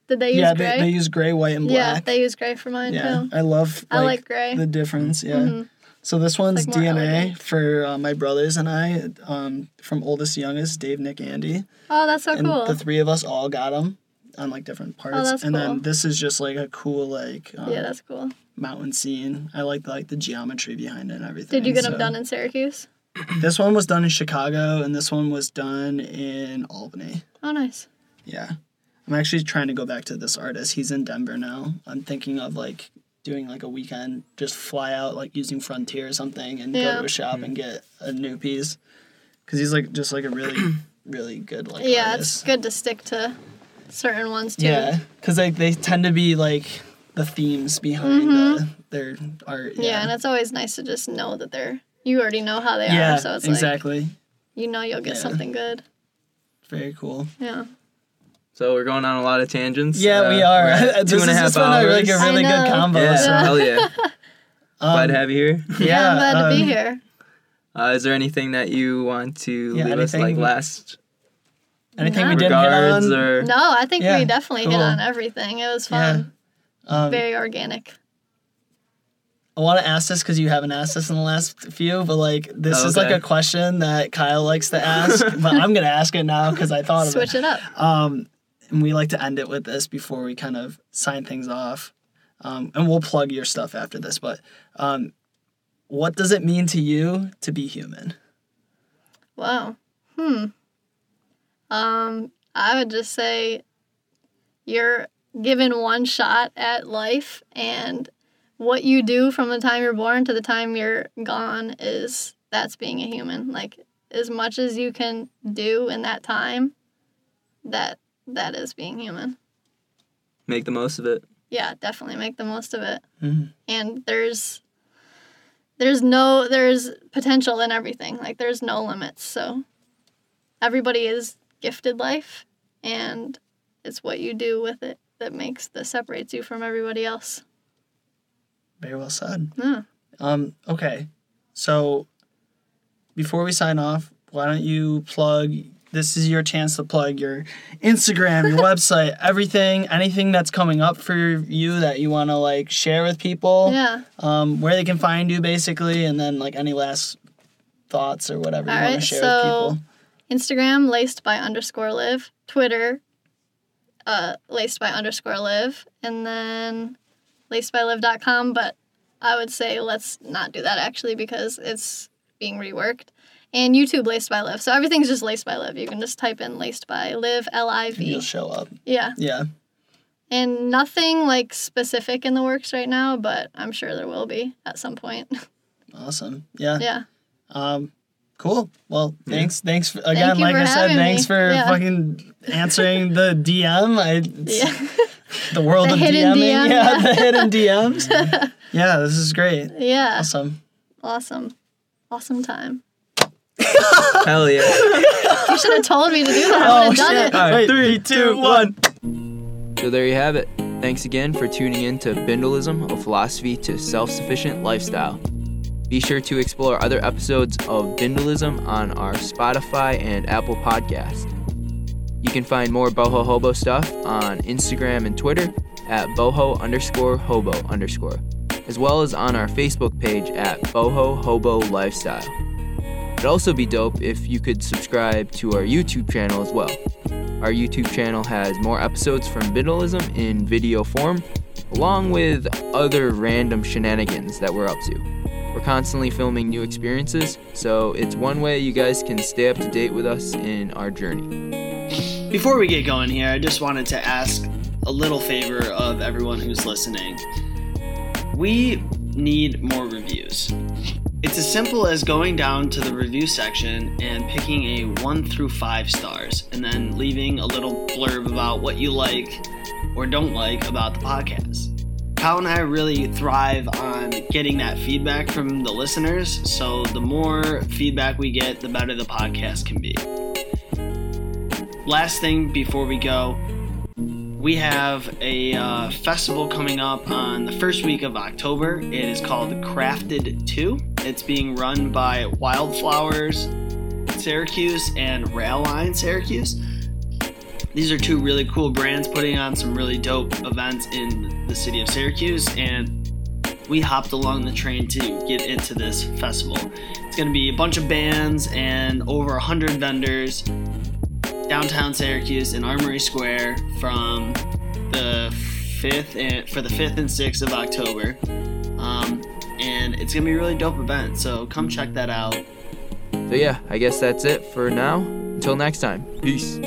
Did they use Yeah, gray? they, they use gray, white, and black. yeah, they use gray for mine yeah, too. I love. I like gray. the difference. Yeah. Mhm. So this one's like DNA elegant. for uh, my brothers and I, um, from oldest to youngest, Dave, Nick, Andy, Oh, that's so and cool. the three of us all got them on like different parts. that's and cool. then this is just like a cool like um, yeah, that's cool. mountain scene. I like the, like the geometry behind it and everything. Did you get them done in Syracuse? This one was done in Chicago, and this one was done in Albany. Oh, nice. Yeah. I'm actually trying to go back to this artist. He's in Denver now. I'm thinking of like doing like a weekend, just fly out like using Frontier or something and go to a shop and get a new piece. Cause he's like just like a really, really good like yeah, artist. it's good to stick to certain ones too. Yeah, cause like they tend to be like the themes behind the, their art. Mm-hmm. Yeah. Yeah, and it's always nice to just know that they're you already know how they yeah, are, so it's like exactly. you know you'll get Yeah. something good. Very cool. Yeah. So we're going on a lot of tangents. Yeah, we Uh, are. we're at this two and a half just been a, like a really good know. combo. Yeah, so, hell yeah. Glad to um, have you here. Yeah, I'm glad to be um, here. Uh, is there anything that you want to Yeah, leave us like last Anything we didn't hit regards on? or No, I think yeah, we definitely cool. hit on everything. It was Yeah. fun. Um, Very organic. I want to ask this because you haven't asked this in the last few, but like this is like a question that Kyle likes to ask, but I'm gonna ask it now because I thought of it. Switch it. it up. Um, and we like to end it with this before we kind of sign things off. Um, and we'll plug your stuff after this, but um, what does it mean to you to be human? Wow. Hmm. Um, I would just say you're given one shot at life and what you do from the time you're born to the time you're gone is that's being a human. Like as much as you can do in that time, that that is being human. make the most of it? Yeah, definitely make the most of it. Mhm. And there's there's no there's potential in everything. Like there's no limits. So everybody is gifted life and it's what you do with it that makes that separates you from everybody else. Very well said. Yeah. Um, okay. So before we sign off, why don't you plug this is your chance to plug your Instagram, your website, everything, anything that's coming up for you that you want to like share with people. Yeah. Um, where they can find you basically, and then like any last thoughts or whatever you All want to share so- with people. Instagram laced by underscore Liv, Twitter uh, laced by underscore Liv, and then lacedbyliv.com. But I would say let's not do that actually because it's being reworked. And YouTube Laced by Liv. So everything's just Laced by Liv. You can just type in Laced by Liv, L I You'll show up. Yeah. Yeah. And nothing like specific in the works right now, but I'm sure there will be at some point. Awesome. Yeah. yeah. Um, cool. Well, thanks. Thanks for, again. you like I said, thanks me. for Yeah. fucking answering the DM. I, Yeah. the world The of hidden DMing. DM, yeah, yeah. the hidden DMs. yeah, this is great. yeah. Awesome. Awesome. Awesome time. Hell yeah. You should have told me to do that. I oh, would have done it. All right, Wait, three, two, one. one. So there you have it. Thanks again for tuning in to Bindlism, a philosophy to self-sufficient lifestyle. Be sure to explore other episodes of Bindlism on our Spotify and Apple podcast. You can find more Boho Hobo stuff on Instagram and Twitter at boho underscore hobo underscore, as well as on our Facebook page at Boho Hobo Lifestyle. It'd also be dope if you could subscribe to our YouTube channel as well. Our YouTube channel has more episodes from Bindlism in video form, along with other random shenanigans that we're up to. We're constantly filming new experiences, so it's one way you guys can stay up to date with us in our journey. Before we get going here, I just wanted to ask a little favor of everyone who's listening. We need more reviews. It's as simple as going down to the review section and picking a 1 through 5 stars and then leaving a little blurb about what you like or don't like about the podcast. Kyle and I really thrive on getting that feedback from the listeners, so the more feedback we get, the better the podcast can be. Last thing before we go, we have a uh, festival coming up on the first week of October. It is called Crafted 2. It's being run by Wildflowers Syracuse and Rail Line Syracuse. These are two really cool brands putting on some really dope events in the city of Syracuse, and we hopped along the train to get into this festival. It's going to be a bunch of bands and over 100 vendors downtown Syracuse in Armory Square from the 5th and for the 5th and 6th of October. Um, and it's to be a really dope event, so come check that out. So, yeah, I guess that's it for now. Until next time, peace.